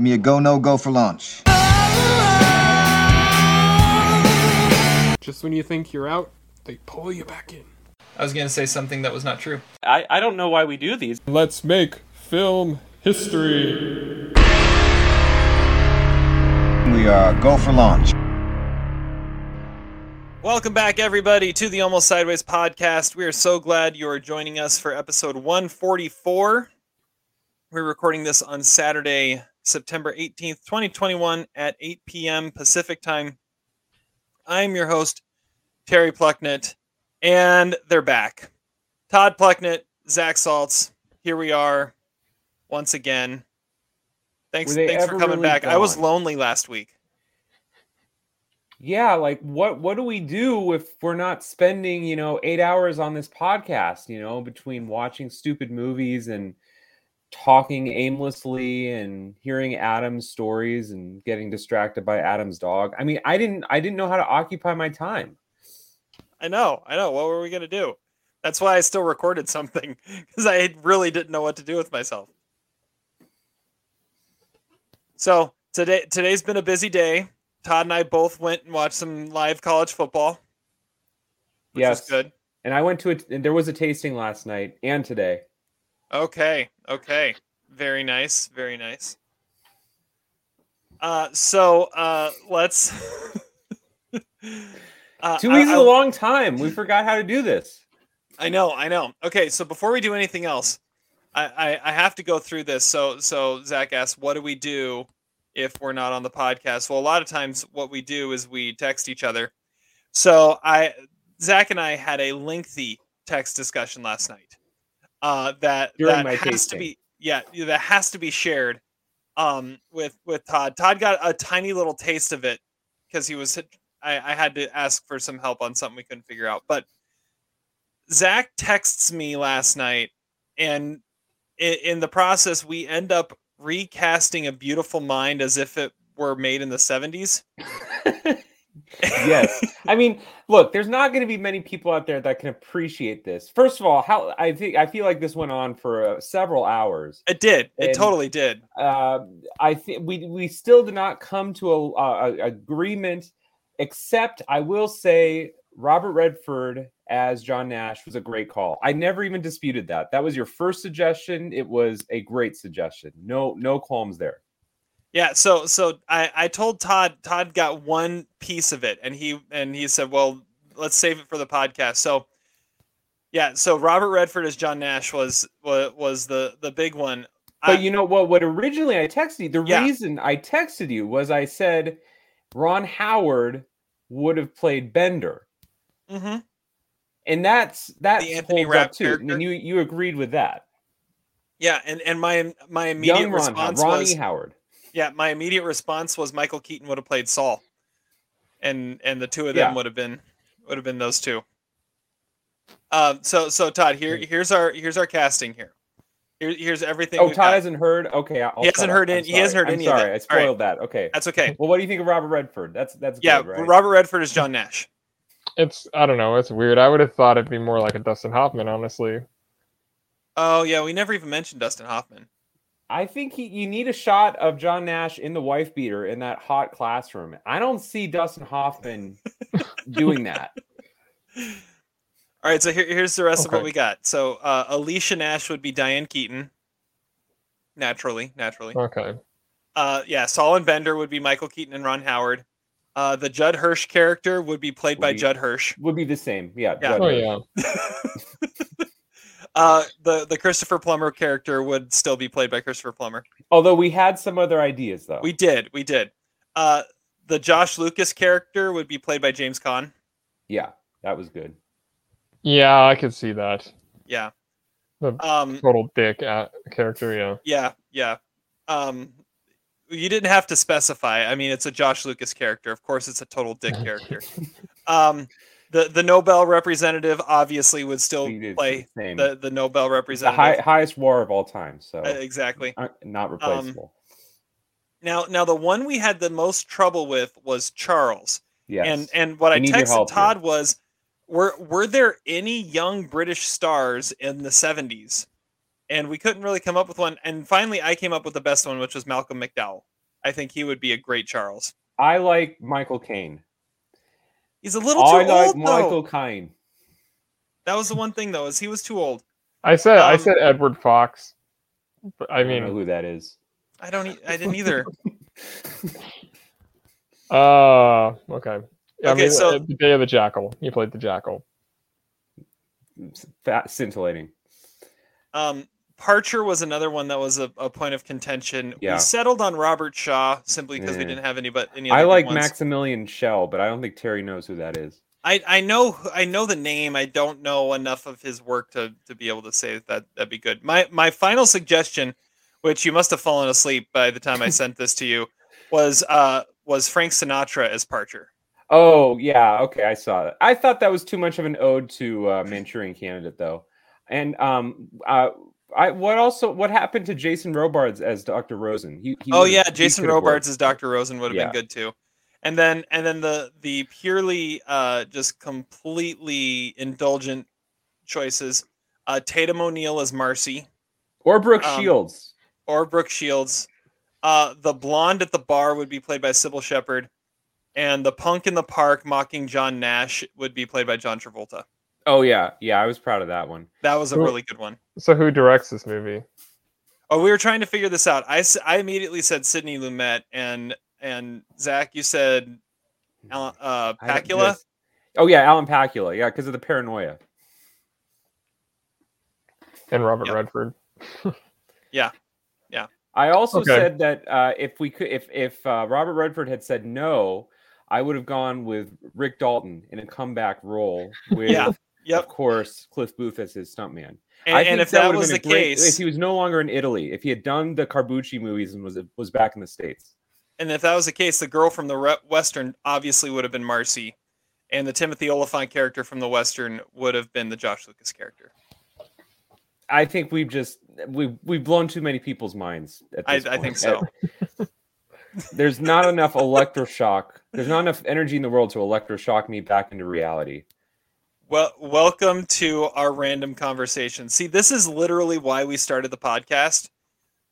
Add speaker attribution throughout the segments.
Speaker 1: Give me a go, no go for launch.
Speaker 2: Just when you think you're out, they pull you back in.
Speaker 3: I was going to say something that was not true.
Speaker 4: I, I don't know why we do these.
Speaker 2: Let's make film history.
Speaker 1: We are go for launch.
Speaker 3: Welcome back, everybody, to the Almost Sideways podcast. We are so glad you are joining us for episode 144. We're recording this on Saturday, September 18th, 2021, at 8 p.m. Pacific time. I'm your host, Terry Plucknett, and they're back. Todd Plucknett, Zach Saltz. Here we are once again. Thanks, thanks for coming
Speaker 5: really
Speaker 3: back. I was lonely last week.
Speaker 5: Yeah, like what what do we do if we're not spending, you know, 8 hours on this podcast, you know, between watching stupid movies and talking aimlessly and hearing Adam's stories and getting distracted by Adam's dog. I mean, I didn't I didn't know how to occupy my time.
Speaker 3: I know, I know. What were we gonna do? That's why I still recorded something because I really didn't know what to do with myself. So today, today's been a busy day. Todd and I both went and watched some live college football, which
Speaker 5: yes.
Speaker 3: good.
Speaker 5: And I went to it and there was a tasting last night and today.
Speaker 3: Okay, okay, very nice, very nice. Uh, so uh, let's. uh,
Speaker 5: Two weeks is a long time. We forgot how to do this.
Speaker 3: I know, I know. Okay, so before we do anything else, I, I, I have to go through this. So so Zach asks, what do we do if we're not on the podcast? Well, a lot of times what we do is we text each other. So I Zach and I had a lengthy text discussion last night. Uh, that
Speaker 5: During
Speaker 3: that
Speaker 5: my
Speaker 3: has to be yeah that has to be shared um with with Todd. Todd got a tiny little taste of it because he was I, I had to ask for some help on something we couldn't figure out, but Zach texts me last night, and in, in the process, we end up recasting a beautiful mind as if it were made in the 70s.
Speaker 5: yes. I mean, look, there's not going to be many people out there that can appreciate this. First of all, how I think I feel like this went on for uh, several hours.
Speaker 3: It did. It
Speaker 5: And-
Speaker 3: totally did.
Speaker 5: Uh, I think we we still did not come to a, a, a agreement. Except, I will say, Robert Redford as John Nash was a great call. I never even disputed that. That was your first suggestion. It was a great suggestion. No, no qualms there.
Speaker 3: Yeah. So so I I told Todd. Todd got one piece of it, and he and he said, "Well, let's save it for the podcast." So. Yeah, so Robert Redford as John Nash was was, was the the big one.
Speaker 5: But
Speaker 3: I-
Speaker 5: you know what? What originally I texted you, the
Speaker 3: Yeah.
Speaker 5: reason I texted you was I said Ron Howard would have played Bender,
Speaker 3: Mhm.
Speaker 5: and that's that
Speaker 3: The Anthony Rapp
Speaker 5: up too.
Speaker 3: character?
Speaker 5: And you you agreed with that.
Speaker 3: Yeah, and and my my immediate
Speaker 5: Young Ron,
Speaker 3: response
Speaker 5: Ronnie
Speaker 3: was
Speaker 5: Howard.
Speaker 3: Yeah, my immediate response was Michael Keaton would have played Sol, and and the two of them
Speaker 5: Yeah.
Speaker 3: would have been would have been those two. Um. So so Todd, here here's our here's our casting here. Here, here's everything.
Speaker 5: Oh, Todd
Speaker 3: got.
Speaker 5: hasn't heard. Okay, I'll
Speaker 3: He hasn't heard
Speaker 5: I'm
Speaker 3: any- he hasn't heard
Speaker 5: I'm
Speaker 3: any of
Speaker 5: sorry,
Speaker 3: that.
Speaker 5: I
Speaker 3: All right.
Speaker 5: spoiled that. Okay.
Speaker 3: That's okay.
Speaker 5: Well, what do you think of Robert Redford? That's that's
Speaker 3: Yeah,
Speaker 5: good, right?
Speaker 3: Robert Redford is John Nash.
Speaker 2: It's I don't know. It's weird. I would have thought it'd be more like a Dustin Hoffman, honestly.
Speaker 3: Oh yeah, we never even mentioned Dustin Hoffman.
Speaker 5: I think he, you need a shot of John Nash in the wife beater in that hot classroom. I don't see Dustin Hoffman doing that.
Speaker 3: All right, so here, here's the rest of what we got. So uh, Alicia Nash would be Diane Keaton. Naturally, naturally.
Speaker 2: Okay.
Speaker 3: Uh, yeah, Solon Bender would be Michael Keaton and Ron Howard. Uh, the Judd Hirsch character would be played
Speaker 5: Would
Speaker 3: by
Speaker 5: be-
Speaker 3: Judd Hirsch.
Speaker 5: Would be the same. Yeah.
Speaker 3: Yeah.
Speaker 5: Judd
Speaker 2: Oh
Speaker 5: Hirsch.
Speaker 2: yeah.
Speaker 3: Uh, the the Christopher Plummer character would still be played by Christopher Plummer.
Speaker 5: Although we had some other ideas though.
Speaker 3: We did, we did. Uh, the Josh Lucas character would be played by James Caan.
Speaker 5: yeah, that was good.
Speaker 2: Yeah, I could see that.
Speaker 3: Yeah.
Speaker 2: The
Speaker 3: Um.
Speaker 2: total dick uh, character. Yeah.
Speaker 3: Yeah. Yeah. Um. You didn't have to specify. I mean, it's a Josh Lucas character. Of course, it's a total dick character. um. The the Nobel representative obviously would still play
Speaker 5: the
Speaker 3: the the Nobel
Speaker 5: the
Speaker 3: representative.
Speaker 5: high, highest war of all time. So
Speaker 3: Uh, exactly.
Speaker 5: uh, not replaceable.
Speaker 3: Now, now the one we had the most trouble with was Charles.
Speaker 5: yes.
Speaker 3: And and what
Speaker 5: We
Speaker 3: I texted
Speaker 5: here.
Speaker 3: Todd was, were were there any young British stars in the seventies? and we couldn't really come up with one. And finally, I came up with the best one, which was Malcolm McDowell. I think he would be a great Charles.
Speaker 5: I like Michael Caine.
Speaker 3: He's a little
Speaker 5: I
Speaker 3: too
Speaker 5: like
Speaker 3: old
Speaker 5: Michael
Speaker 3: though.
Speaker 5: Caine.
Speaker 3: That was the one thing though, is he was too old.
Speaker 2: I said I
Speaker 3: Um,
Speaker 2: said Edward Fox. But I
Speaker 5: I don't know
Speaker 2: mean,
Speaker 5: who that is.
Speaker 3: I don't. E- I didn't either.
Speaker 2: uh, okay. Yeah,
Speaker 3: Okay,
Speaker 2: I mean,
Speaker 3: so-
Speaker 2: uh, the Day of the Jackal. He played the Jackal.
Speaker 5: Fat, scintillating.
Speaker 3: Um, Parcher was another one that was a, a point of contention.
Speaker 5: Yeah.
Speaker 3: We settled on Robert Shaw simply because we
Speaker 5: Eh.
Speaker 3: didn't have any but any.
Speaker 5: I like. Maximilian Schell, but I don't think Terry knows who that is.
Speaker 3: I, I know I know the name. I don't know enough of his work to, to be able to say that, that that'd be good. My my final suggestion, which you must have fallen asleep by the time I sent this to you, was uh was Frank Sinatra as Parcher.
Speaker 5: Oh yeah, okay, I saw that. I thought that was too much of an ode to uh, Manchurian Candidate, though. And um, uh, I what also what happened to Jason Robards as Dr. Rosen? He, he
Speaker 3: oh
Speaker 5: would've-
Speaker 3: yeah, Jason Robards
Speaker 5: worked.
Speaker 3: as Dr. Rosen would have
Speaker 5: Yeah.
Speaker 3: been good too. And then and then the the purely uh just completely indulgent choices. Uh Tatum O'Neal as Marcy
Speaker 5: or Brooke
Speaker 3: um,
Speaker 5: Shields.
Speaker 3: or Brooke Shields. Uh the blonde at the bar would be played by Cybill Shepherd. And the punk in the park mocking John Nash would be played by John Travolta.
Speaker 5: Oh yeah, yeah, I was proud of that one.
Speaker 3: That was a really good one.
Speaker 2: So who directs this movie?
Speaker 3: Oh, we were trying to figure this out. I, I immediately said Sidney Lumet and and Zach, you said Al- uh,
Speaker 5: Pakula. Oh yeah, Alan Pakula. Yeah, because of the paranoia.
Speaker 2: And Robert
Speaker 3: Yep.
Speaker 2: Redford. Yeah, yeah.
Speaker 5: I also
Speaker 2: Okay.
Speaker 5: said that uh, if we could, if if uh, Robert Redford had said no, I would have gone with Rick Dalton in a comeback role with,
Speaker 3: Yeah, Yep.
Speaker 5: of course, Cliff Booth as his stuntman.
Speaker 3: And,
Speaker 5: I
Speaker 3: and if that
Speaker 5: have
Speaker 3: was the
Speaker 5: great-
Speaker 3: case,
Speaker 5: if he was no longer in Italy, if he had done the Corbucci movies and was was back in the states,
Speaker 3: and if that was the case, the girl from the re- western obviously would have been Marcy, and the Timothy Olyphant character from the western would have been the Josh Lucas character.
Speaker 5: I think we've just we've we've blown too many people's minds. At
Speaker 3: I, I think so.
Speaker 5: There's not enough electroshock. There's not enough energy in the world to electroshock me back into reality.
Speaker 3: Well, welcome to our random conversation. See, this is literally why we started the podcast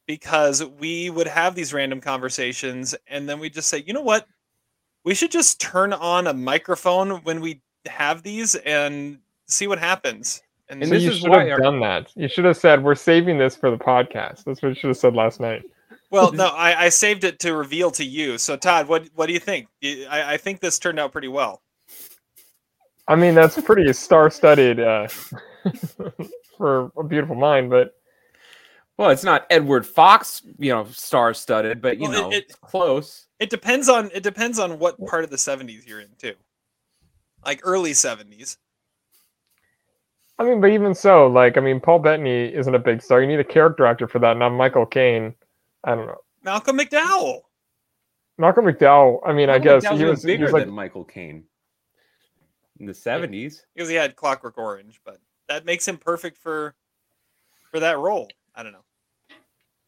Speaker 3: because we would have these random conversations and then we just say, you know what? We should just turn on a microphone when we have these and see what happens. And,
Speaker 5: And
Speaker 2: so
Speaker 5: this
Speaker 2: you
Speaker 5: is
Speaker 2: should
Speaker 5: why
Speaker 2: have
Speaker 5: our-
Speaker 2: done that. You should have said, "We're saving this for the podcast." That's what you should have said last night.
Speaker 3: well, no, I, I saved it to reveal to you. So, Todd, what what do you think? I, I think this turned out pretty well.
Speaker 2: I mean, that's pretty star-studded uh, for a beautiful mind, but
Speaker 5: Well, it's not Edward Fox, you know, star-studded, but you
Speaker 3: Well,
Speaker 5: know,
Speaker 3: it-
Speaker 5: it's close.
Speaker 3: It depends on it depends on what part of the '70s you're in too. Like early '70s.
Speaker 2: I mean, but even so, like, I mean, Paul Bettany isn't a big star. You need a character actor for that. not Michael Caine, I don't know.
Speaker 3: Malcolm McDowell.
Speaker 2: Malcolm McDowell. I mean, I guess
Speaker 5: McDowell's
Speaker 2: he
Speaker 5: even
Speaker 2: was, he
Speaker 5: bigger
Speaker 2: was like
Speaker 5: than Michael Caine in the '70s.
Speaker 3: because he had Clockwork Orange, but that makes him perfect for for that role. I don't know.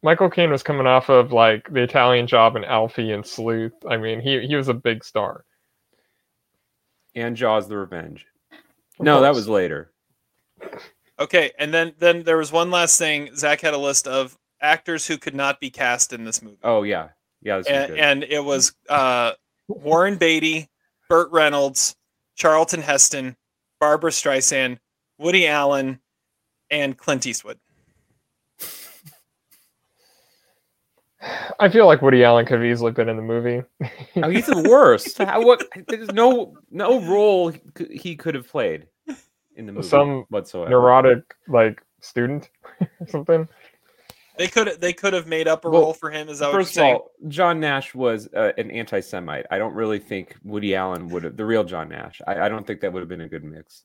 Speaker 2: Michael Caine was coming off of like the Italian Job and Alfie and Sleuth. I mean, he he was a big star.
Speaker 5: and Jaws: The Revenge.
Speaker 2: Of
Speaker 5: No, that was later.
Speaker 3: Okay, and then then there was one last thing. Zach had a list of actors who could not be cast in this movie,
Speaker 5: Oh yeah, yeah.
Speaker 3: And, and it was uh, Warren Beatty, Burt Reynolds, Charlton Heston, Barbra Streisand, Woody Allen, and Clint Eastwood.
Speaker 2: I feel like Woody Allen could have easily been in the movie.
Speaker 5: oh, he's the worst. How, what? There's no no role he could- have played in the movie
Speaker 2: Some
Speaker 5: whatsoever.
Speaker 2: Neurotic like student or something.
Speaker 3: They could they could have made up a
Speaker 5: Well,
Speaker 3: role for him. Is that
Speaker 5: First of all, John Nash was uh, an anti-Semite. I don't really think Woody Allen would have the real John Nash. I, I don't think that would have been a good mix.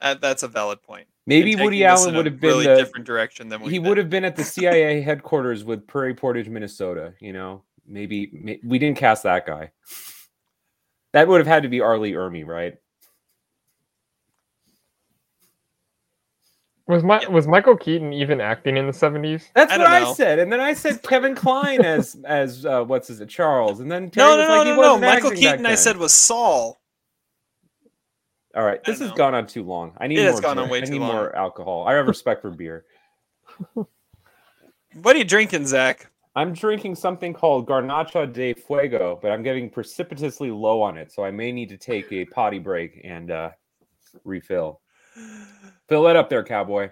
Speaker 3: Uh, that's a valid point.
Speaker 5: Maybe Woody Allen would have been
Speaker 3: really
Speaker 5: the
Speaker 3: different direction than
Speaker 5: he would have been at the CIA headquarters with Prairie Portage, Minnesota. You know, maybe may, we didn't cast that guy. That would have had to be R. Lee Ermey, right?
Speaker 2: Was my
Speaker 3: Yeah.
Speaker 2: was Michael Keaton even acting in the seventies?
Speaker 5: That's
Speaker 3: I
Speaker 5: what I said, and then I said Kevin Kline as as uh, what's his Charles, and then
Speaker 3: No,
Speaker 5: Terry
Speaker 3: no,
Speaker 5: was
Speaker 3: no,
Speaker 5: like, he
Speaker 3: no, no. Michael Keaton, I said was Sol.
Speaker 5: All right, this has
Speaker 3: know.
Speaker 5: gone on too long. I need
Speaker 3: It
Speaker 5: more.
Speaker 3: has gone on
Speaker 5: beer.
Speaker 3: way
Speaker 5: I
Speaker 3: too
Speaker 5: need
Speaker 3: long.
Speaker 5: more alcohol. I have respect for beer.
Speaker 3: What are you drinking, Zach?
Speaker 5: I'm drinking something called Garnacha de Fuego, but I'm getting precipitously low on it, so I may need to take a potty break and uh, refill. Fill it up there, cowboy.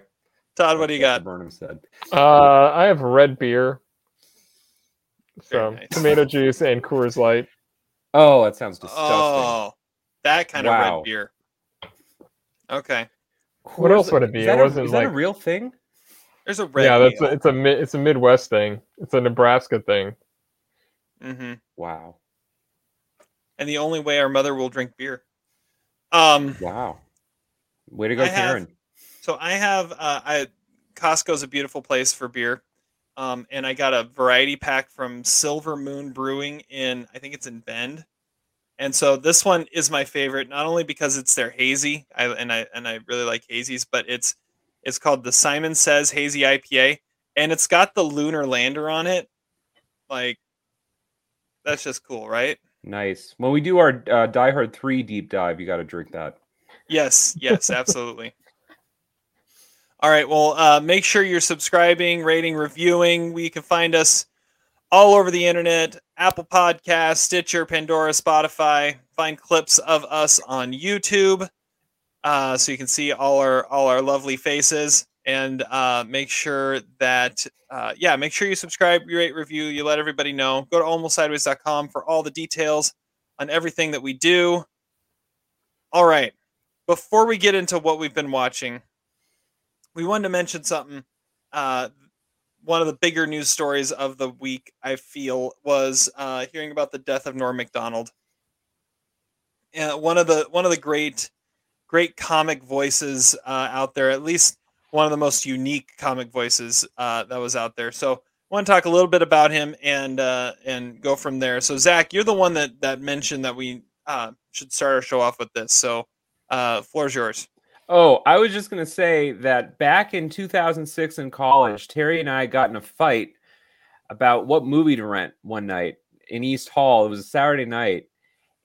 Speaker 3: Todd, what do you got?
Speaker 5: Burnham said.
Speaker 2: Uh, I have red beer. So
Speaker 3: Very nice.
Speaker 2: tomato juice and Coors Light.
Speaker 5: Oh, that sounds disgusting.
Speaker 3: Oh, that kind of red beer. Okay.
Speaker 2: What else would it be?
Speaker 5: Is
Speaker 2: It
Speaker 5: that, a,
Speaker 2: wasn't
Speaker 5: is that a real thing?
Speaker 3: There's a red
Speaker 2: yeah, that's a, it's a it's a Midwest thing. It's a Nebraska thing.
Speaker 3: Mm-hmm.
Speaker 5: Wow.
Speaker 3: And the only way our mother will drink beer. Um,
Speaker 5: Wow. Way to go,
Speaker 3: I have-
Speaker 5: Karen.
Speaker 3: So I have uh, I Costco's a beautiful place for beer. Um, and I got a variety pack from Silver Moon Brewing in I think it's in Bend. And so this one is my favorite, not only because it's their hazy, I, and I and I really like hazies, but it's it's called the Simon Says Hazy IPA, and it's got the lunar lander on it. Like, that's just cool, right?
Speaker 5: Nice. When we do our uh, Die Hard 3 deep dive, you got to drink that.
Speaker 3: Yes, yes, absolutely. All right, well, uh, make sure you're subscribing, rating, reviewing. We can find us all over the internet Apple Podcasts, Stitcher, Pandora, Spotify. Find clips of us on YouTube uh, so you can see all our all our lovely faces. And uh, make sure that, uh, yeah, make sure you subscribe, you rate, review, you let everybody know. Go to almostsideways.com for all the details on everything that we do. All right before we get into what we've been watching, we wanted to mention something. Uh, one of the bigger news stories of the week, I feel, was uh, hearing about the death of Norm Macdonald. One of the one of the great, great comic voices uh, out there, at least one of the most unique comic voices uh, that was out there. So, I want to talk a little bit about him and uh, and go from there. So, Zach, you're the one that that mentioned that we uh, should start our show off with this. So, uh, floor's yours.
Speaker 5: Oh, I was just going to say that back in 2006 in college, Terry and I got in a fight about what movie to rent one night in East Hall. It was a Saturday night.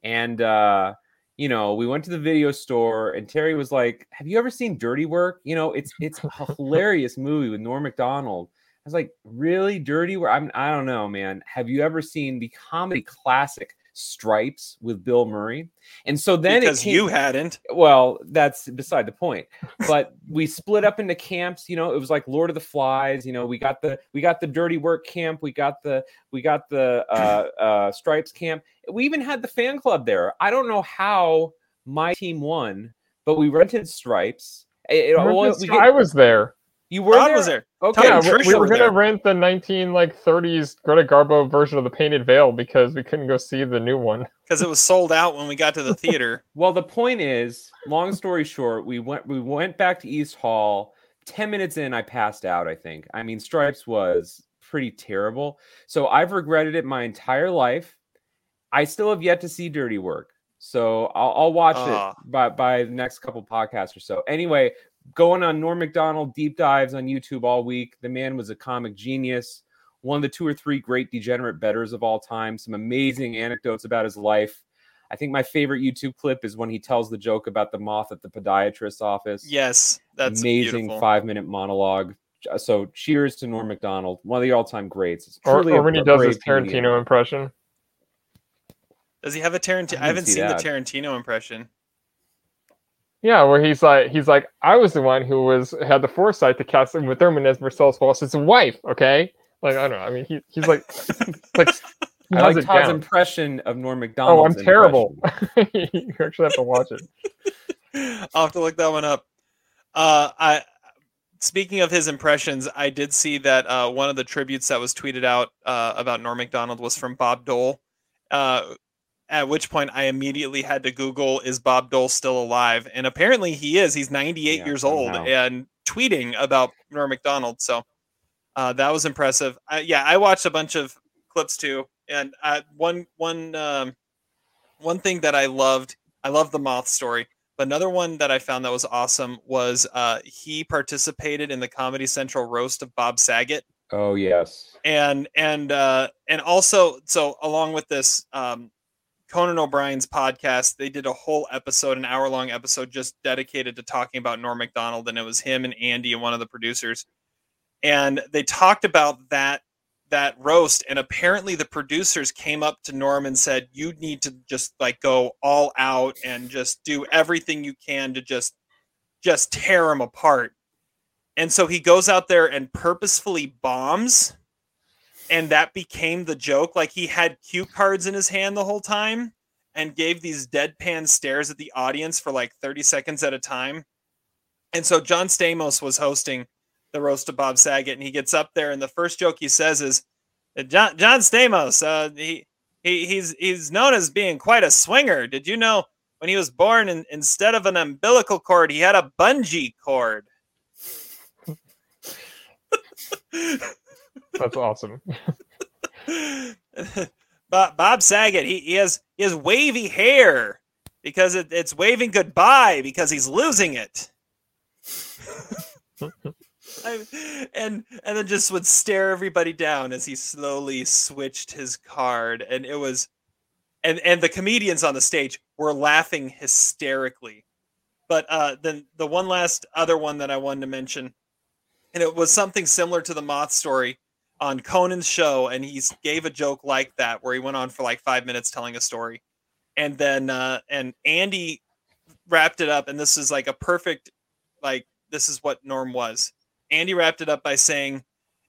Speaker 5: And, uh, you know, we went to the video store and Terry was like, Have you ever seen Dirty Work? You know, it's it's a hilarious movie with Norm MacDonald. I was like, Really? Dirty Work? I'm, I don't know, man. Have you ever seen the comedy classic Stripes with Bill Murray? And so then
Speaker 3: because
Speaker 5: it came,
Speaker 3: you hadn't.
Speaker 5: well, that's beside the point. But we split up into camps. You know, it was like Lord of the Flies. You know, we got the we got the dirty work camp. We got the we got the uh, uh, stripes camp. We even had the fan club there. I don't know how my team won, but we rented stripes. It- it- well, we
Speaker 2: I was there.
Speaker 5: You were
Speaker 3: Rod
Speaker 5: there?
Speaker 3: was there.
Speaker 5: Okay.
Speaker 2: Yeah, we, we
Speaker 3: were
Speaker 2: were gonna
Speaker 3: there.
Speaker 2: rent the 19 like 30s Greta Garbo version of the Painted Veil because we couldn't go see the new one.
Speaker 3: because it was sold out when we got to the theater.
Speaker 5: Well, the point is, long story short, we went we went back to East Hall. Ten minutes in, I passed out. I think. I mean, Stripes was pretty terrible. So I've regretted it my entire life. I still have yet to see Dirty Work. So I'll, I'll watch
Speaker 3: Ah.
Speaker 5: it by by the next couple podcasts or so. Anyway, going on Norm Macdonald deep dives on YouTube all week. The man was a comic genius. One of the two or three great degenerate bettors of all time. Some amazing anecdotes about his life. I think my favorite YouTube clip is when he tells the joke about the moth at the podiatrist's office.
Speaker 3: Yes, that's
Speaker 5: amazing
Speaker 3: beautiful.
Speaker 5: five minute monologue. So cheers to Norm Macdonald, one of the all time greats. It's
Speaker 2: Or,
Speaker 5: truly
Speaker 2: or
Speaker 5: a
Speaker 2: when he does his Tarantino
Speaker 5: comedian.
Speaker 2: impression.
Speaker 3: Does he have a Tarantino?
Speaker 5: I
Speaker 3: I, haven't
Speaker 5: see
Speaker 3: seen
Speaker 5: that.
Speaker 3: the Tarantino impression.
Speaker 2: Yeah, where he's like, he's like, I was the one who was had the foresight to cast Uma Thurman as Marcellus Wallace's wife. Okay, like I don't know. I mean, he, he's like, like he
Speaker 5: I like Todd's
Speaker 2: down.
Speaker 5: impression of Norm Macdonald.
Speaker 2: Oh, I'm terrible. you actually have to watch it.
Speaker 3: I'll have to look that one up. Uh, I speaking of his impressions, I did see that uh, one of the tributes that was tweeted out uh, about Norm Macdonald was from Bob Dole. Uh, at which point, I immediately had to Google, "Is Bob Dole still alive?" And apparently, he is. He's 98
Speaker 5: Yeah,
Speaker 3: years old and tweeting about Norm Macdonald. So uh, that was impressive. I, yeah, I watched a bunch of clips too, and uh, one one um, one thing that I loved, I love the moth story. But another one that I found that was awesome was uh, he participated in the Comedy Central roast of Bob Saget,
Speaker 5: Oh yes.
Speaker 3: and and uh, and also so along with this, um, Conan O'Brien's podcast, they did a whole episode, an hour long episode, just dedicated to talking about Norm Macdonald, and it was him and Andy and one of the producers. and they talked about that that roast and apparently the producers came up to Norm and said you need to just like go all out and just do everything you can to just just tear him apart. And so he goes out there and purposefully bombs and that became the joke like he had cue cards in his hand the whole time and gave these deadpan stares at the audience for like 30 seconds at a time. And so John Stamos was hosting the roast of Bob Saget, and he gets up there, and the first joke he says is, "John John Stamos, uh, he, he he's he's known as being quite a swinger. Did you know when he was born, in, instead of an umbilical cord, he had a bungee cord?"
Speaker 2: That's awesome.
Speaker 3: Bob, Bob Saget, he, he has he has wavy hair because it, it's waving goodbye because he's losing it. I, and and then just would stare everybody down as he slowly switched his card, and it was, and and the comedians on the stage were laughing hysterically. But uh, then the one last other one that I wanted to mention, and it was something similar to the moth story on Conan's show, and he gave a joke like that where he went on for like five minutes telling a story, and then uh, and Andy wrapped it up, and this is like a perfect, like this is what Norm was. Andy wrapped it up by saying,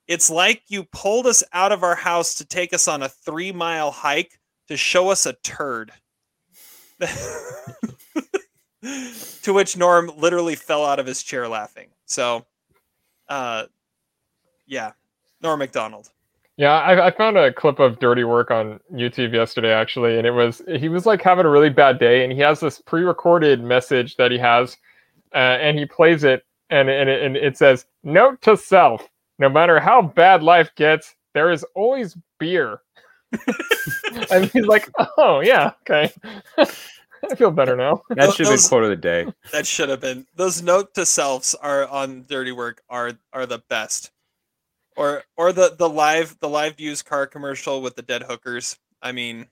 Speaker 3: "It's like you pulled us out of our house to take us on a three mile hike to show us a turd." to which Norm literally fell out of his chair laughing. So, uh, yeah, Norm Macdonald.
Speaker 2: Yeah, I, I, found a clip of Dirty Work on YouTube yesterday, actually, and it was he was like having a really bad day, and he has this pre-recorded message that he has, uh, and he plays it, and and it, and it says, "Note to self: No matter how bad life gets, there is always beer." and he's like, "Oh yeah, okay." I feel better now.
Speaker 5: That should have been quote of the day.
Speaker 3: That should have been. Those note to selves are on Dirty Work are are the best or or the the live the live used car commercial with the dead hookers. I mean,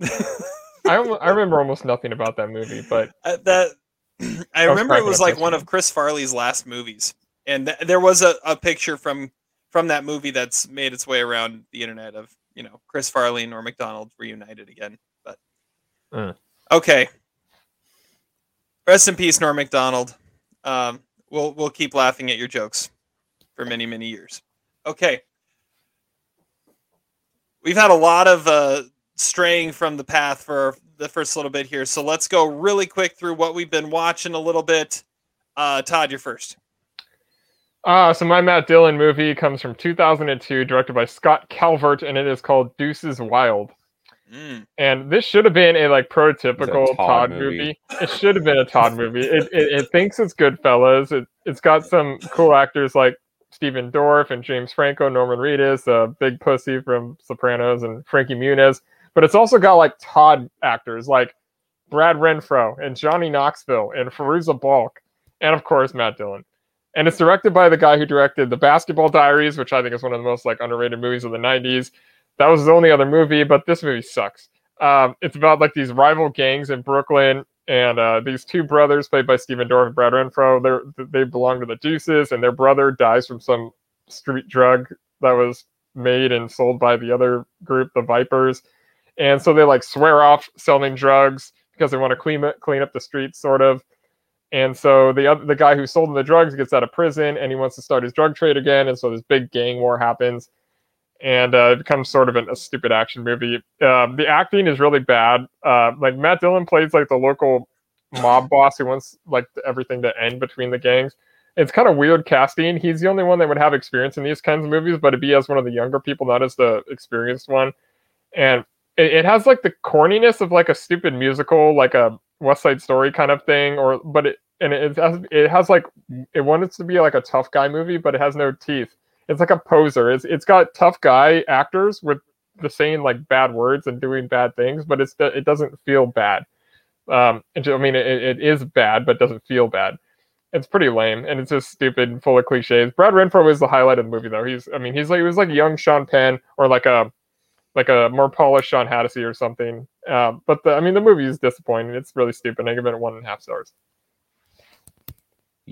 Speaker 2: I I remember almost nothing about that movie, but
Speaker 3: uh, that I remember it was like one of Chris Farley's last movies, and th- there was a, a picture from from that movie that's made its way around the internet of you know Chris Farley and Norm Macdonald reunited again. But mm. okay, rest in peace, Norm Macdonald. Um, we'll we'll keep laughing at your jokes for many, many years. Okay. We've had a lot of uh, straying from the path for the first little bit here. So let's go really quick through what we've been watching a little bit. Uh, Todd, you're first.
Speaker 2: Uh, so my Matt Dillon movie comes from 2002, directed by Scott Kalvert, and it is called Deuces Wild. Mm. And this should have been a like prototypical a Todd, Todd movie. movie. It should have been a Todd movie. It, it, it thinks it's Goodfellas. It, it's got some cool actors like Stephen Dorff and James Franco, Norman Reedus, a big pussy from Sopranos, and Frankie Muniz. But it's also got like Todd actors like Brad Renfro and Johnny Knoxville and Fairuza Balk, and of course Matt Dillon. And it's directed by the guy who directed The Basketball Diaries, which I think is one of the most like underrated movies of the '90s. That was his only other movie, but this movie sucks. Um, it's about like these rival gangs in Brooklyn and uh, these two brothers, played by Stephen Dorff and Brad Renfro, they belong to the Deuces, and their brother dies from some street drug that was made and sold by the other group, the Vipers. And so they like swear off selling drugs because they want to clean it, clean up the streets, sort of. And so the other, the guy who sold them the drugs gets out of prison and he wants to start his drug trade again. And so this big gang war happens and uh, it becomes sort of an, a stupid action movie. Um, the acting is really bad. Uh, like Matt Dillon plays like the local mob boss who wants like everything to end between the gangs. It's kind of weird casting. He's the only one that would have experience in these kinds of movies, but it'd be as one of the younger people, not as the experienced one. And it, it has like the corniness of like a stupid musical, like a West Side Story kind of thing, or but it and it has it has like it wants to be like a tough guy movie, but it has no teeth it's like a poser. It's it's got tough guy actors with the saying like bad words and doing bad things, but it's it doesn't feel bad. Um, I mean, it, it is bad, but doesn't feel bad. It's pretty lame, and it's just stupid and full of cliches. Brad Renfro is the highlight of the movie, though. He's, I mean, he's like he was like young Sean Penn or like a like a more polished Sean Hattie or something. Uh, but the, I mean, the movie is disappointing. It's really stupid. I give it one and a half stars.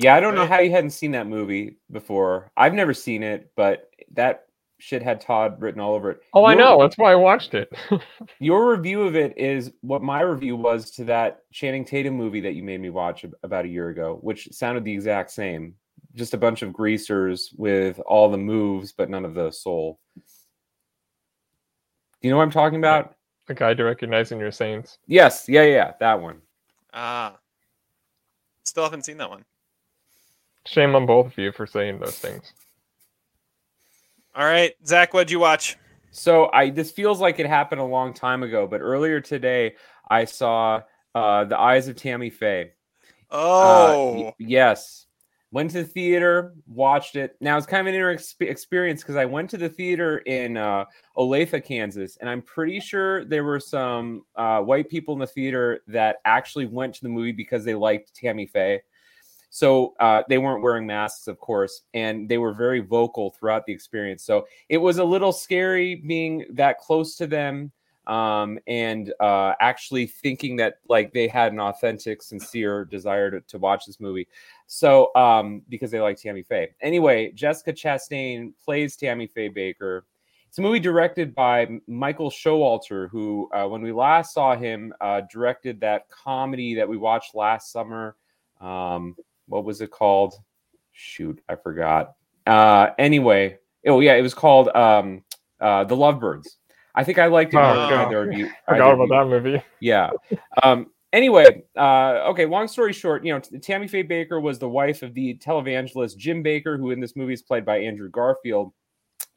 Speaker 5: Yeah, I don't know how you hadn't seen that movie before. I've never seen it, but that shit had Todd written all over it.
Speaker 2: Oh, your, I know. That's why I watched it.
Speaker 5: your review of it is what my review was to that Channing Tatum movie that you made me watch about a year ago, which sounded the exact same. Just a bunch of greasers with all the moves, but none of the soul. Do you know what I'm talking about?
Speaker 2: The Guide to Recognizing Your Saints.
Speaker 5: Yes, yeah, yeah, that one.
Speaker 3: Ah, still haven't seen that one.
Speaker 2: Shame on both of you for saying those things.
Speaker 3: All right, Zach, what'd you watch?
Speaker 5: So I this feels like it happened a long time ago, but earlier today I saw uh, the Eyes of Tammy Faye.
Speaker 3: Oh, uh,
Speaker 5: yes. Went to the theater, watched it. Now it's kind of an interesting experience because I went to the theater in uh, Olathe, Kansas, and I'm pretty sure there were some uh, white people in the theater that actually went to the movie because they liked Tammy Faye. So uh, they weren't wearing masks, of course, and they were very vocal throughout the experience. So it was a little scary being that close to them um, and uh, actually thinking that like they had an authentic, sincere desire to, to watch this movie. So um, because they like Tammy Faye. Anyway, Jessica Chastain plays Tammy Faye Bakker. It's a movie directed by Michael Showalter, who, uh, when we last saw him, uh, directed that comedy that we watched last summer. Um, what was it called? Shoot, I forgot. Uh, anyway, oh yeah, it was called um, uh, The Lovebirds. I think I liked it. Oh.
Speaker 2: Either you, forgot about that movie.
Speaker 5: Yeah. Um, anyway, uh, okay. Long story short, you know, Tammy Faye Bakker was the wife of the televangelist Jim Bakker, who in this movie is played by Andrew Garfield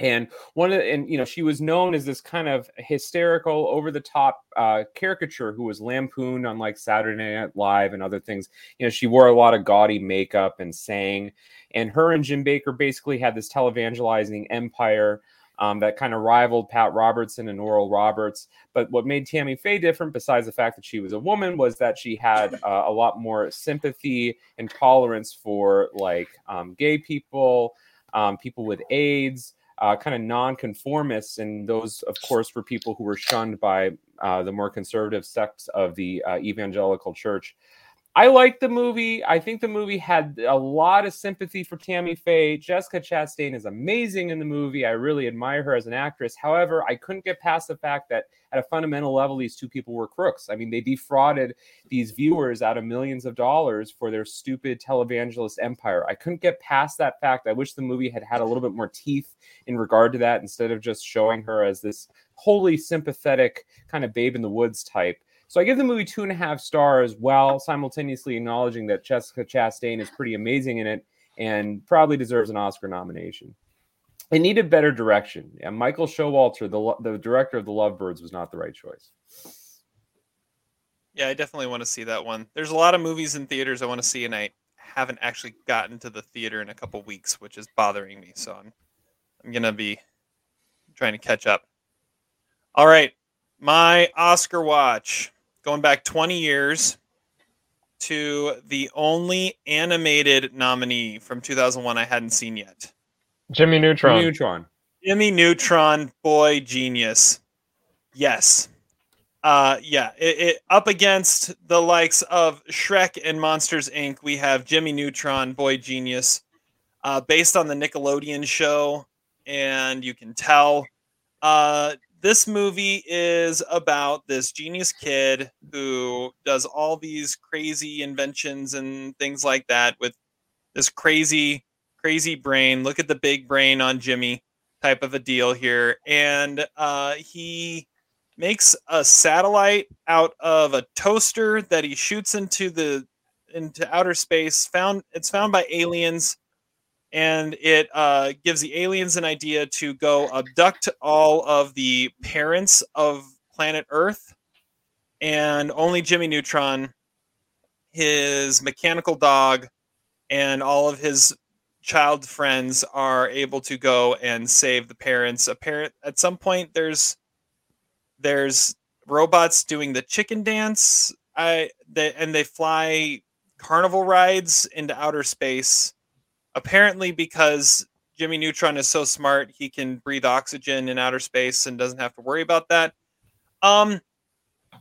Speaker 5: and one of the, and you know she was known as this kind of hysterical over the top uh, caricature who was lampooned on like saturday night live and other things. You know she wore a lot of gaudy makeup and sang. And her and jim Bakker basically had this televangelizing empire um, that kind of rivaled Pat Robertson and Oral Roberts. But what made Tammy Faye different, besides the fact that she was a woman, was that she had uh, a lot more sympathy and tolerance for like um, gay people, um, people with AIDS uh, kind of nonconformists, and those, of course, were people who were shunned by uh, the more conservative sects of the uh, evangelical church. I like the movie. I think the movie had a lot of sympathy for Tammy Faye. Jessica Chastain is amazing in the movie. I really admire her as an actress. However, I couldn't get past the fact that at a fundamental level, these two people were crooks. I mean, they defrauded these viewers out of millions of dollars for their stupid televangelist empire. I couldn't get past that fact. I wish the movie had had a little bit more teeth in regard to that instead of just showing her as this wholly sympathetic kind of babe in the woods type. So I give the movie two and a half stars while simultaneously acknowledging that Jessica Chastain is pretty amazing in it and probably deserves an Oscar nomination. It needed better direction. And Michael Showalter, the, the director of The Lovebirds, was not the right choice.
Speaker 3: Yeah, I definitely want to see that one. There's a lot of movies in theaters I want to see, and I haven't actually gotten to the theater in a couple weeks, which is bothering me. So I'm, I'm gonna be trying to catch up. All right, my Oscar watch going back 20 years to the only animated nominee from 2001 I hadn't seen yet.
Speaker 2: Jimmy Neutron.
Speaker 5: Jimmy Neutron.
Speaker 3: Jimmy Neutron, boy genius. Yes. Uh yeah, it, it, up against the likes of Shrek and Monsters Inc. We have Jimmy Neutron, boy genius, uh, based on the Nickelodeon show, and you can tell uh, this movie is about this genius kid who does all these crazy inventions and things like that with this crazy crazy brain. Look at the big brain on jimmy type of a deal here. And uh, he makes a satellite out of a toaster that he shoots into the into outer space found it's found by aliens and it uh, gives the aliens an idea to go abduct all of the parents of planet Earth, and only Jimmy Neutron, his mechanical dog, and all of his child friends are able to go and save the parents. Apparent at some point, there's there's robots doing the chicken dance. I they, and they fly carnival rides into outer space apparently because Jimmy Neutron is so smart, he can breathe oxygen in outer space and doesn't have to worry about that. Um,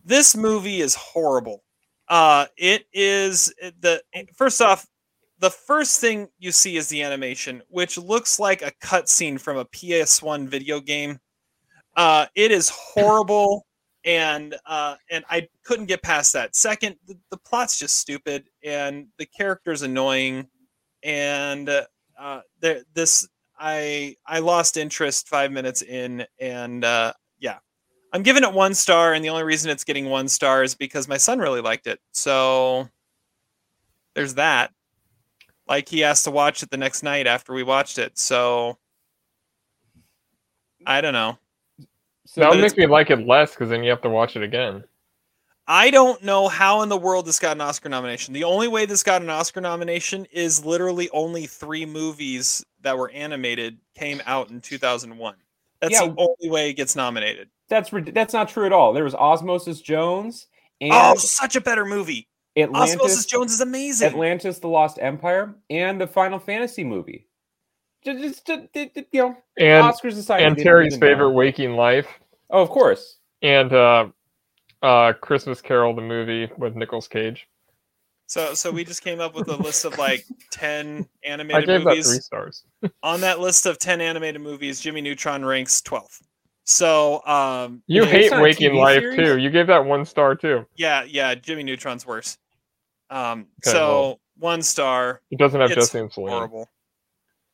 Speaker 3: this movie is horrible. Uh, it is the first off, the first thing you see is the animation, which looks like a cutscene from a PS1 video game. Uh, it is horrible, and uh, and I couldn't get past that. Second, the, the plot's just stupid, and the character's annoying, and uh, there this I I lost interest five minutes in, and uh, yeah, I'm giving it one star, and the only reason it's getting one star is because my son really liked it. So there's that. Like he asked to watch it the next night after we watched it. So I don't know.
Speaker 2: So that makes me like it less because then you have to watch it again.
Speaker 3: I don't know how in the world this got an Oscar nomination. The only way this got an Oscar nomination is literally only three movies that were animated came out in 2001. That's yeah, the only way it gets nominated.
Speaker 5: That's that's not true at all. There was Osmosis Jones.
Speaker 3: And oh, such a better movie. Atlantis, Osmosis Jones is amazing.
Speaker 5: Atlantis: The Lost Empire and the Final Fantasy movie. Just, just, just you know,
Speaker 2: and, Oscars aside, and Terry's favorite, Waking Life.
Speaker 5: Oh, of course.
Speaker 2: And uh, uh, Christmas Carol, the movie with Nicolas Cage.
Speaker 3: So, so we just came up with a list of like ten animated I gave movies.
Speaker 2: That three stars.
Speaker 3: On that list of ten animated movies, Jimmy Neutron ranks twelfth. So, um,
Speaker 2: you hate Waking Life series? too. You gave that one star too.
Speaker 3: Yeah, yeah. Jimmy Neutron's worse. Um, okay, so well, one star.
Speaker 2: It doesn't have Jesse and Selena. Horrible.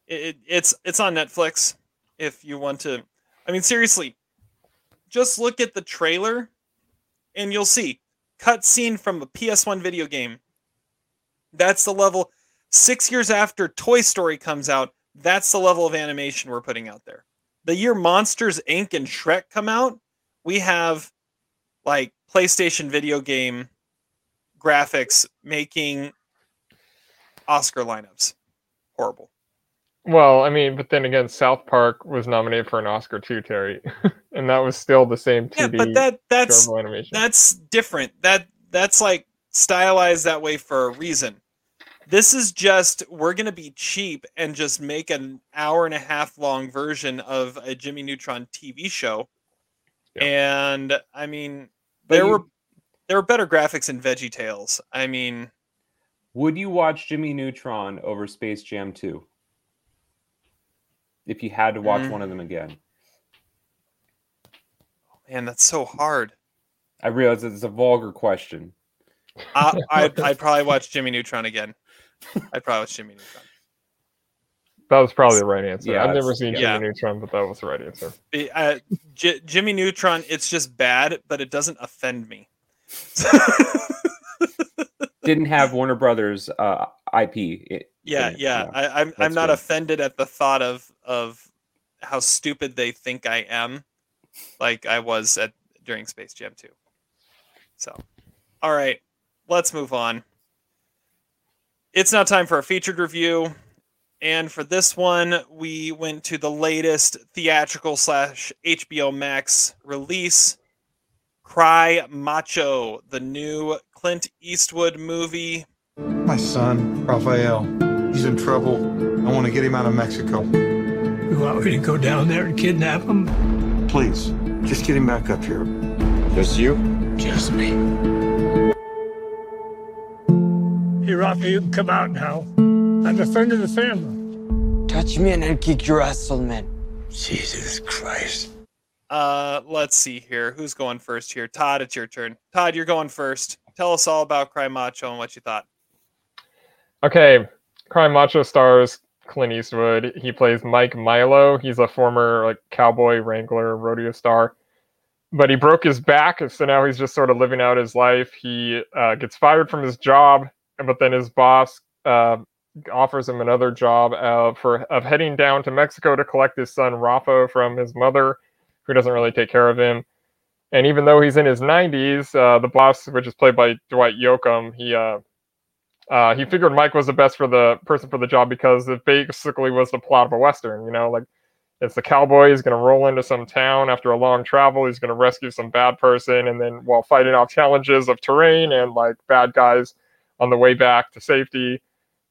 Speaker 3: It, it, it's it's on Netflix. If you want to, I mean, seriously, just look at the trailer, and you'll see cut scene from a PS1 video game. That's the level. Six years after Toy Story comes out, that's the level of animation we're putting out there. The year Monsters Inc. and Shrek come out, we have like PlayStation video game graphics making Oscar lineups. Horrible.
Speaker 2: Well, I mean, but then again, South Park was nominated for an Oscar too, Terry, and that was still the same 2D.
Speaker 3: Yeah, but that that's animation. that's different. That that's like stylized that way for a reason. This is just we're gonna be cheap and just make an hour and a half long version of a Jimmy Neutron TV show. Yeah. And I mean, there you, were there were better graphics in Veggie Tales. I mean,
Speaker 5: would you watch Jimmy Neutron over Space Jam 2? If you had to watch mm. one of them again.
Speaker 3: Man, that's so hard.
Speaker 5: I realize it's a vulgar question.
Speaker 3: Uh, I'd, I'd probably watch Jimmy Neutron again. I'd probably watch Jimmy Neutron.
Speaker 2: That was probably the right answer. Yeah, I've never seen Jimmy. Neutron, but that was the right answer.
Speaker 3: Uh, J- Jimmy Neutron, it's just bad, but it doesn't offend me.
Speaker 5: Didn't have Warner Brothers uh, IP. It,
Speaker 3: yeah, it, yeah. I, am I'm, I'm not good. offended at the thought of of how stupid they think I am, like I was at during Space Jam 2. So, all right, let's move on. It's now time for a featured review. And for this one, we went to the latest theatrical slash HBO Max release, Cry Macho, the new Clint Eastwood movie.
Speaker 6: My son, Rafael, he's in trouble. I want to get him out of Mexico.
Speaker 7: You want me to go down there and kidnap him?
Speaker 6: Please, just get him back up here.
Speaker 1: Just you?
Speaker 7: Just me. Hey, Rafa, you can come out now. I'm a friend of the family.
Speaker 8: Touch me and I'll kick your ass, old man.
Speaker 7: Jesus Christ.
Speaker 3: Uh, let's see here. Who's going first here? Todd, it's your turn. Todd, you're going first. Tell us all about Cry Macho and what you thought.
Speaker 2: Okay, Crime Macho stars Clint Eastwood. He plays Mike Milo. He's a former like cowboy wrangler, rodeo star, but he broke his back, so now he's just sort of living out his life. He uh, gets fired from his job, but then his boss uh, offers him another job uh, for of heading down to Mexico to collect his son Rafa from his mother who doesn't really take care of him. And even though he's in his 90s, uh, the boss, which is played by Dwight Yoakam, he uh, he figured Mike was the best for the person for the job because it basically was the plot of a western. You know, like it's the cowboy is going to roll into some town after a long travel. He's going to rescue some bad person, and then while fighting off challenges of terrain and like bad guys on the way back to safety,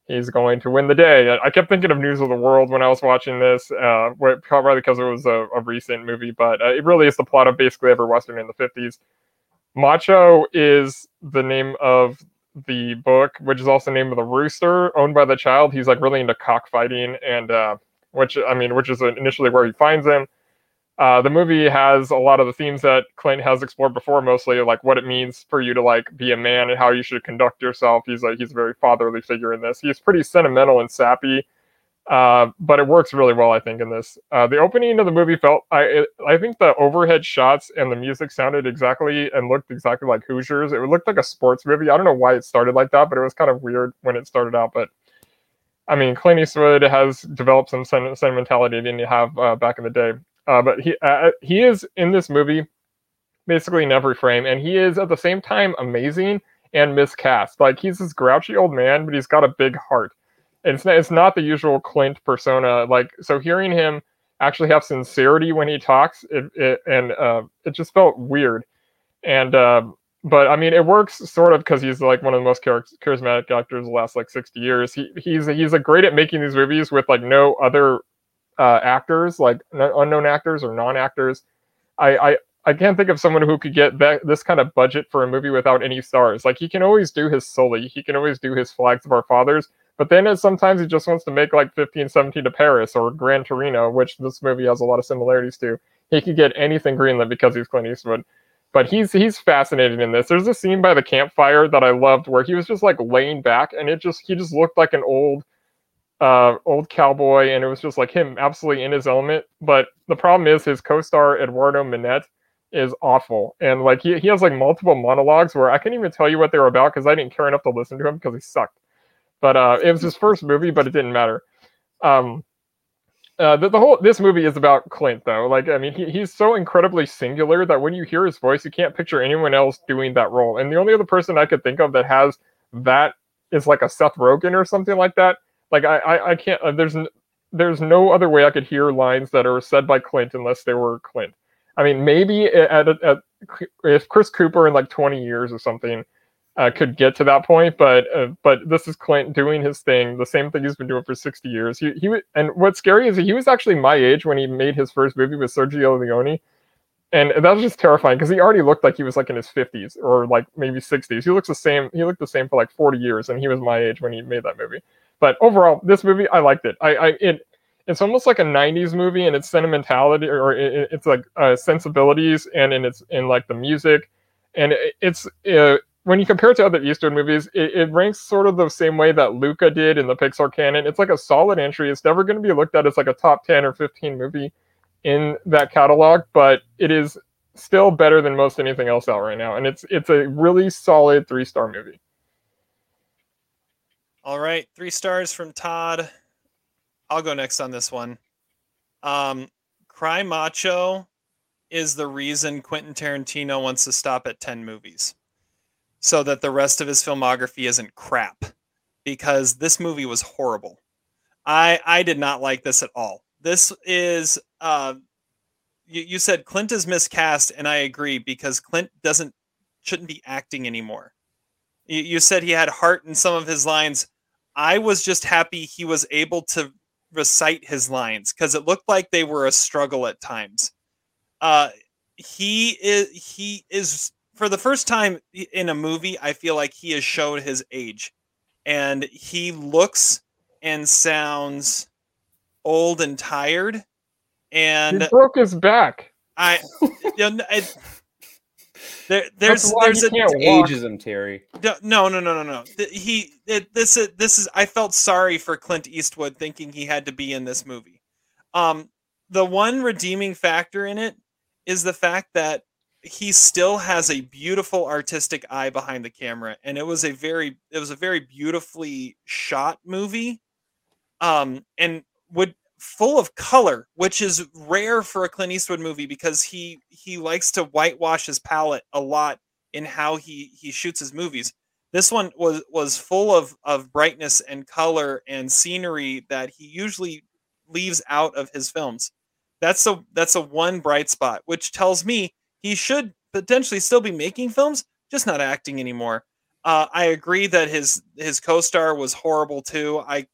Speaker 2: he's going to win the day. I kept thinking of News of the World when I was watching this, uh, probably because it was a, a recent movie, but uh, it really is the plot of basically every Western in the 50s. Macho is the name of the book, which is also the name of the rooster owned by the child. He's like really into cockfighting, and uh, which I mean, which is initially where he finds him. Uh, the movie has a lot of the themes that Clint has explored before, mostly like what it means for you to like be a man and how you should conduct yourself. He's like he's a very fatherly figure in this. He's pretty sentimental and sappy, uh, but it works really well, I think, in this. Uh, the opening of the movie felt I I think the overhead shots and the music sounded exactly and looked exactly like Hoosiers. It looked like a sports movie. I don't know why it started like that, but it was kind of weird when it started out. But I mean, Clint Eastwood has developed some sentimentality than you have uh, back in the day. Uh, but he uh, he is in this movie basically in every frame, and he is at the same time amazing and miscast. Like he's this grouchy old man, but he's got a big heart. It's not, it's not the usual Clint persona. Like so, hearing him actually have sincerity when he talks, it, it and uh, it just felt weird. And uh, but I mean, it works sort of because he's like one of the most charismatic actors the last like sixty years. He he's he's great at making these movies with like no other uh, actors, like unknown actors or non-actors. I, I I can't think of someone who could get that this kind of budget for a movie without any stars. Like he can always do his Sully, he can always do his Flags of Our Fathers, but then sometimes he just wants to make like 1517 to Paris or Gran Torino, which this movie has a lot of similarities to. He could get anything greenlit because he's Clint Eastwood. But he's he's fascinated in this. There's a scene by the campfire that I loved where he was just like laying back and it just he just looked like an old uh, old cowboy, and it was just like him absolutely in his element. But the problem is his co-star Eduardo Minett is awful, and like he, he has like multiple monologues where I can't even tell you what they were about because I didn't care enough to listen to him because he sucked. But uh, it was his first movie, but it didn't matter. Um, uh, the, the whole this movie is about Clint though. Like I mean, he, he's so incredibly singular that when you hear his voice, you can't picture anyone else doing that role. And the only other person I could think of that has that is like a Seth Rogen or something like that like I, I, I can't. Uh, there's there's no other way I could hear lines that are said by Clint unless they were Clint. I mean, maybe at, at, at if Chris Cooper in like 20 years or something uh, could get to that point, but uh, but this is Clint doing his thing, the same thing he's been doing for 60 years. He he and what's scary is he was actually my age when he made his first movie with Sergio Leone, and that was just terrifying because he already looked like he was like in his 50s or like maybe 60s. He looks the same. He looked the same for like 40 years, and he was my age when he made that movie. But overall, this movie I liked it. I, I it it's almost like a 90s movie in its sentimentality or it, it's like uh, sensibilities and in its in like the music and it, it's uh, when you compare it to other eastwood movies it, it, ranks sort of the same way that luca did in the pixar canon it's like a solid entry it's never going to be looked at as like a top 10 or 15 movie in that catalog but it is still better than most anything else out right now and it's it's a really solid three star movie
Speaker 3: all right, three stars from Todd. I'll go next on this one. Um, Cry Macho is the reason Quentin Tarantino wants to stop at 10 movies so that the rest of his filmography isn't crap because this movie was horrible. I I did not like this at all. This is uh you, you said Clint is miscast and I agree because Clint doesn't shouldn't be acting anymore. You, you said he had heart in some of his lines. I was just happy he was able to recite his lines because it looked like they were a struggle at times. Uh, he is he is for the first time in a movie. I feel like he has showed his age, and he looks and sounds old and tired. And
Speaker 2: he broke his back.
Speaker 3: I, you know, it, there, there's there's
Speaker 5: a ageism, Terry.
Speaker 3: No, no, no, no, no. He it, this this is. I felt sorry for Clint Eastwood thinking he had to be in this movie. Um, the one redeeming factor in it is the fact that he still has a beautiful artistic eye behind the camera, and it was a very it was a very beautifully shot movie. Um, and would full of color, which is rare for a Clint Eastwood movie because he he likes to whitewash his palette a lot in how he he shoots his movies. This one was was full of of brightness and color and scenery that he usually leaves out of his films. That's a that's a one bright spot, which tells me he should potentially still be making films, just not acting anymore. Uh, I agree that his his co-star was horrible too. I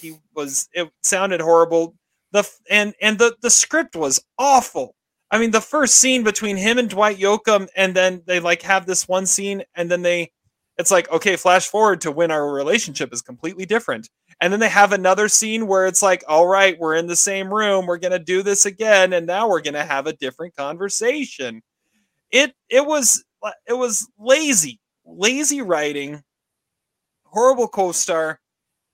Speaker 3: he was it sounded horrible. The and and the the script was awful. I mean, the first scene between him and Dwight Yoakam, and then they like have this one scene, and then they It's like, okay, flash forward to when our relationship is completely different. And then they have another scene where it's like, all right, we're in the same room, we're gonna do this again, and now we're gonna have a different conversation. It it was it was lazy, lazy writing, horrible co-star,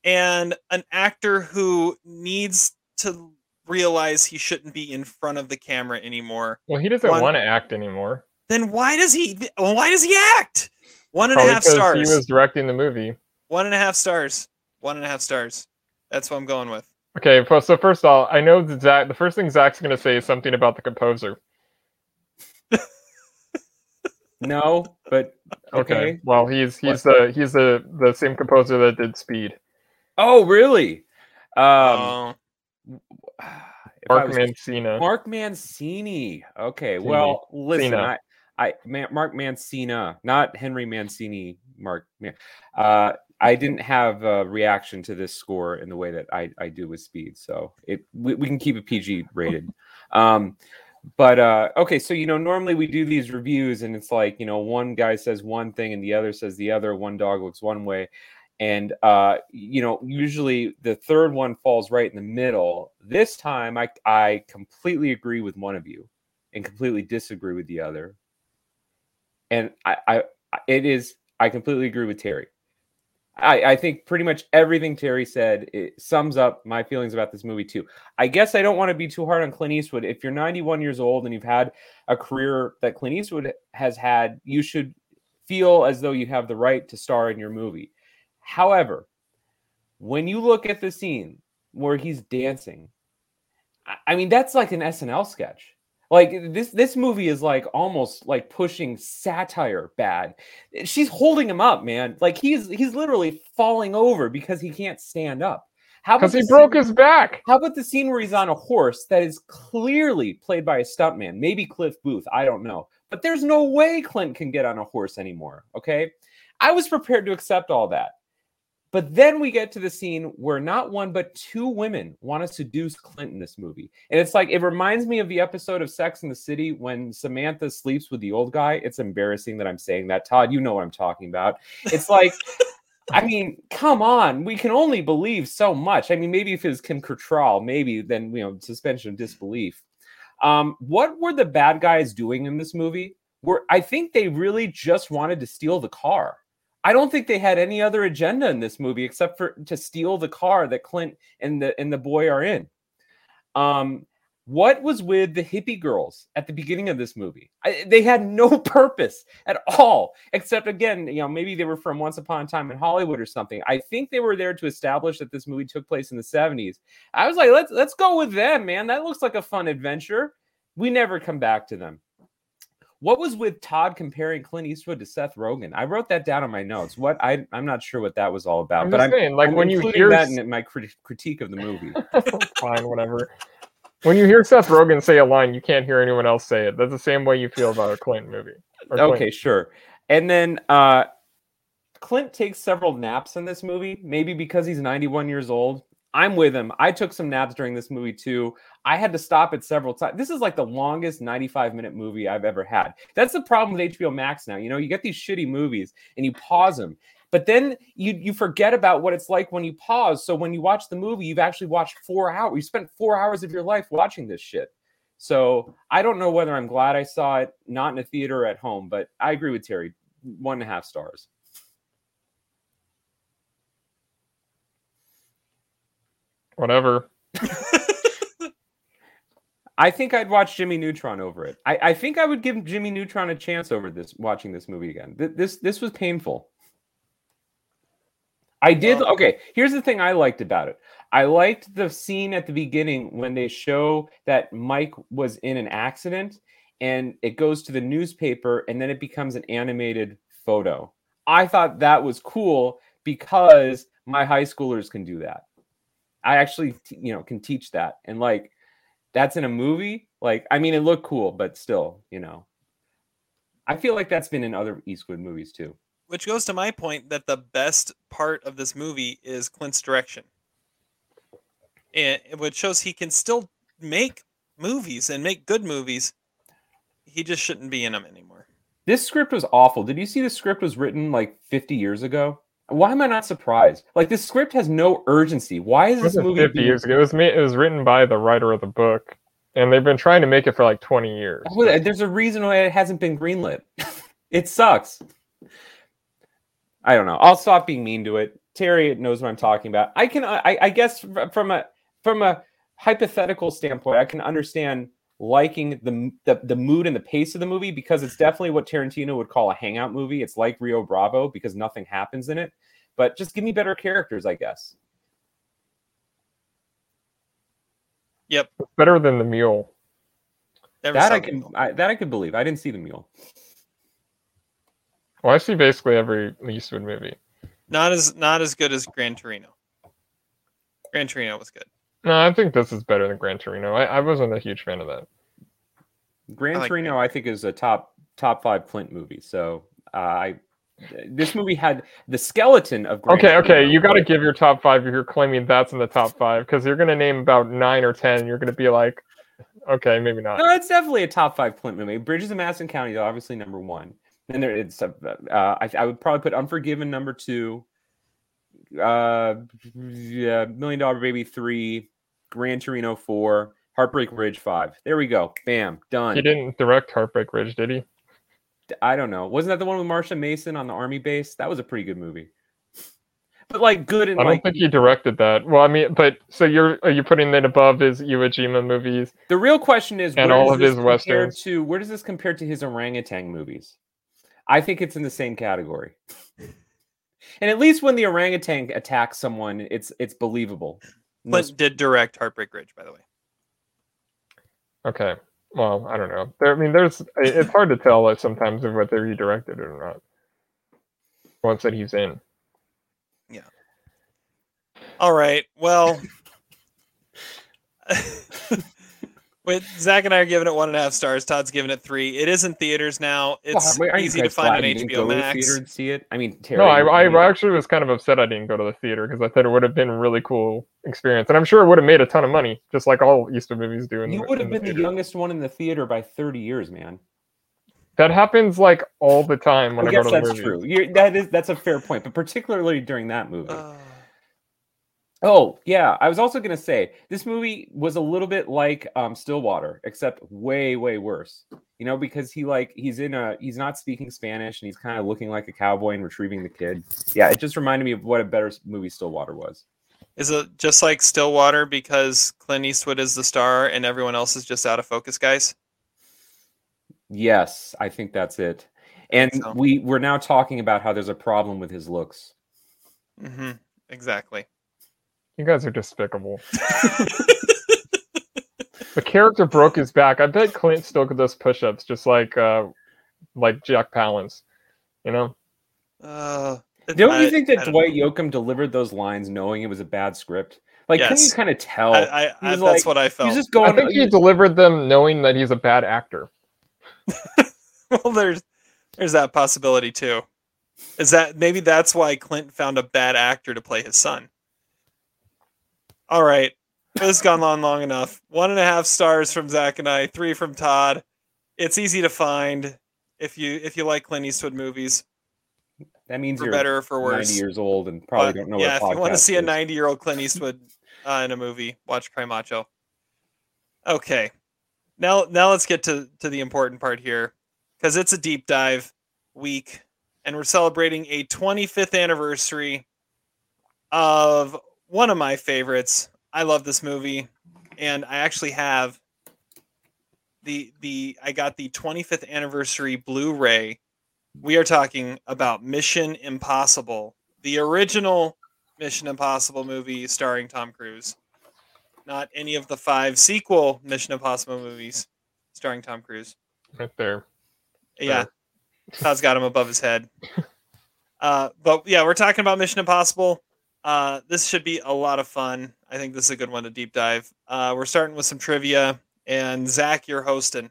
Speaker 3: and an actor who needs to realize he shouldn't be in front of the camera anymore.
Speaker 2: Well, he doesn't want to act anymore.
Speaker 3: Then why does he? Why does he act? One and Probably a half stars.
Speaker 2: He was directing the movie.
Speaker 3: One and a half stars. One and a half stars. That's what I'm going with.
Speaker 2: Okay, so first of all, I know that Zach. The first thing Zach's going to say is something about the composer.
Speaker 5: no, but okay.
Speaker 2: okay. Well, he's he's what? the he's the the same composer that did Speed.
Speaker 5: Oh, really? Um, uh,
Speaker 2: Mark Mancina.
Speaker 5: Mark Mancini. Okay, well, listen, I, I Mark Mancina, not Henry Mancini. Mark, uh, I didn't have a reaction to this score in the way that I, I do with Speed, so it we, we can keep it PG rated. Um, but uh, okay, so you know, normally we do these reviews, and it's like you know, one guy says one thing and the other says the other. One dog looks one way, and uh, you know, usually the third one falls right in the middle. This time, I I completely agree with one of you, and completely disagree with the other and I, I it is I completely agree with Terry. I, I think pretty much everything Terry said sums up my feelings about this movie too. I guess I don't want to be too hard on Clint Eastwood. If you're 91 years old and you've had a career that Clint Eastwood has had, you should feel as though you have the right to star in your movie. However, when you look at the scene where he's dancing, I mean that's like an SNL sketch. Like this this movie is like almost like pushing satire bad. She's holding him up, man. Like he's he's literally falling over because he can't stand up.
Speaker 2: How because he broke scene, his back.
Speaker 5: How about the scene where he's on a horse that is clearly played by a stuntman, maybe Cliff Booth, I don't know. But there's no way Clint can get on a horse anymore. Okay. I was prepared to accept all that. But then we get to the scene where not one but two women want to seduce Clint in this movie. And it's like it reminds me of the episode of Sex in the City when Samantha sleeps with the old guy. It's embarrassing that I'm saying that. Todd, you know what I'm talking about. It's like I mean, come on. We can only believe so much. I mean, maybe if it was Kim Cattrall, maybe then you know, suspension of disbelief. Um, what were the bad guys doing in this movie? Were I think they really just wanted to steal the car. I don't think they had any other agenda in this movie except for to steal the car that Clint and the and the boy are in. Um, what was with the hippie girls at the beginning of this movie? I, they had no purpose at all, except again, you know, maybe they were from Once Upon a Time in Hollywood or something. I think they were there to establish that this movie took place in the 70s. I was like, let's let's go with them, man. That looks like a fun adventure. We never come back to them. What was with Todd comparing Clint Eastwood to Seth Rogen? I wrote that down on my notes. What I I'm not sure what that was all about.
Speaker 2: I'm
Speaker 5: but
Speaker 2: I'm saying, like I'm when you hear
Speaker 5: that in my crit- critique of the movie.
Speaker 2: Fine, whatever. When you hear Seth Rogen say a line, you can't hear anyone else say it. That's the same way you feel about a Clint movie.
Speaker 5: Okay, sure. And then uh Clint takes several naps in this movie, maybe because he's 91 years old. I'm with him. I took some naps during this movie too. I had to stop it several times. This is like the longest 95 minute movie I've ever had. That's the problem with HBO Max now. You know, you get these shitty movies and you pause them, but then you you forget about what it's like when you pause. So when you watch the movie, you've actually watched four hours. You spent four hours of your life watching this shit. So I don't know whether I'm glad I saw it not in a theater or at home, but I agree with Terry. One and a half stars.
Speaker 2: Whatever.
Speaker 5: I think I'd watch Jimmy Neutron over it. I, I, think I would give Jimmy Neutron a chance over this watching this movie again. This this was painful. I did okay. Here's the thing I liked about it. I liked the scene at the beginning when they show that Mike was in an accident and it goes to the newspaper and then it becomes an animated photo. I thought that was cool because my high schoolers can do that. I actually, you know, can teach that. And like, that's in a movie. Like, I mean, it looked cool, but still, you know, I feel like that's been in other Eastwood movies too.
Speaker 3: Which goes to my point that the best part of this movie is Clint's direction, and which shows he can still make movies and make good movies. He just shouldn't be in them anymore.
Speaker 5: This script was awful. Did you see the script was written like 50 years ago? Why am I not surprised? Like this script has no urgency. Why is this movie
Speaker 2: 50
Speaker 5: being-
Speaker 2: years ago. It was made, it was written by the writer of the book, and they've been trying to make it for like 20 years.
Speaker 5: Well, There's a reason why it hasn't been greenlit. it sucks. I don't know. I'll stop being mean to it. Terry knows what I'm talking about. I can, I, I guess, from a from a hypothetical standpoint, I can understand liking the, the the mood and the pace of the movie because it's definitely what Tarantino would call a hangout movie. It's like Rio Bravo because nothing happens in it. But just give me better characters, I guess.
Speaker 3: Yep.
Speaker 2: It's better than the Mule.
Speaker 3: Never
Speaker 5: that I can I, that I could believe. I didn't see the mule.
Speaker 2: Well, I see basically every Eastwood movie.
Speaker 3: Not as not as good as Gran Torino. Gran Torino was good.
Speaker 2: No, I think this is better than Gran Torino. I, I wasn't a huge fan of that.
Speaker 5: Gran
Speaker 3: I like
Speaker 5: Torino, I think, is a top top five Clint movie. So uh, I this movie had the skeleton of Gran
Speaker 2: Okay, okay,
Speaker 5: Torino,
Speaker 2: you got to give your top five if you're claiming that's in the top five, because you're gonna name about nine or ten. You're gonna be like, okay, maybe not.
Speaker 5: No, it's definitely a top five Clint movie. Bridges of Madison County is obviously number one. And there, it's uh, I, I would probably put Unforgiven number two. Uh, yeah, Million Dollar Baby three, Gran Torino four, Heartbreak Ridge five. There we go. Bam, done.
Speaker 2: He didn't direct Heartbreak Ridge, did he?
Speaker 5: I don't know. Wasn't that the one with Marsha Mason on the army base? That was a pretty good movie. But like good and
Speaker 2: I don't
Speaker 5: like
Speaker 2: think he directed that. Well, I mean, but so you're are you putting it above his Iwo Jima movies?
Speaker 5: the real question is
Speaker 2: And all of his westerns.
Speaker 5: to where does this compare to his orangutan movies? I think it's in the same category. and at least when the orangutan attacks someone, it's it's believable. No
Speaker 3: Clint did direct Heartbreak Ridge, by the way.
Speaker 2: Okay. Well, I don't know. There, I mean, there's it's hard to tell like, sometimes of whether he directed it or not. Once that he's in. Yeah.
Speaker 3: All right. Well, with Zach and I are giving it one and a half stars. Todd's giving it three. It is in theaters now. It's
Speaker 5: Wait, aren't
Speaker 3: easy to find on HBO
Speaker 5: go to the
Speaker 3: Max.
Speaker 5: theater and see it. I mean, Terry,
Speaker 2: No, I, I, I actually was kind of upset I didn't go to the theater because I thought it would have been a really cool experience, and I'm sure it would have made a ton of money, just like all Eastwood movies do. In
Speaker 5: you would
Speaker 2: in
Speaker 5: have been the youngest one in the theater by 30 years, man.
Speaker 2: That happens like all the time when
Speaker 5: I
Speaker 2: I, go
Speaker 5: guess
Speaker 2: to the
Speaker 5: that's true. You're, that is that's a fair point, but particularly during that movie.
Speaker 3: Uh,
Speaker 5: Oh, yeah. I was also going to say this movie was a little bit like um, Stillwater, except way, way worse. You know, because he like he's in a he's not speaking Spanish and he's kind of looking like a cowboy and retrieving the kid. Yeah, it just reminded me of what a better movie Stillwater was.
Speaker 3: is it just like Stillwater because Clint Eastwood is the star and everyone else is just out of focus, guys?
Speaker 5: Yes, I think that's it. And
Speaker 3: So-
Speaker 5: we we're now talking about how there's a problem with his looks.
Speaker 3: hmm Exactly.
Speaker 2: You guys are despicable. the character broke his back. I bet Clint still does push-ups, just like uh, like Jack Palance. You know,
Speaker 3: Uh,
Speaker 5: Don't you think that Dwight
Speaker 3: know.
Speaker 5: Yoakam delivered those lines knowing it was a bad script? Like, can you kind of tell?
Speaker 3: I, I, I, that's
Speaker 5: like-
Speaker 3: what I
Speaker 5: He's
Speaker 3: felt.
Speaker 5: just going.
Speaker 2: I think he delivered them knowing that he's a bad actor.
Speaker 3: well, there's there's that possibility too. Is that maybe that's why Clint found a bad actor to play his son? All right, this has gone on long enough. One and a half stars from Zach and I, three from Todd. It's easy to find if you if you like Clint Eastwood movies,
Speaker 5: that means
Speaker 3: for
Speaker 5: you're
Speaker 3: better or for worse.
Speaker 5: 90
Speaker 3: worse.
Speaker 5: years old and probably
Speaker 3: But,
Speaker 5: don't know
Speaker 3: yeah, if you want to see a 90 year old Clint Eastwood uh, in a movie, watch Cry Macho. Okay, now now let's get to to the important part here, because it's a deep dive week, and we're celebrating a 25th anniversary of one of my favorites. I love this movie, and I actually have the the I got the 25th anniversary Blu-ray we are talking about Mission Impossible, the original Mission Impossible movie starring Tom Cruise, not any of the five sequel Mission Impossible movies starring Tom Cruise.
Speaker 2: Right there.
Speaker 3: Yeah, Todd's got him above his head. Uh, but yeah, we're talking about Mission Impossible. Uh, this should be a lot of fun. I think this is a good one to deep dive. Uh, we're starting with some trivia, and Zach, you're hosting.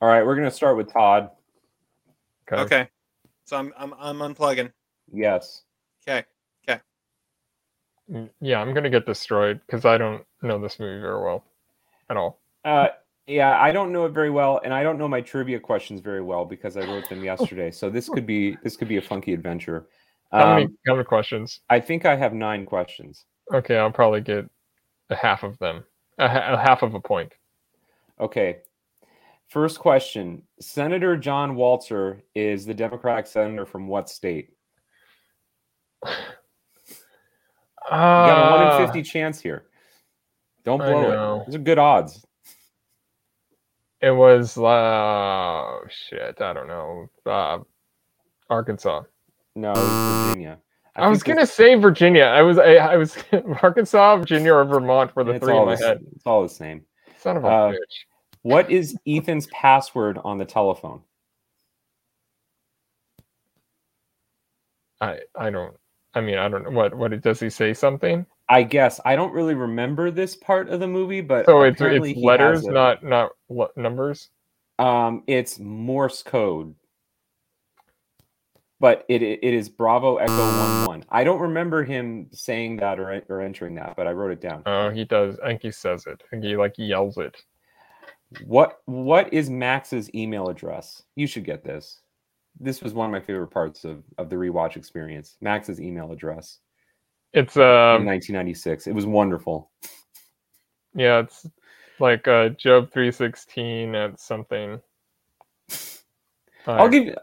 Speaker 5: All right, we're gonna start with Todd.
Speaker 2: Okay.
Speaker 3: Okay, so I'm I'm I'm unplugging.
Speaker 5: Yes.
Speaker 3: Okay.
Speaker 2: Okay. Yeah, I'm gonna get destroyed because I don't know this movie very well at all.
Speaker 5: Uh, Yeah, I don't know it very well, and I don't know my trivia questions very well because I wrote them yesterday. So this could be this could be a funky adventure.
Speaker 2: How many,
Speaker 5: Um,
Speaker 2: how many questions?
Speaker 5: I think I have nine questions.
Speaker 2: Okay, I'll probably get a half of them. A, a half of a point.
Speaker 5: Okay. First question: Senator John Walter is the Democratic senator from what state? You got a one
Speaker 2: Uh,
Speaker 5: in fifty chance here. Don't blow it. Those are good odds.
Speaker 2: It was uh shit. I don't know. Uh, Arkansas.
Speaker 5: No, it's Virginia.
Speaker 2: I, was gonna say Virginia. I was I, I was Arkansas, Virginia, or Vermont were the
Speaker 5: it's
Speaker 2: three in
Speaker 5: all
Speaker 2: my
Speaker 5: the,
Speaker 2: head.
Speaker 5: It's all the same.
Speaker 2: Son of a
Speaker 5: uh,
Speaker 2: bitch.
Speaker 5: What is Ethan's password on the telephone?
Speaker 2: I I don't. I mean, I don't know what what does he say something?
Speaker 5: I guess I don't really remember this part of the movie, but
Speaker 2: So it's it's letters,
Speaker 5: it.
Speaker 2: not not numbers.
Speaker 5: Um, it's Morse code, but it it is Bravo Echo One One. I don't remember him saying that or or entering that, but I wrote it down.
Speaker 2: Oh, he does. I think he says it. I think he like yells it.
Speaker 5: What what is Max's email address? You should get this. This was one of my favorite parts of of the rewatch experience. Max's email address
Speaker 2: It's
Speaker 5: in
Speaker 2: um
Speaker 5: 1996. It was wonderful.
Speaker 2: yeah, it's like uh Job three sixteen at something.
Speaker 5: I'll give you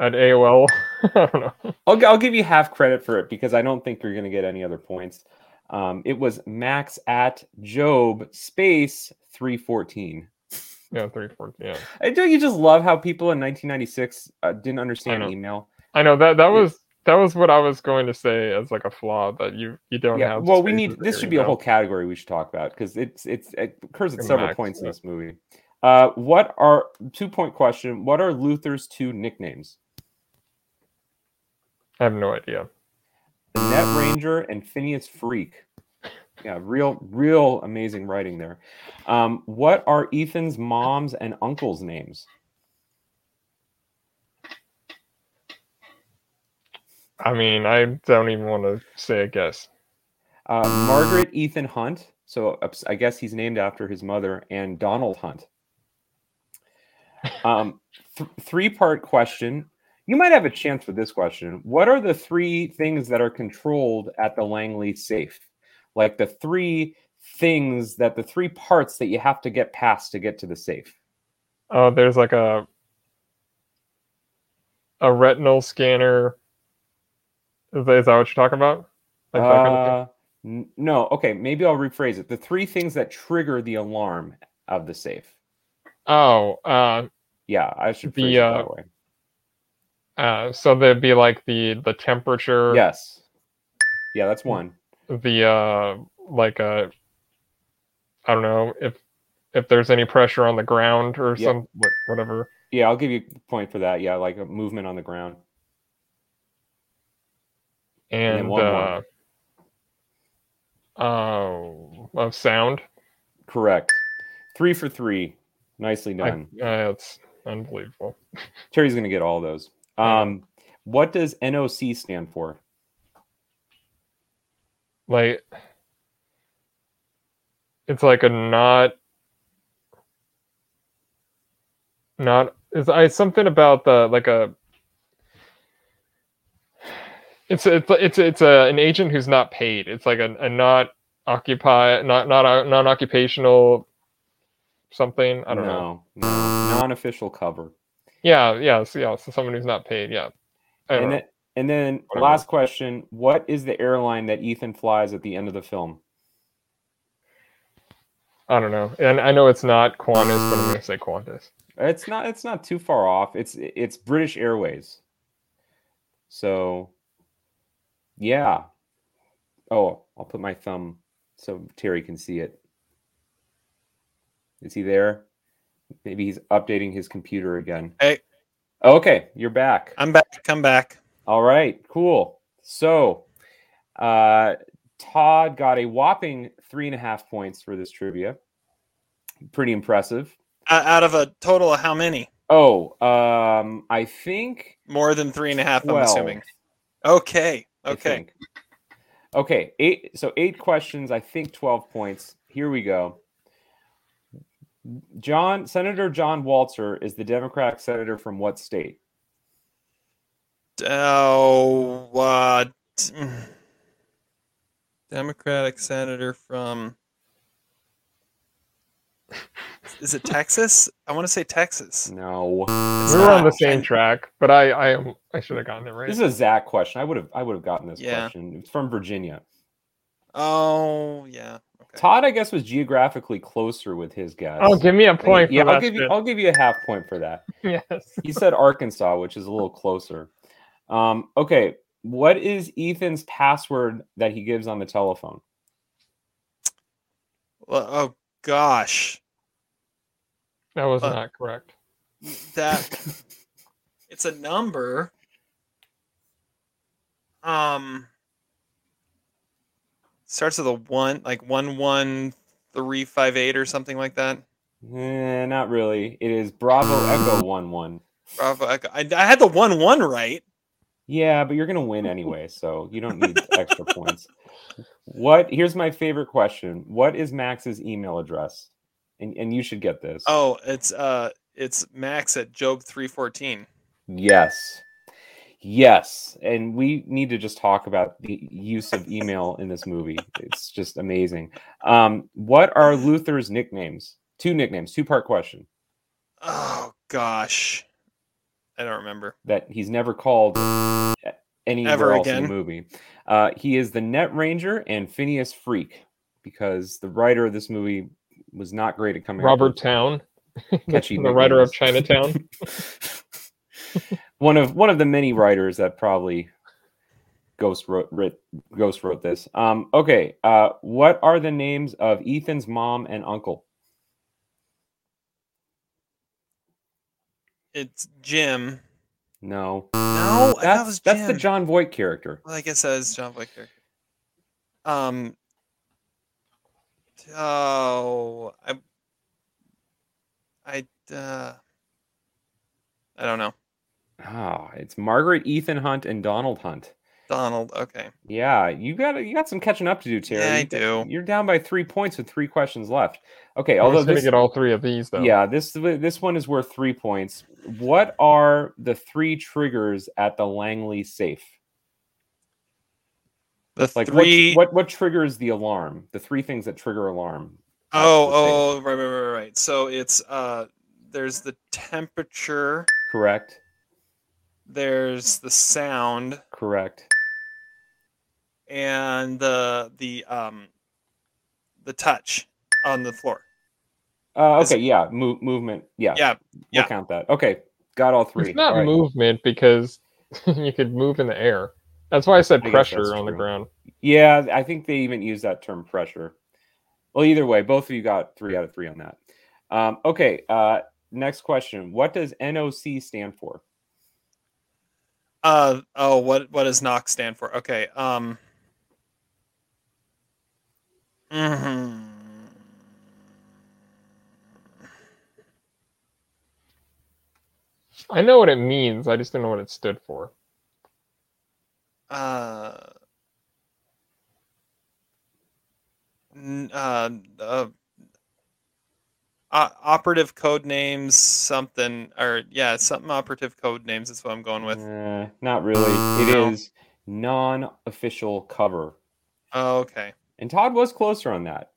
Speaker 2: at AOL. I don't know.
Speaker 5: I'll, I'll give you half credit for it because I don't think you're going to get any other points. Um, it was max at Job space 314.
Speaker 2: Yeah, 314. Yeah,
Speaker 5: I don't you just love how people in 1996 uh, didn't understand
Speaker 2: know.
Speaker 5: email?
Speaker 2: I know that that was that was what I was going to say as like a flaw that you you don't
Speaker 5: Yeah.
Speaker 2: have.
Speaker 5: Well, we need this should be a whole category we should talk about because it's it's it occurs at
Speaker 2: Your
Speaker 5: several
Speaker 2: max,
Speaker 5: points in this movie. Uh, what are two point question? What are Luther's two nicknames?
Speaker 2: I have no idea.
Speaker 5: The Net Ranger and Phineas Freak. Yeah, real, real amazing writing there. Um, what are Ethan's mom's and uncle's names?
Speaker 2: I mean, I don't even want to say a guess.
Speaker 5: Uh, Margaret Ethan Hunt. So I guess he's named after his mother, and Donald Hunt. Um, th- three part question. You might have a chance with this question. What are the three things that are controlled at the Langley safe? Like the three things that the three parts that you have to get past to get to the safe.
Speaker 2: Oh, there's like a a retinal scanner. Is that, is that what you're talking about? Like that kind of?
Speaker 5: Uh, n- no, okay, maybe I'll rephrase it. The three things that trigger the alarm of the safe.
Speaker 2: Oh, uh,
Speaker 5: Yeah, I should
Speaker 2: The, uh,
Speaker 5: that way.
Speaker 2: Uh, so there'd be like the the temperature.
Speaker 5: Yes. Yeah, that's one.
Speaker 2: The uh, like uh, I don't know if if there's any pressure on the ground or some whatever.
Speaker 5: Yeah, I'll give you a point for that. Yeah, like a movement on the ground. then
Speaker 2: And,
Speaker 5: one
Speaker 2: uh, oh, of sound.
Speaker 5: Correct. Three for three. Nicely
Speaker 2: I,
Speaker 5: done.
Speaker 2: uh, it's unbelievable.
Speaker 5: Terry's gonna get all those. Um, what does NOC stand for?
Speaker 2: like it's like a not not is I something about the like a it's it's it's it's a an agent who's not paid. It's like a, a not occupy not not a non-occupational something. I don't know.
Speaker 5: no, no, non-official cover.
Speaker 2: Yeah, yeah, so yeah, so someone who's not paid. Yeah,
Speaker 5: And then, and then
Speaker 2: Whatever.
Speaker 5: last question: What is the airline that Ethan flies at the end of the film?
Speaker 2: I don't know, and I know it's not Qantas, but I'm gonna say Qantas.
Speaker 5: It's not. It's not too far off. It's it's British Airways. So, yeah. Oh, I'll put my thumb so Terry can see it. Is he there? Maybe he's updating his computer again.
Speaker 3: Hey.
Speaker 5: Okay, you're back.
Speaker 3: I'm back. Come back.
Speaker 5: All right, cool. So, uh, Todd got a whopping three and a half points for this trivia. Pretty impressive.
Speaker 3: Uh, out of a total of how many?
Speaker 5: Oh, um, I think
Speaker 3: More than three and a half, I'm assuming. Okay. Okay.
Speaker 5: Okay, eight. So eight questions. I think twelve points. Here we go. John Senator John Walter is the Democratic senator from what state?
Speaker 3: Oh, uh, Democratic senator from. Is it Texas? I want to say Texas.
Speaker 5: No.
Speaker 2: we were on the same track, but I I I should have gotten it right.
Speaker 5: This is a Zach question. I would have I would have gotten this
Speaker 3: Yeah.
Speaker 5: question. It's from Virginia.
Speaker 3: Oh, yeah. Okay.
Speaker 5: Todd, I guess, was geographically closer with his guess.
Speaker 2: Oh, give me a point.
Speaker 5: yeah,
Speaker 2: for
Speaker 5: I'll
Speaker 2: that
Speaker 5: give you
Speaker 2: shit.
Speaker 5: I'll give you a half point for that.
Speaker 2: Yes.
Speaker 5: He said Arkansas, which is a little closer. Um, okay, what is Ethan's password that he gives on the telephone?
Speaker 3: Well, oh gosh,
Speaker 2: That was
Speaker 3: Uh,
Speaker 2: not correct.
Speaker 3: that it's a number. Um, starts with a one, like one one three five eight or something like that.
Speaker 5: Eh, not really. It is Bravo Echo One One.
Speaker 3: Bravo. Echo. I, I had the one one right.
Speaker 5: Yeah, but you're gonna win anyway, so you don't need extra points. What? Here's my favorite question. What is Max's email address? And and you should get this.
Speaker 3: Oh, it's uh, it's Max at Job three fourteen.
Speaker 5: Yes. Yes. And we need to just talk about the use of email in this movie. It's just amazing. Um, what are Luther's nicknames? Two nicknames, two part question
Speaker 3: Oh gosh, I don't remember.
Speaker 5: that he's never called anywhere
Speaker 3: Ever
Speaker 5: else in
Speaker 3: again.
Speaker 5: the movie. Uh, he is the Net Ranger and Phineas Freak because the writer of this movie was not great at coming up
Speaker 2: Robert
Speaker 5: with
Speaker 2: Towne,
Speaker 5: catchy
Speaker 2: the writer of. Chinatown.
Speaker 5: one of one of the many writers that probably ghost wrote, writ, ghost wrote this um okay uh what are the names of ethan's mom and uncle
Speaker 3: It's Jim.
Speaker 5: no
Speaker 3: No, I thought it
Speaker 5: that's
Speaker 3: was
Speaker 5: that's the jon voight character
Speaker 3: Well, I guess that is Jon Voight character. Um. Oh, I. I. Uh, I don't know.
Speaker 5: Ah it's margaret ethan hunt and donald hunt
Speaker 3: Donald. Okay.
Speaker 5: yeah you got you got some catching up to do terry
Speaker 3: Yeah, I
Speaker 5: You got-
Speaker 3: do.
Speaker 5: you're down by three points with three questions left okay
Speaker 2: I
Speaker 5: although
Speaker 2: was going to
Speaker 5: this
Speaker 2: get all three of these though.
Speaker 5: Yeah, this this one is worth three points. What are the three triggers at the Langley safe?
Speaker 3: The
Speaker 5: Like
Speaker 3: three.
Speaker 5: what, what what triggers the alarm? The three things that trigger alarm.
Speaker 3: oh, oh, right, right, right, right. So it's uh, there's the temperature.
Speaker 5: correct,
Speaker 3: There's the sound
Speaker 5: correct.
Speaker 3: and the the um, the touch on the floor.
Speaker 5: Uh, okay, yeah, move, movement. Yeah,
Speaker 3: Yeah,
Speaker 5: we'll
Speaker 3: yeah.
Speaker 5: count that. Okay, got all three.
Speaker 2: It's not
Speaker 5: All right.
Speaker 2: movement because you could move in the air. That's why I said
Speaker 5: I
Speaker 2: pressure
Speaker 5: that's
Speaker 2: on the ground.
Speaker 5: Yeah, I think they even use that term pressure. Well, either way, both of you got three out of three on that. Um, okay, uh, next question. What does NOC stand for?
Speaker 3: Uh oh, what what does knock stand for? Okay. Um. mhm.
Speaker 2: I know what it means. I just don't know what it stood for.
Speaker 3: Uh. n- Uh, uh, o- operative code names something or yeah something operative code names is what i'm going with
Speaker 5: Uh, not really. It is
Speaker 3: No.
Speaker 5: non-official cover,
Speaker 3: oh, okay
Speaker 5: and Todd was closer on that.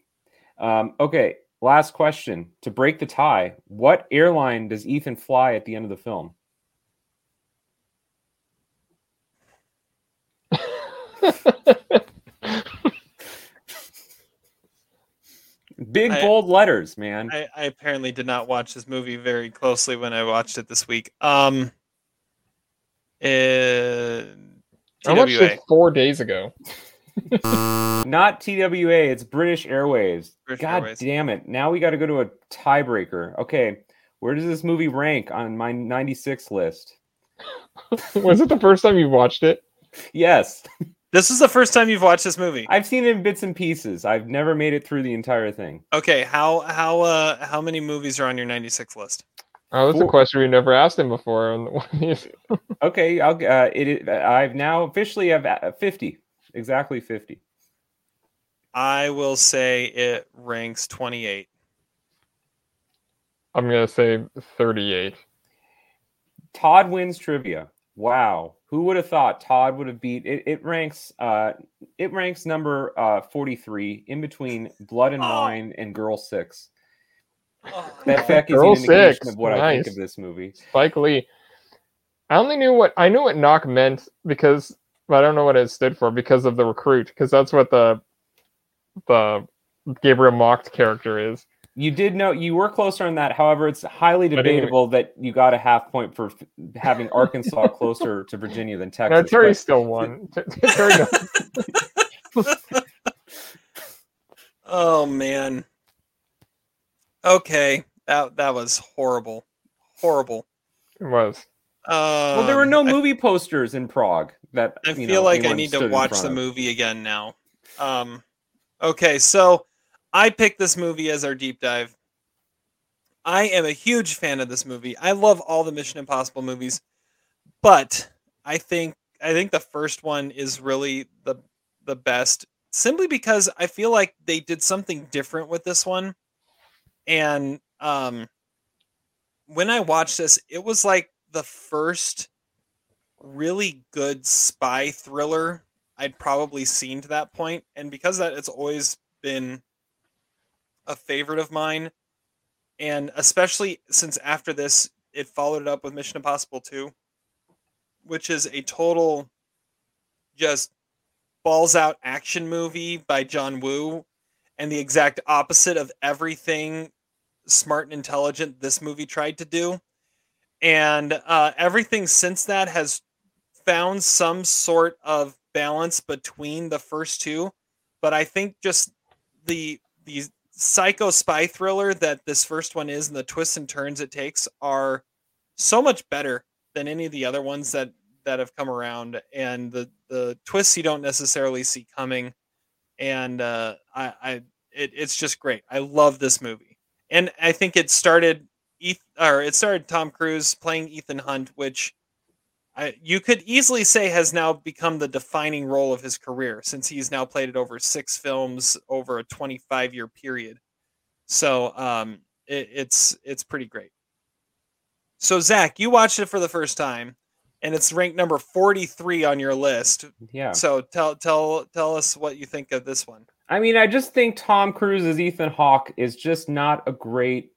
Speaker 5: Um, okay, last question to break the tie. What airline does Ethan fly at the end of the film? Big
Speaker 3: I-
Speaker 5: bold letters, man.
Speaker 3: I, I apparently did not watch this movie very closely when i watched it this week um uh,
Speaker 2: I watched it four days ago.
Speaker 5: Not TWA, it's British Airways.
Speaker 3: British
Speaker 5: God
Speaker 3: Airways.
Speaker 5: damn it. Now we got to go to a tiebreaker. Okay, where does this movie rank on my 96 list?
Speaker 2: Was it the first time you watched it?
Speaker 5: Yes,
Speaker 3: this is the first time you've watched this movie
Speaker 5: I've seen it in bits and pieces. I've never made it through the entire thing.
Speaker 3: okay how how uh how many movies are on your 96 list
Speaker 2: Oh, that's a question we never asked him before. on one of these.
Speaker 5: Okay, I'll uh, it, it I've now officially have uh, 50. Exactly 50.
Speaker 3: i will say it ranks 28
Speaker 2: I'm gonna say 38.
Speaker 5: Todd wins trivia. Wow. Who would have thought Todd would have beat it? It ranks uh it ranks number uh 43 in between Blood and
Speaker 3: Oh.
Speaker 5: Wine and Girl Six.
Speaker 3: Oh,
Speaker 5: That fact is
Speaker 2: Girl
Speaker 5: an indication
Speaker 2: Six,
Speaker 5: of what I think of this movie.
Speaker 2: Spike Lee. I only knew what I knew what knock meant because, but I don't know what it stood for because of the recruit because that's what the the Gabriel Macht character is.
Speaker 5: You did know you were closer on that. However, it's highly
Speaker 2: But anyway.
Speaker 5: debatable that you got a half point for f- having Arkansas closer to Virginia than Texas.
Speaker 2: No, Terry
Speaker 5: but-
Speaker 2: still won. T- t- Terry
Speaker 3: oh man. Okay, that that was horrible, horrible.
Speaker 2: it was.
Speaker 3: Um,
Speaker 5: well, there were no
Speaker 3: I-
Speaker 5: movie posters in Prague. That
Speaker 3: I
Speaker 5: you
Speaker 3: feel
Speaker 5: know,
Speaker 3: like I need to watch the movie again now. Um, okay, so I picked this movie as our deep dive. I am a huge fan of this movie. I love all the Mission Impossible movies, but I think I think the first one is really the the best simply because I feel like they did something different with this one. And um when I watched this, it was like the first really good spy thriller I'd probably seen to that point, and because that it's always been a favorite of mine, and especially since after this it followed it up with Mission Impossible 2, which is a total just balls out action movie by John Woo, and the exact opposite of everything smart and intelligent this movie tried to do. And uh, everything since that has found some sort of balance between the first two, but I think just the the psycho spy thriller that this first one is and the twists and turns it takes are so much better than any of the other ones that that have come around. And the the twists you don't necessarily see coming. And uh i i it, it's just great. I love this movie. And i think it started Eth- or it started tom cruise playing ethan hunt which I, you could easily say has now become the defining role of his career since he's now played it over six films over a 25 year period so um it, it's it's pretty great so zach you watched it for the first time and it's ranked number 43 on your list
Speaker 5: Yeah.
Speaker 3: so tell tell tell us what you think of this one
Speaker 5: I mean, I just think Tom Cruise as Ethan Hawke is just not a great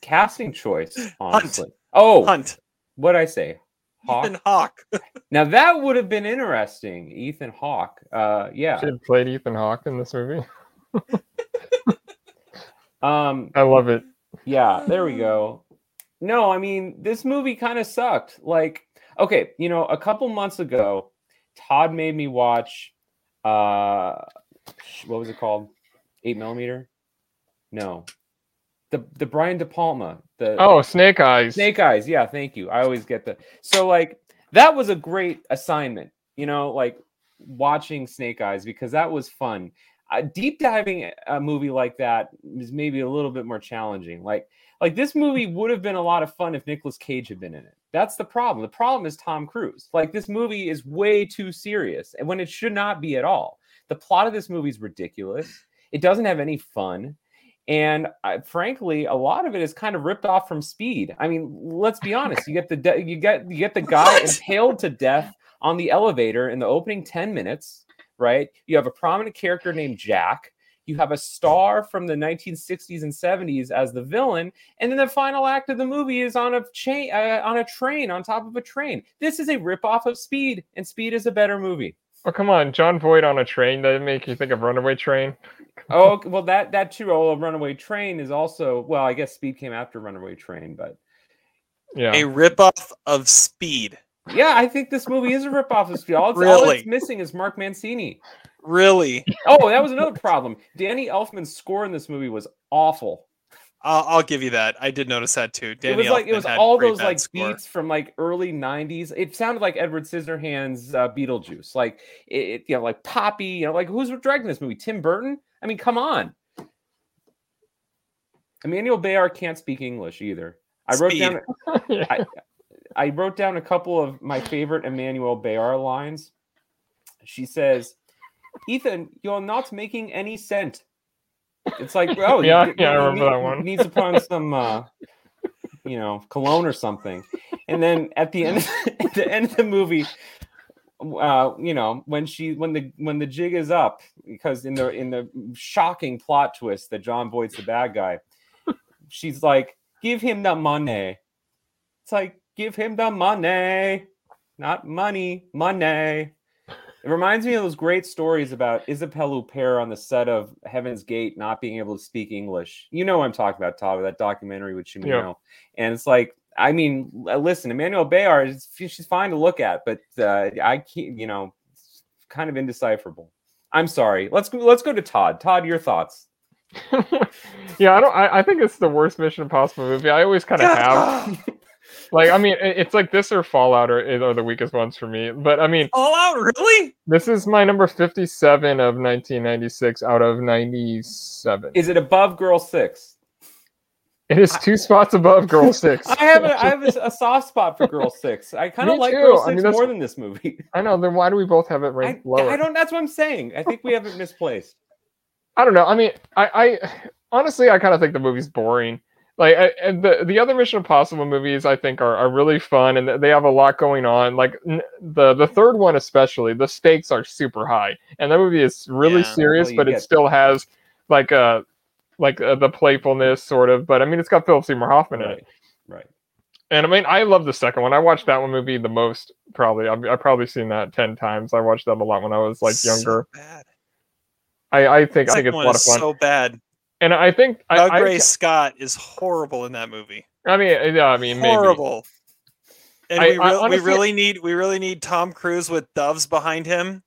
Speaker 5: casting choice, honestly. Oh,
Speaker 3: hunt
Speaker 5: what'd I say? Hawk.
Speaker 3: ethan hawk
Speaker 5: Now that would have been interesting. Ethan Hawke. Uh, yeah.
Speaker 2: Should have played Ethan Hawke in this movie.
Speaker 5: Um,
Speaker 2: I love it.
Speaker 5: yeah. There we go. No, I mean, this movie kind of sucked. Like, okay, you know, a couple months ago, Todd made me watch. Uh, what was it called? Eight millimeter? No. The the Brian De Palma. The
Speaker 2: Oh, Snake Eyes.
Speaker 5: Snake Eyes. Yeah, thank you. I always get the so like that was a great assignment. You know, like watching Snake Eyes because that was fun. Uh, deep diving a movie like that is maybe a little bit more challenging. Like like this movie would have been a lot of fun if Nicolas Cage had been in it. That's the problem. The problem is Tom Cruise. Like this movie is way too serious and when it should not be at all. The plot of this movie is ridiculous. It doesn't have any fun. And I, frankly, a lot of it is kind of ripped off from Speed. I mean, let's be honest. You get the de- you get you get the guy
Speaker 3: What?
Speaker 5: impaled to death on the elevator in the opening ten minutes, right? You have a prominent character named Jack. You have a star from the 1960s and 70s as the villain, and then the final act of the movie is on a chain uh, on a train on top of a train. This is a ripoff of Speed, and Speed is a better movie.
Speaker 2: Oh, come on. Jon Voight on a train. Doesn't make you think of Runaway Train.
Speaker 5: Oh well, that that too. Oh, Runaway Train is also well. I guess Speed came after Runaway Train, but
Speaker 2: Yeah.
Speaker 3: a ripoff of speed
Speaker 5: yeah, I think this movie is a ripoff of Speed. All it's, all it's missing is Mark Mancini.
Speaker 3: really
Speaker 5: Oh, that was another problem. Danny Elfman's score in this movie was awful.
Speaker 3: I'll, I'll give you that i did notice that too Danny
Speaker 5: it was like it was all those like
Speaker 3: score.
Speaker 5: beats from like early '90s. It sounded like Edward Scissorhands' uh, Beetlejuice, like it, it, you know, like Poppy. You know, like who's directing this movie? Tim Burton. I mean, come on. Emmanuelle Béart can't speak English either. I wrote
Speaker 3: Speed.
Speaker 5: down. I, I wrote down a couple of my favorite Emmanuelle Béart lines. She says, "Ethan, you're not making any sense." It's like, oh,
Speaker 2: Yeah,
Speaker 5: you-
Speaker 2: yeah, I remember
Speaker 5: need-
Speaker 2: that one.
Speaker 5: Needs upon some uh, you know, cologne or something. And then at the end, at the end of the movie, uh, you know, when she when the when the jig is up, because in the in the shocking plot twist that Jon Voight's the bad guy, she's like, "Give him the money." It's like, "Give him the money." not money, money. It reminds me of those great stories about Isabelle Huppert on the set of Heaven's Gate not being able to speak English. You know what I'm talking about, Todd, that documentary with Cimino. Yeah. And it's like, I mean, listen, Emmanuelle Béart, she's fine to look at, but uh, I can't, you know, kind of indecipherable. I'm sorry. Let's go. Let's go to Todd. Todd, your thoughts.
Speaker 2: yeah, I don't. I, I, think it's the worst Mission Impossible movie. I always kind of have. like I mean, it's like this or Fallout are, are the weakest ones for me. But I mean,
Speaker 3: Fallout really?
Speaker 2: This is my number fifty-seven of nineteen ninety-six out of ninety-seven.
Speaker 5: Is it above Girl Six?
Speaker 2: It is two spots above Girl Six.
Speaker 5: I have a, I have a, a soft spot for Girl Six. I kind of like too. Girl Six I mean, more than this movie.
Speaker 2: I know. Then why do we both have it ranked
Speaker 5: I,
Speaker 2: lower?
Speaker 5: I don't. That's what I'm saying. I think we have it misplaced.
Speaker 2: I don't know. I mean, I, I honestly, I kind of think the movie's boring like I, the the other Mission Impossible movies, I think are, are really fun and they have a lot going on. Like the the third one especially, the stakes are super high, and that movie is really yeah, serious, well, but it still has like a like uh, the playfulness sort of. But I mean, it's got Philip Seymour Hoffman
Speaker 5: right.
Speaker 2: in it,
Speaker 5: right?
Speaker 2: And I mean, I love the second one. I watched that one movie the most. Probably, I've, I've probably seen that ten times. I watched that a lot when I was like younger.
Speaker 3: So bad.
Speaker 2: I, I think I think it's a lot of fun.
Speaker 3: So bad.
Speaker 2: And I think
Speaker 3: Doug
Speaker 2: I,
Speaker 3: Ray I, Scott is horrible in that movie.
Speaker 2: I mean, yeah, I mean,
Speaker 3: horrible. Maybe. And I, we, re- honestly, we really need we really need Tom Cruise with doves behind him,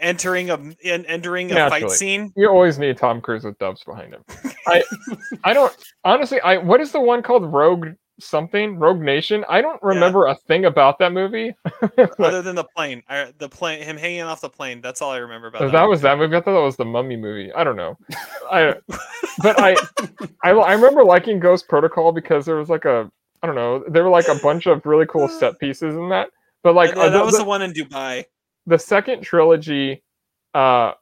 Speaker 3: entering a entering a naturally. fight scene.
Speaker 2: You always need Tom Cruise with doves behind him. I I don't honestly. I what is the one called Rogue something Rogue Nation. I don't remember yeah. a thing about that movie.
Speaker 3: Other than the plane, I, the plane, him hanging off the plane. That's all I remember about.
Speaker 2: that, that was that movie. I thought that was the Mummy movie. I don't know. I, but I, I, I remember liking Ghost Protocol because there was like a, I don't know, there were like a bunch of really cool set pieces in that. But like
Speaker 3: yeah, that the, was the one in Dubai.
Speaker 2: The second trilogy, uh,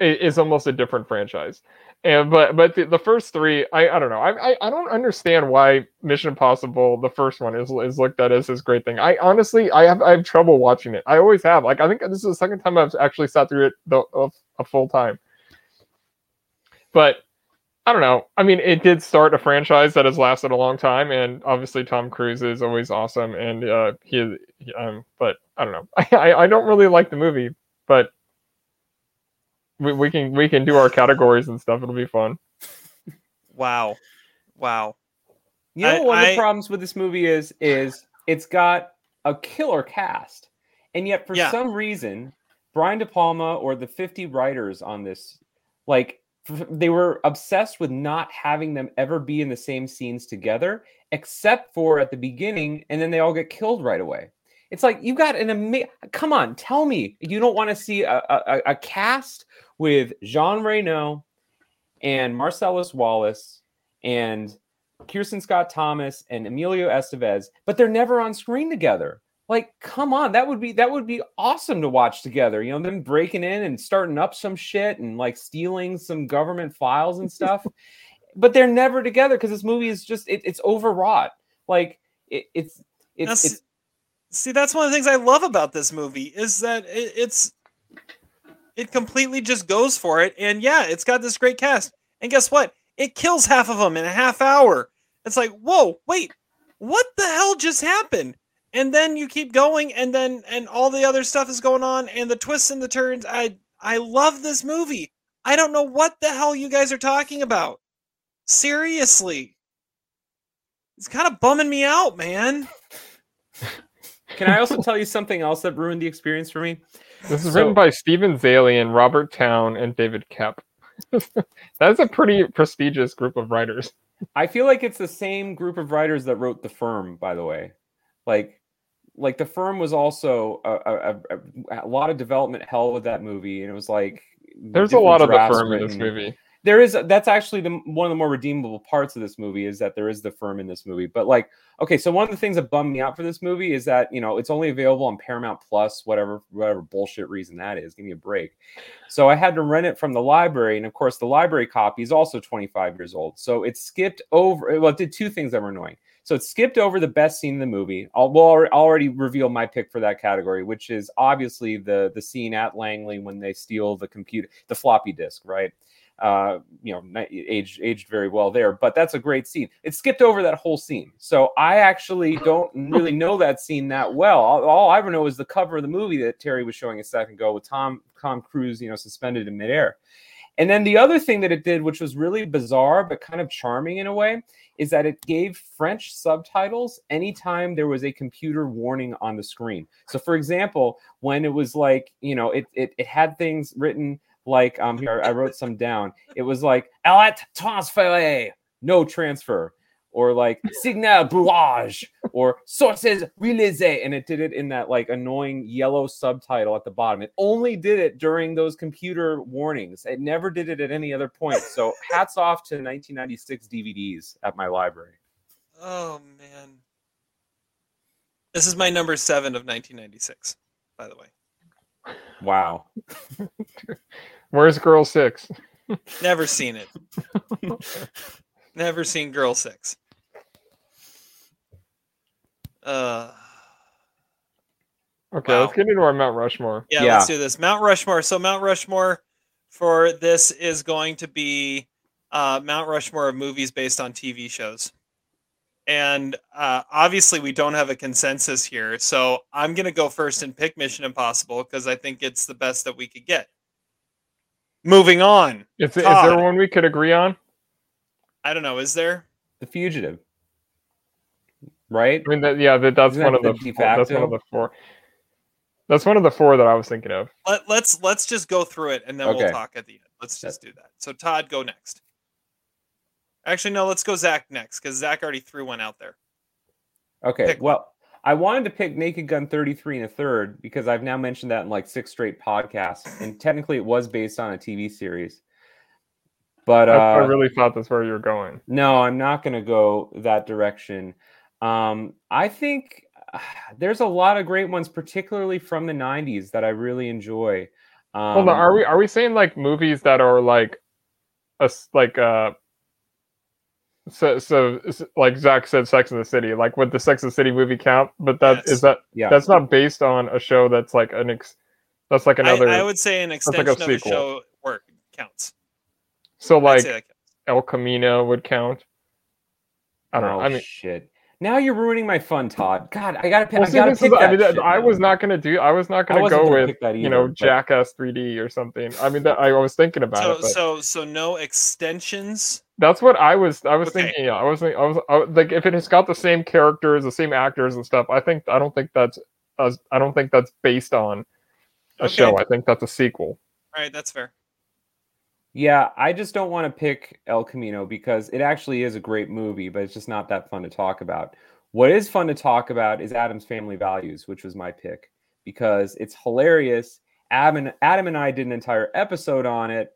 Speaker 2: is almost a different franchise and but but the, the first three I, I don't know I, I, I don't understand why mission impossible the first one is is looked at as this great thing i honestly i have i have trouble watching it i always have like i think this is the second time i've actually sat through it the, a, a full time but i don't know i mean it did start a franchise that has lasted a long time and obviously tom cruise is always awesome and uh he, he um but i don't know I, I don't really like the movie but we, we can we can do our categories and stuff. It'll be fun.
Speaker 3: Wow, wow.
Speaker 5: You know, I, one I, of the problems with this movie is is it's got a killer cast, and yet for yeah. some reason, Brian De Palma or the fifty writers on this, like they were obsessed with not having them ever be in the same scenes together, except for at the beginning, and then they all get killed right away. It's like you got an amazing. Come on, tell me you don't want to see a, a, a cast with Jean Reno and Marcellus Wallace and Kristin Scott Thomas and Emilio Estevez, but they're never on screen together. Like, come on, that would be that would be awesome to watch together. You know, them breaking in and starting up some shit and like stealing some government files and stuff. but they're never together because this movie is just it, it's overwrought. Like it, it's it's, it's
Speaker 3: see that's one of the things I love about this movie is that it, it's it completely just goes for it. And yeah, it's got this great cast. And guess what? It kills half of them in a half hour. It's like, whoa, wait, what the hell just happened? And then you keep going, and then and all the other stuff is going on, and the twists and the turns. I I love this movie. I don't know what the hell you guys are talking about. Seriously. It's kind of bumming me out, man.
Speaker 5: Can I also tell you something else that ruined the experience for me?
Speaker 2: This is so, written by Steven Zaillian, Robert Towne, and David Koepp. That's a pretty prestigious group of writers.
Speaker 5: I feel like it's the same group of writers that wrote The Firm, by the way. Like, like The Firm was also a, a, a, a lot of development hell with that movie, and it was like
Speaker 2: there's a lot of The Firm in this movie
Speaker 5: there is that's actually the one of the more redeemable parts of this movie is that there is the firm in this movie. But like, okay, so one of the things that bummed me out for this movie is that you know it's only available on Paramount Plus, whatever whatever bullshit reason that is. Give me a break. So I had to rent it from the library, and of course the library copy is also 25 years old. So it skipped over. Well, it did two things that were annoying. So it skipped over the best scene in the movie. I'll, we'll al- already reveal my pick for that category, which is obviously the the scene at Langley when they steal the computer, the floppy disk, right? Uh, you know, aged aged very well there. But that's a great scene. It skipped over that whole scene, so I actually don't really know that scene that well. All, all I ever know is the cover of the movie that Terry was showing a second ago with Tom Tom Cruise, you know, suspended in midair. And then the other thing that it did, which was really bizarre but kind of charming in a way, is that it gave French subtitles anytime there was a computer warning on the screen. So, for example, when it was like, you know, it it, it had things written like, um, here I wrote some down. It was like, "Alert transféré," no transfer, or like "signal brouage," or "sources réalisées," and it did it in that like annoying yellow subtitle at the bottom. It only did it during those computer warnings. It never did it at any other point. So, hats off to 1996 DVDs at my library.
Speaker 3: Oh man. This is my number seven of 1996, by the way.
Speaker 5: Wow.
Speaker 2: Where's Girl Six?
Speaker 3: Never seen it. Never seen Girl Six. Uh,
Speaker 2: Okay,
Speaker 3: Wow.
Speaker 2: let's get into our Mount Rushmore.
Speaker 3: yeah,
Speaker 5: Yeah.
Speaker 3: let's do this. Mount Rushmore. So Mount Rushmore for this is going to be uh, Mount Rushmore of movies based on TV shows. And uh, obviously, we don't have a consensus here. So I'm going to go first and pick Mission Impossible because I think it's the best that we could get. Moving on.
Speaker 2: Is, is
Speaker 3: Todd.
Speaker 2: there one we could agree on?
Speaker 3: I don't know. Is there?
Speaker 5: The Fugitive. Right?
Speaker 2: I mean, that, yeah, that, that's
Speaker 5: Isn't
Speaker 2: one
Speaker 5: that
Speaker 2: of the
Speaker 5: the
Speaker 2: four, that's one of the four. That's one of the four that I was thinking of.
Speaker 3: Let, let's let's just go through it and then we'll talk at the end. Let's just do that. So Todd, go next. Actually, no. Let's go Zach next because Zach already threw one out there.
Speaker 5: Okay.
Speaker 3: Pick one.
Speaker 5: well, I wanted to pick Naked Gun 33 and a third because I've now mentioned that in like six straight podcasts. And technically it was based on a TV series. But
Speaker 2: I,
Speaker 5: uh,
Speaker 2: I really thought that's where you were going.
Speaker 5: no, I'm not going to go that direction. Um, I think uh, there's a lot of great ones, particularly from the 90s, that I really enjoy. Um,
Speaker 2: Hold on, are we are we saying like movies that are like, a s- like uh. So, so s- like Zach said, Sex in the City. Like, would the Sex in the City movie count? But that is
Speaker 3: Yes.
Speaker 2: that
Speaker 5: Yeah.
Speaker 2: that's not based on a show that's like an ex. That's like another.
Speaker 3: I, I would say an
Speaker 2: like a
Speaker 3: extension of a
Speaker 2: sequel.
Speaker 3: show work counts.
Speaker 2: so like
Speaker 3: counts.
Speaker 2: El Camino would count. I don't know.
Speaker 5: oh,
Speaker 2: I mean,
Speaker 5: shit. Now you're ruining my fun, Todd. God, I gotta pick.
Speaker 2: well,
Speaker 5: I gotta pick
Speaker 2: is- I mean,
Speaker 5: shit
Speaker 2: I was not gonna do. I was not gonna go
Speaker 5: gonna
Speaker 2: with
Speaker 5: pick that
Speaker 2: you know
Speaker 5: but-
Speaker 2: Jackass 3D or something. I mean, that I was thinking about
Speaker 3: So
Speaker 2: it, but
Speaker 3: so so no extensions.
Speaker 2: that's what I was. I was
Speaker 3: Okay.
Speaker 2: thinking. Yeah, I was. I was I, like, if it has got the same characters, the same actors and stuff. I think. I don't think that's. as I don't think that's based on a
Speaker 3: Okay.
Speaker 2: show. I think that's a sequel.
Speaker 3: All right, that's fair.
Speaker 5: Yeah, I just don't want to pick El Camino because it actually is a great movie, but it's just not that fun to talk about. What is fun to talk about is Addams Family Values, which was my pick because it's hilarious. Adam and, Adam and I did an entire episode on it.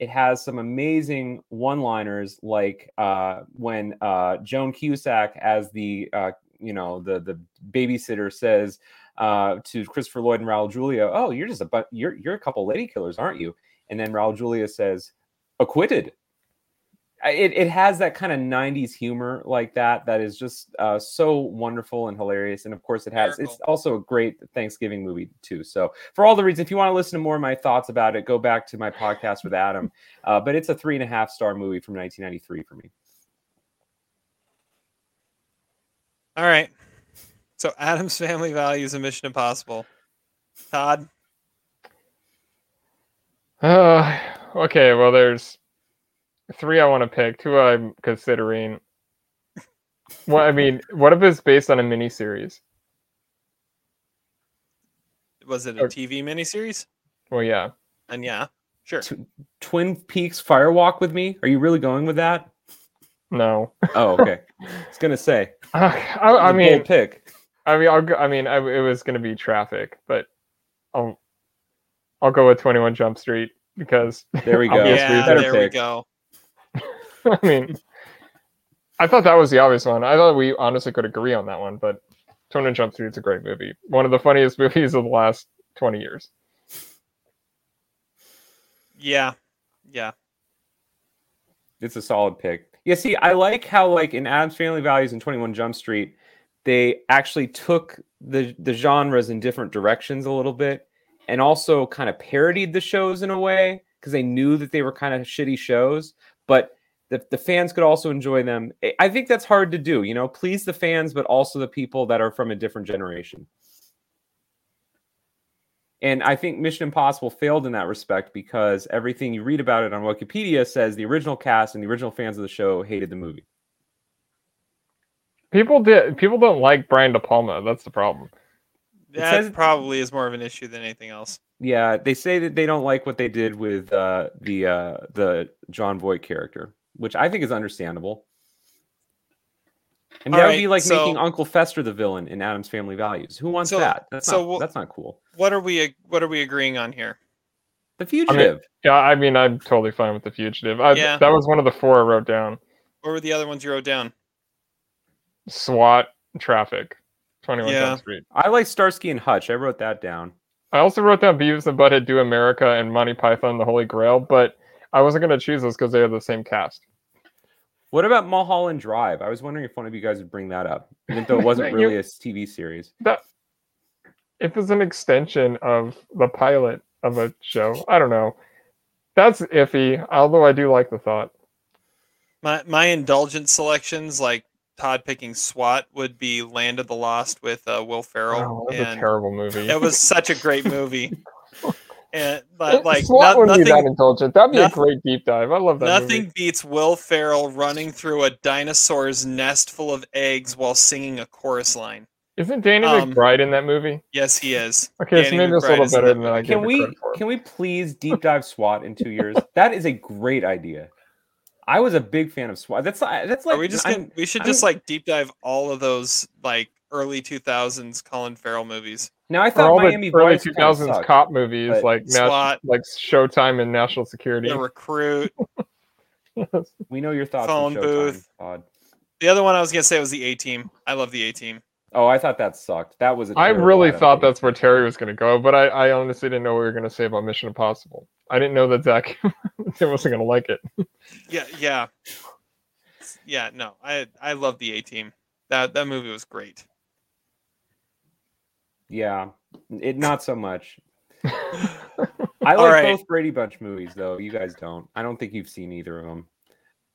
Speaker 5: It has some amazing one-liners, like uh, when uh, Joan Cusack, as the uh, you know the the babysitter, says uh, to Christopher Lloyd and Raul Julia, "Oh, you're just a but you're you're a couple lady killers, aren't you?" And then Raul Julia says, "Acquitted." It, it has that kind of 90s humor like that that is just uh, so wonderful and hilarious and of course it has it's also a great thanksgiving movie too so for all the reasons if you want to listen to more of my thoughts about it go back to my podcast with adam uh, but it's a three and a half star movie from 1993 for me
Speaker 3: All right. So Addams Family Values and Mission Impossible. Todd.
Speaker 2: Uh, okay. Well, there's three I want to pick. Two I'm considering. Well, I mean, what if it's based on a miniseries?
Speaker 3: Was it a
Speaker 2: Okay.
Speaker 3: TV miniseries?
Speaker 2: Well, yeah.
Speaker 3: And yeah, sure.
Speaker 5: Tw- twin peaks firewalk with me are you really going with that
Speaker 2: No.
Speaker 5: oh okay i was gonna say
Speaker 2: I, I mean,
Speaker 5: pick
Speaker 2: I mean, I'll go, I mean, I, it was going to be traffic, but I'll I'll go with Twenty One Jump Street because
Speaker 5: there we go
Speaker 3: Yeah,
Speaker 2: reason.
Speaker 3: there we go.
Speaker 2: I mean, I thought that was the obvious one. I thought we honestly could agree on that one, but Twenty One Jump Street's a great movie, one of the funniest movies of the last twenty years.
Speaker 3: Yeah. Yeah.
Speaker 5: it's a solid pick. Yeah, see, I like how like in Addams Family Values and Twenty One Jump Street, they actually took the the genres in different directions a little bit, and also kind of parodied the shows in a way because they knew that they were kind of shitty shows, but the, the fans could also enjoy them. I- think that's hard to do, you know, please the fans, but also the people that are from a different generation. And I think Mission Impossible failed in that respect because everything you read about it on Wikipedia says the original cast and the original fans of the show hated the movie.
Speaker 2: People did. People don't like Brian De Palma. That's the problem.
Speaker 3: That
Speaker 5: says-
Speaker 3: probably is more of an issue than anything else.
Speaker 5: Yeah, they say that they don't like what they did with uh, the uh, the Jon Voight character, which I think is understandable. And
Speaker 3: All
Speaker 5: that would
Speaker 3: right,
Speaker 5: be like
Speaker 3: so-
Speaker 5: making Uncle Fester the villain in Addams Family Values. Who wants
Speaker 3: So-
Speaker 5: that? That's
Speaker 3: so
Speaker 5: not
Speaker 3: we'll-
Speaker 5: that's not cool.
Speaker 3: What are we what are we agreeing on here?
Speaker 5: The Fugitive.
Speaker 2: Yeah, I mean, I'm totally fine with the fugitive. I,
Speaker 3: Yeah.
Speaker 2: That was one of the four I wrote down.
Speaker 3: What were the other ones you wrote down?
Speaker 2: SWAT, traffic, 21
Speaker 3: Yeah.
Speaker 2: Jump Street.
Speaker 5: I like Starsky and Hutch. I wrote that down.
Speaker 2: I also wrote down Beavis and Butthead Do America and Monty Python The Holy Grail, but I wasn't going to choose those because they are the same cast.
Speaker 5: What about Mulholland Drive? I was wondering if one of you guys would bring that up, even though it wasn't
Speaker 2: You-
Speaker 5: really a TV series.
Speaker 2: That if it's an extension of the pilot of a show, I don't know. That's iffy, although I do like the thought.
Speaker 3: My my indulgent selections, like Todd picking SWAT, would be Land of the Lost with uh, Will Ferrell,
Speaker 2: Oh, that's a
Speaker 3: and
Speaker 2: terrible movie.
Speaker 3: it was such a great movie. and but like
Speaker 2: SWAT
Speaker 3: no-
Speaker 2: wouldn't be that
Speaker 3: nothing,
Speaker 2: indulgent. That'd be a great deep dive. I love that
Speaker 3: nothing
Speaker 2: movie.
Speaker 3: beats Will Ferrell running through a dinosaur's nest full of eggs while singing a chorus line.
Speaker 2: Isn't Danny
Speaker 3: um,
Speaker 2: McBride in that movie?
Speaker 3: Yes, he is.
Speaker 2: Okay, so
Speaker 3: Danny
Speaker 2: maybe it's a little better than I
Speaker 3: movie.
Speaker 5: Can we can we please deep dive SWAT in two years? That is a great idea. I was a big fan of SWAT. That's that's like
Speaker 3: Are we just
Speaker 5: I'm-
Speaker 3: gonna, we should
Speaker 5: I'm-
Speaker 3: just like deep dive all of those like early 2000s Colin Farrell movies.
Speaker 5: now I thought
Speaker 2: all
Speaker 5: Miami
Speaker 2: the early 2000s
Speaker 5: kinda sucked.
Speaker 2: cop movies like Nas-
Speaker 3: SWAT.
Speaker 2: like Showtime and National Security.
Speaker 3: The Recruit.
Speaker 5: We know your thoughts
Speaker 3: Phone booth.
Speaker 5: Todd.
Speaker 3: The other one I was gonna say was the A Team. I love the A Team.
Speaker 5: Oh, I thought that sucked. That was a
Speaker 2: I really thought that's where Terry was going to go, but I, I honestly didn't know what we were going to say about Mission Impossible. I didn't know that Zach wasn't going to like it.
Speaker 3: Yeah, yeah, yeah. No, I I love the A Team. That that movie was great.
Speaker 5: Yeah, it not so much. I like
Speaker 3: right.
Speaker 5: both Brady Bunch movies, though. You guys don't. I don't think you've seen either of them,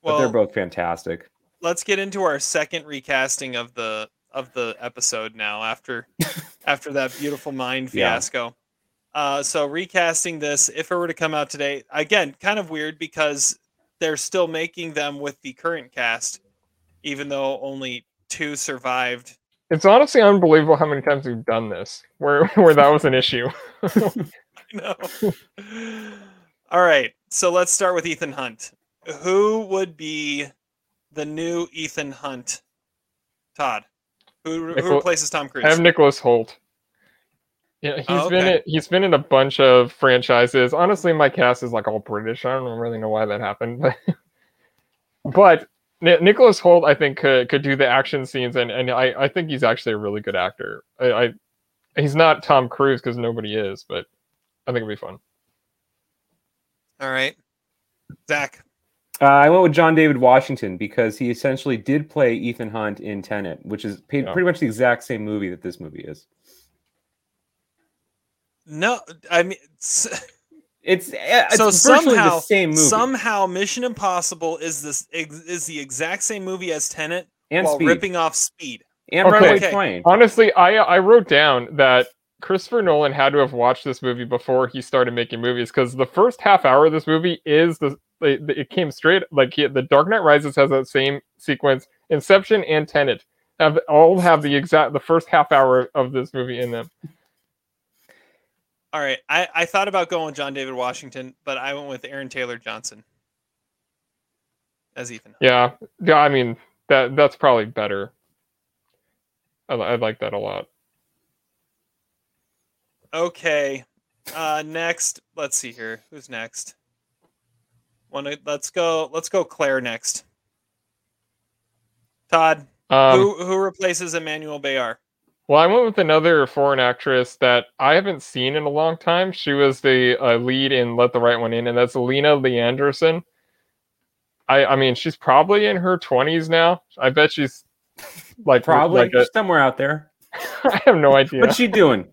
Speaker 5: but
Speaker 3: Well,
Speaker 5: they're both fantastic.
Speaker 3: let's get into our second recasting of the of the episode now after after that beautiful mind
Speaker 5: Yeah.
Speaker 3: fiasco. Uh, so recasting this, if it were to come out today, again, kind of weird because they're still making them with the current cast, even though only two survived.
Speaker 2: It's honestly unbelievable how many times we've done this where, where that was an issue.
Speaker 3: No. All right, so let's start with Ethan Hunt. Who would be the new Ethan Hunt? Todd. Who, who replaces Tom Cruise?
Speaker 2: I have Nicholas Hoult. Yeah, he's
Speaker 3: Oh,
Speaker 2: been in, he's been in a bunch of franchises. Honestly, my cast is like all British. I don't really know why that happened, but but Ni- Nicholas Hoult, I think could could do the action scenes, and and I I think he's actually a really good actor. I, I he's not Tom Cruise because nobody is, but I think it'd be fun.
Speaker 3: All right. Zach.
Speaker 5: Uh, I went with John David Washington because he essentially did play Ethan Hunt in Tenet, which is pa-
Speaker 2: Yeah.
Speaker 5: pretty much the exact same movie that this movie is.
Speaker 3: No, I mean, s-
Speaker 5: It's, uh, it's
Speaker 3: so somehow,
Speaker 5: the same movie.
Speaker 3: somehow, Mission Impossible is this is the exact same movie as Tenet
Speaker 5: and
Speaker 3: while
Speaker 5: Speed
Speaker 3: ripping off Speed.
Speaker 5: and
Speaker 2: Okay.
Speaker 5: Runaway
Speaker 3: Okay.
Speaker 5: Train.
Speaker 2: Honestly, I I wrote down that Christopher Nolan had to have watched this movie before he started making movies because the first half hour of this movie is the it, it came straight like he, the Dark Knight Rises has that same sequence. Inception and Tenet have all have the exact the first half hour of this movie in them.
Speaker 3: All right, I, I thought about going with John David Washington, but I went with Aaron Taylor Johnson as Ethan.
Speaker 2: Yeah, yeah. I mean that that's probably better. I, I like that a lot.
Speaker 3: Okay, uh, next, let's see here. Who's next? One, let's go. Let's go. Claire next. Todd,
Speaker 2: Um,
Speaker 3: who who replaces Emmanuelle Béart?
Speaker 2: Well, I went with another foreign actress that I haven't seen in a long time. She was the uh, lead in Let the Right One In, and that's Lina Leandersson. I I mean, she's probably in her twenties now. I bet she's like
Speaker 5: Probably
Speaker 2: Like a,
Speaker 5: somewhere out there.
Speaker 2: I have no idea.
Speaker 5: What's she doing?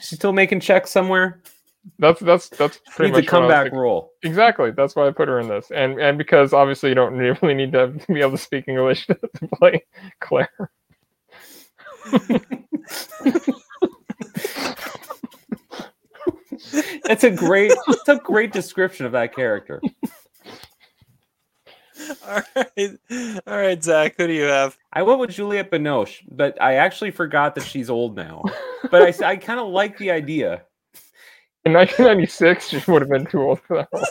Speaker 5: She's still making checks somewhere.
Speaker 2: That's that's that's pretty
Speaker 5: Needs a
Speaker 2: much was
Speaker 5: comeback role.
Speaker 2: Exactly. That's why I put her in this, and and because obviously you don't really need to be able to speak English to play Claire.
Speaker 5: It's a great, it's a great description of that character.
Speaker 3: All right, all right, Zach. Who do you have?
Speaker 5: I went with Juliette Binoche, but I actually forgot that she's old now. But I, I kind of like the idea.
Speaker 2: In 1996, she would have been too old for that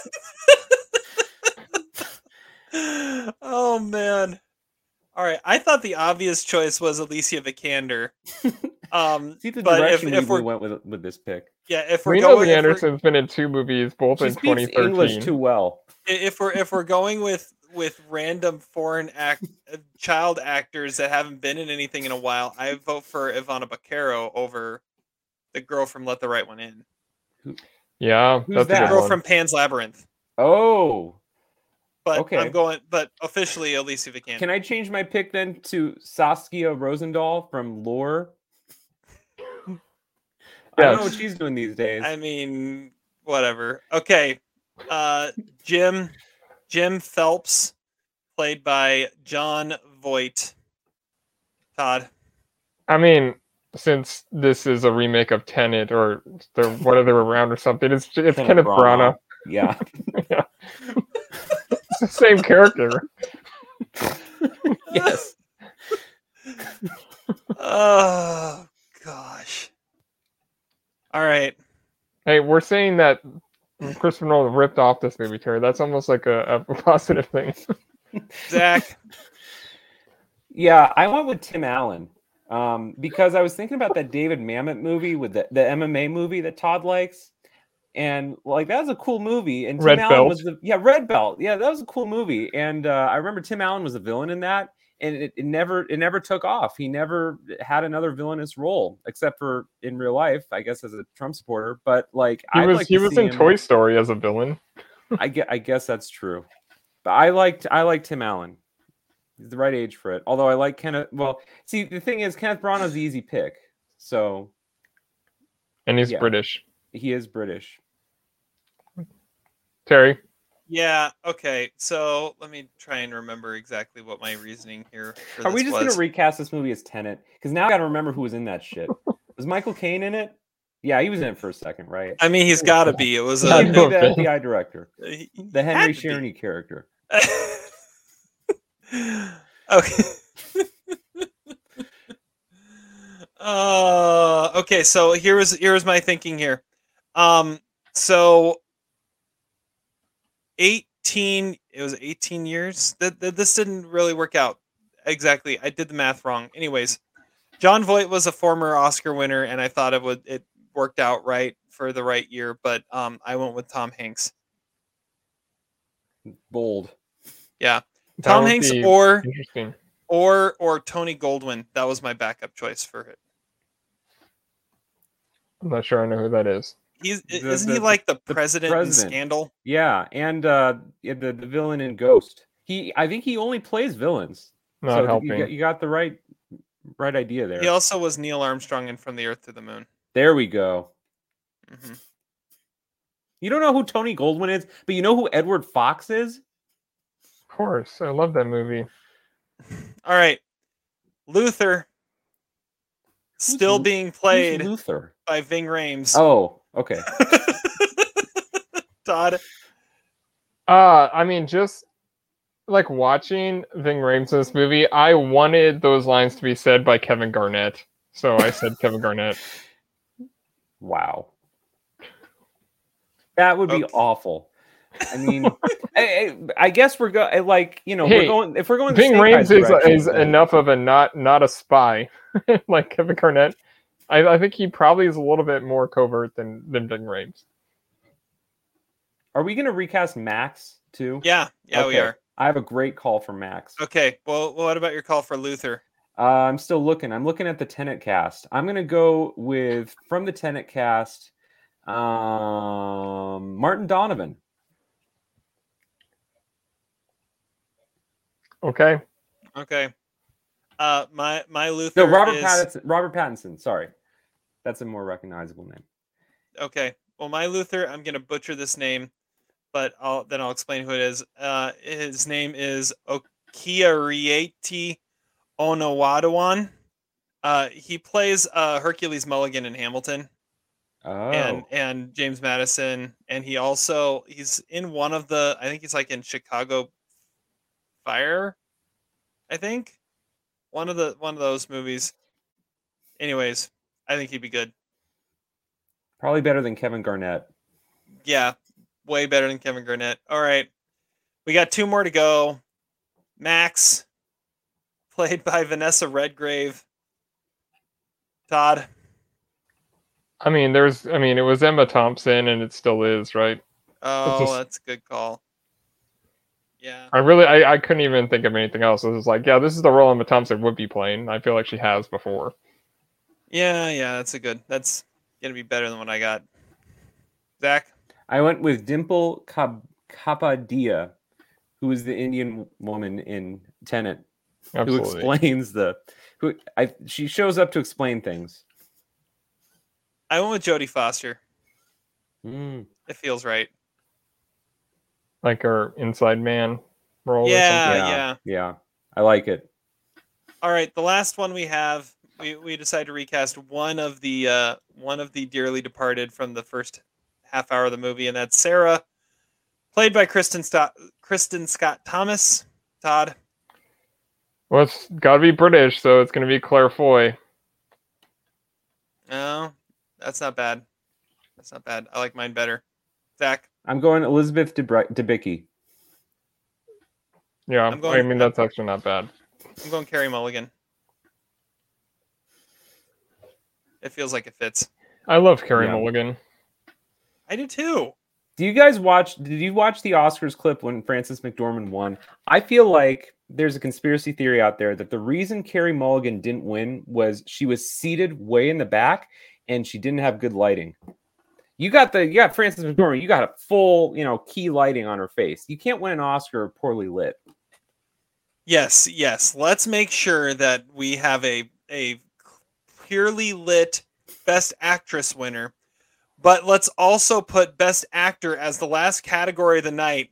Speaker 3: oh man. All right, I thought the obvious choice was Alicia Vikander. Um,
Speaker 5: See the
Speaker 3: but if,
Speaker 5: direction
Speaker 3: if
Speaker 5: we
Speaker 3: we're
Speaker 5: went with with this pick.
Speaker 3: yeah, if we're
Speaker 2: Rena
Speaker 3: going
Speaker 2: Lee
Speaker 3: if we're,
Speaker 2: Anderson's been in two movies, both in
Speaker 5: speaks
Speaker 2: 2013.
Speaker 5: English too well.
Speaker 3: if we're if we're going with with random foreign act uh, child actors that haven't been in anything in a while, I vote for Ivana Baquero over the girl from Let the Right One In.
Speaker 2: Yeah,
Speaker 5: Who's
Speaker 2: that's
Speaker 3: The
Speaker 2: a
Speaker 5: that?
Speaker 2: good
Speaker 3: girl
Speaker 2: one.
Speaker 3: from Pan's Labyrinth.
Speaker 5: Oh,
Speaker 3: But
Speaker 5: Okay.
Speaker 3: I'm going, but officially Alicia Vikander.
Speaker 5: can I change my pick then to Saskia Rosendahl from Lore? I don't know what she's doing these days.
Speaker 3: I mean, whatever. Okay. Uh Jim Jim Phelps, played by Jon Voight. Todd.
Speaker 2: I mean, since this is a remake of Tenet or the what other around or something, it's it's
Speaker 5: Kenneth
Speaker 2: Kenneth Branagh.
Speaker 5: Yeah.
Speaker 2: It's the same character.
Speaker 5: yes.
Speaker 3: Oh gosh. All right.
Speaker 2: Hey, we're saying that Christopher Nolan ripped off this movie, Terry. That's almost like a, a positive thing.
Speaker 3: Zach.
Speaker 5: Yeah, I went with Tim Allen um, because I was thinking about that David Mamet movie with the, the MMA movie that Todd likes. And like that was a cool movie. And Tim
Speaker 2: Red
Speaker 5: Allen
Speaker 2: Belt.
Speaker 5: was the yeah Red Belt. Yeah, that was a cool movie. And uh, I remember Tim Allen was a villain in that, and it, it never it never took off. He never had another villainous role except for in real life, I guess, as a Trump supporter. But like
Speaker 2: He
Speaker 5: I'd
Speaker 2: was
Speaker 5: like
Speaker 2: he was in Toy Story as a villain.
Speaker 5: I get I guess that's true. But I liked I like Tim Allen. He's the right age for it. Although I like Kenneth well, see the thing is Kenneth Branagh's the easy pick. So
Speaker 2: And he's
Speaker 5: Yeah.
Speaker 2: British.
Speaker 5: he is British.
Speaker 2: Terry.
Speaker 3: Yeah, okay. So let me try and remember exactly what my reasoning here for
Speaker 5: Are we just
Speaker 3: was.
Speaker 5: gonna recast this movie as Tenet? Because now I gotta remember who was in that shit. was Michael Caine in it? Yeah, he was in it for a second, right?
Speaker 3: I mean, he's got to be. It was a
Speaker 5: the FBI director,
Speaker 3: he- he
Speaker 5: the Henry
Speaker 3: had to be.
Speaker 5: Czerny character.
Speaker 3: okay. uh okay, so here was here was my thinking here. Um so 18 it was 18 years that, this didn't really work out exactly i did the math wrong anyways jon voight was a former oscar winner and i thought it would it worked out right for the right year but um i went with tom hanks
Speaker 5: Bold.
Speaker 2: yeah
Speaker 3: tom hanks or
Speaker 2: interesting.
Speaker 3: or or Tony Goldwyn. That was my backup choice for it.
Speaker 2: I'm not sure I know who that is.
Speaker 3: He's
Speaker 5: The-
Speaker 3: isn't he like the,
Speaker 5: the
Speaker 3: president, in
Speaker 5: president.
Speaker 3: Scandal?
Speaker 5: Yeah, and uh the, the villain in Ghost. He I think he only plays villains.
Speaker 2: Not
Speaker 5: so
Speaker 2: helping.
Speaker 5: You got, you got the right right idea there.
Speaker 3: He also was Neil Armstrong in From the Earth to the Moon.
Speaker 5: There we go.
Speaker 3: Mm-hmm.
Speaker 5: You don't know who Tony Goldwyn is, but you know who Edward Fox is?
Speaker 2: Of course, I love that movie.
Speaker 3: All right, Luther, still
Speaker 5: Lu-
Speaker 3: being played
Speaker 5: Luther.
Speaker 3: by Ving Rhames.
Speaker 5: Oh, okay.
Speaker 3: Todd,
Speaker 2: Uh, I mean, just like watching Ving Rhames in this movie, I wanted those lines to be said by Kevin Garnett, so I said Kevin Garnett.
Speaker 5: Wow. That would be
Speaker 3: Okay.
Speaker 5: awful. I mean, I, I, I guess we're going like you know
Speaker 2: Hey,
Speaker 5: we're going if we're going the
Speaker 2: Ving Rhames is, is enough of a not not a spy like Kevin Garnett. I, I think he probably is a little bit more covert than than Ving Rhames.
Speaker 5: Are we going to recast Max too?
Speaker 3: yeah, yeah, we are.
Speaker 5: I have a great call for Max.
Speaker 3: Okay, well, what about your call for Luther?
Speaker 5: Uh, I'm still looking. I'm looking at the Tenet cast. I'm gonna go with from the Tenet cast, um, Martin Donovan.
Speaker 2: Okay.
Speaker 3: Okay. Uh, my my Luther.
Speaker 5: No, Robert
Speaker 3: is,
Speaker 5: Pattinson. Robert Pattinson. Sorry, that's a more recognizable name.
Speaker 3: Okay. Well, my Luther. I'm gonna butcher this name, but I'll then I'll explain who it is. Uh, his name is Okieriete Onaodowan. Uh, he plays uh, Hercules Mulligan in Hamilton.
Speaker 5: Oh,
Speaker 3: and and James Madison, and he also he's in one of the I think he's like in Chicago Fire, I think one of the one of those movies. Anyways, I think he'd be good.
Speaker 5: probably better than Kevin Garnett.
Speaker 3: Yeah, way better than Kevin Garnett. All right, we got two more to go. Max, played by Vanessa Redgrave. Todd,
Speaker 2: I mean, there's. I mean, it was Emma Thompson, and it still is, right?
Speaker 3: oh,
Speaker 2: just-
Speaker 3: that's a good call. Yeah.
Speaker 2: I really, I, I couldn't even think of anything else. It was like, yeah, this is the role Emma Thompson would be playing. I feel like she has before.
Speaker 3: Yeah, yeah, that's a good. That's gonna be better than what I got. Zach,
Speaker 5: I went with Dimple Kap- Kapadia, who is the Indian woman in Tenet, who explains the. Who I she shows up to explain things.
Speaker 3: I went with Jodie Foster.
Speaker 5: Mm.
Speaker 3: It feels right.
Speaker 2: like her inside man role.
Speaker 3: Yeah,
Speaker 2: or
Speaker 3: yeah.
Speaker 5: yeah, yeah. I like it.
Speaker 3: All right, the last one we have, we, we decided to recast one of the uh, one of the dearly departed from the first half hour of the movie, and that's Sarah, played by Kristin Scott, Kristin Scott Thomas. Todd.
Speaker 2: Well, it's got to be British, so it's going to be Claire Foy.
Speaker 3: no, that's not bad. That's not bad. I like mine better. Zach,
Speaker 5: I'm going Elizabeth Debra- Debicki.
Speaker 2: Yeah,
Speaker 3: I'm
Speaker 2: I mean that's actually not bad.
Speaker 3: I'm going Carey Mulligan. It feels like it fits.
Speaker 2: I love Carey
Speaker 5: Yeah.
Speaker 2: Mulligan.
Speaker 3: I do too.
Speaker 5: Do you guys watch? Did you watch the Oscars clip when Frances McDormand won? I feel like there's a conspiracy theory out there that the reason Carey Mulligan didn't win was she was seated way in the back and she didn't have good lighting. You got the you got Frances McDormand. You got a full you know key lighting on her face. You can't win an Oscar poorly lit.
Speaker 3: Yes, yes. Let's make sure that we have a a purely lit best actress winner. But let's also put best actor as the last category of the night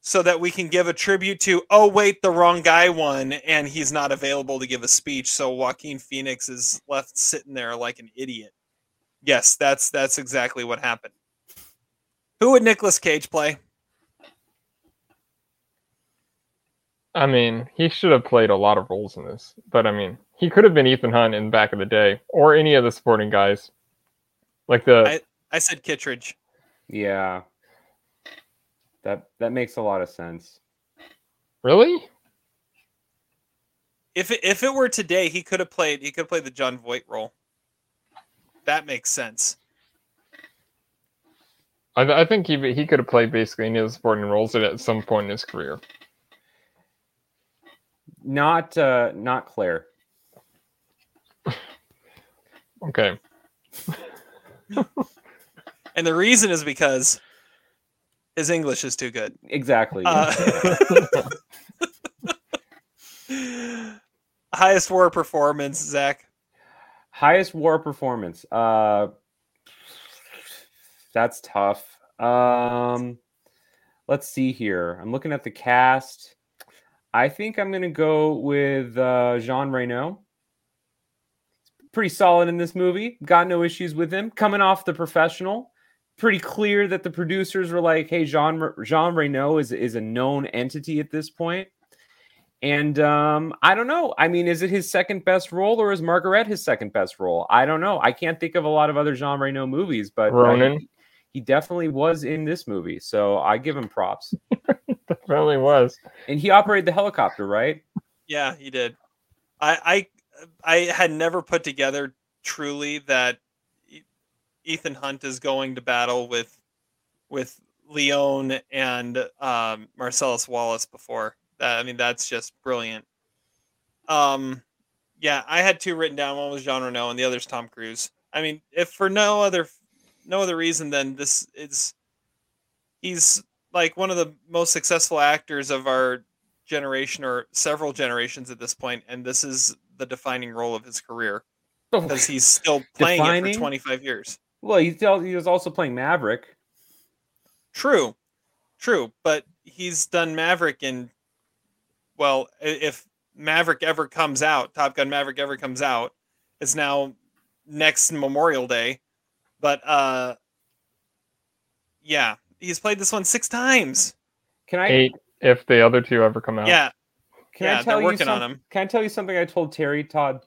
Speaker 3: so that we can give a tribute to oh wait, the wrong guy won and he's not available to give a speech, so Joaquin Phoenix is left sitting there like an idiot. Yes, that's that's exactly what happened. Who would Nicolas Cage play?
Speaker 2: I mean, he should have played a lot of roles in this, but I mean, he could have been Ethan Hunt in back of the day, or any of the supporting guys, like the.
Speaker 3: I- I said Kittredge.
Speaker 5: Yeah, that that makes a lot of sense.
Speaker 2: really?
Speaker 3: If it, if it were today, he could have played. He could have played the Jon Voight role. That makes sense.
Speaker 2: I, I think he he could have played basically any of the supporting roles at, at some point in his career.
Speaker 5: Not uh not Claire.
Speaker 2: Okay.
Speaker 3: And the reason is because his English is too good.
Speaker 5: Exactly.
Speaker 3: Uh, highest war performance, Zach.
Speaker 5: Highest war performance. Uh that's tough. Um let's see here. I'm looking at the cast. I think I'm gonna go with uh Jean Reno. Pretty solid in this movie. Got no issues with him. Coming off the professional. Pretty clear that the producers were like, hey, Jean Jean Reno is is a known entity at this point. And um, I don't know. I mean, is it his second best role or is Margaret his second best role? I don't know. I can't think of a lot of other Jean Reno movies, but
Speaker 2: Ronin.
Speaker 5: he, he definitely was in this movie. So I give him props.
Speaker 2: Definitely was.
Speaker 5: And he operated the helicopter, right?
Speaker 3: Yeah, he did. I I I had never put together truly that Ethan Hunt is going to battle with with Leone and um, Marcellus Wallace before. That I mean, that's just brilliant. Um, yeah, I had two written down. One was Jean Reno, and the other other's Tom Cruise. I mean, if for no other no other reason than this is he's like one of the most successful actors of our generation or several generations at this point, and this is the defining role of his career because he's still playing it for 25 years.
Speaker 5: Well, he's al- he was also playing Maverick.
Speaker 3: True, true, but he's done Maverick in. Well, if Maverick ever comes out, Top Gun Maverick ever comes out, it's now next Memorial Day, but uh, yeah, he's played this one six times.
Speaker 5: Can I
Speaker 2: Eight if the other two ever come out.
Speaker 3: Yeah,
Speaker 5: Can
Speaker 3: Yeah,
Speaker 5: I
Speaker 3: they're
Speaker 5: tell you
Speaker 3: working on
Speaker 5: some-
Speaker 3: 'em.
Speaker 5: Can I tell you something I told Terry Todd?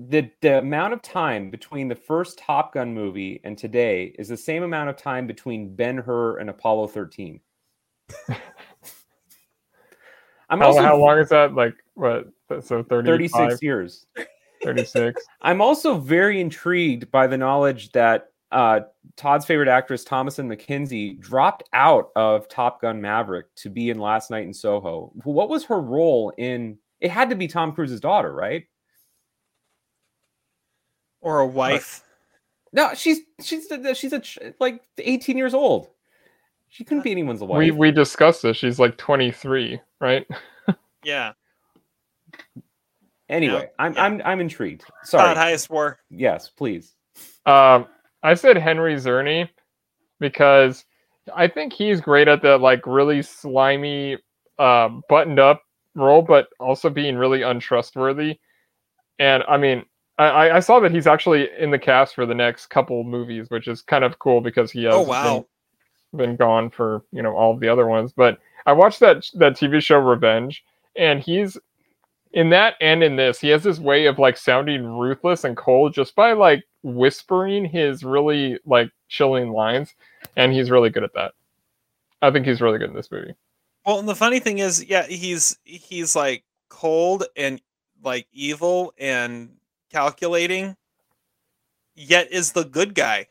Speaker 5: The the amount of time between the first Top Gun movie and today is the same amount of time between Ben Hur and Apollo 13. I'm
Speaker 2: How,
Speaker 5: also
Speaker 2: how long is that? Like what? So 35,
Speaker 5: 36 years.
Speaker 2: 36.
Speaker 5: I'm also very intrigued by the knowledge that uh, Todd's favorite actress, Thomasin McKenzie, dropped out of Top Gun Maverick to be in Last Night in Soho. What was her role in? It had to be Tom Cruise's daughter, right?
Speaker 3: or a wife.
Speaker 5: No, she's she's she's a like 18 years old. She couldn't be anyone's wife.
Speaker 2: We we discussed this. She's like 23, right?
Speaker 3: Yeah,
Speaker 5: anyway,
Speaker 3: Yeah,
Speaker 5: I'm
Speaker 3: yeah.
Speaker 5: I'm I'm intrigued.
Speaker 3: Todd
Speaker 5: Sorry.
Speaker 3: highest war.
Speaker 5: yes, please.
Speaker 2: Um, I said Henry Czerny because I think he's great at that like really slimy, uh, buttoned up role, but also being really untrustworthy. And I mean, I- I, I saw that he's actually in the cast for the next couple movies, which is kind of cool because he has
Speaker 3: Oh wow,
Speaker 2: been, been gone for you know all the other ones. But I watched that that TV show Revenge, and he's in that and in this. He has this way of like sounding ruthless and cold just by like whispering his really like chilling lines, and he's really good at that. I think he's really good in this movie.
Speaker 3: Well, and the funny thing is, yeah, he's he's like cold and like evil and calculating, yet is the good guy.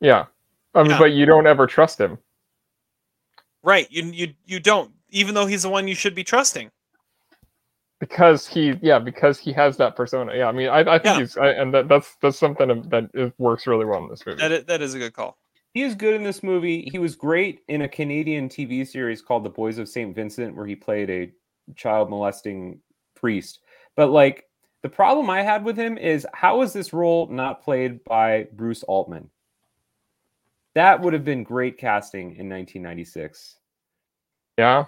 Speaker 2: Yeah, I mean,
Speaker 3: Yeah.
Speaker 2: but you don't ever trust him.
Speaker 3: Right. You you you don't, even though he's the one you should be trusting.
Speaker 2: Because he yeah because he has that persona yeah i mean i, I think
Speaker 3: Yeah.
Speaker 2: he's I, and that, that's that's something that is, works really well in this movie
Speaker 3: That is, that is a good call.
Speaker 5: He is good in this movie. He was great in a Canadian TV series called The Boys of St. Vincent, where he played a child molesting priest. But like the problem I had with him is how is this role not played by Bruce Altman? That would have been great casting in 1996,
Speaker 2: yeah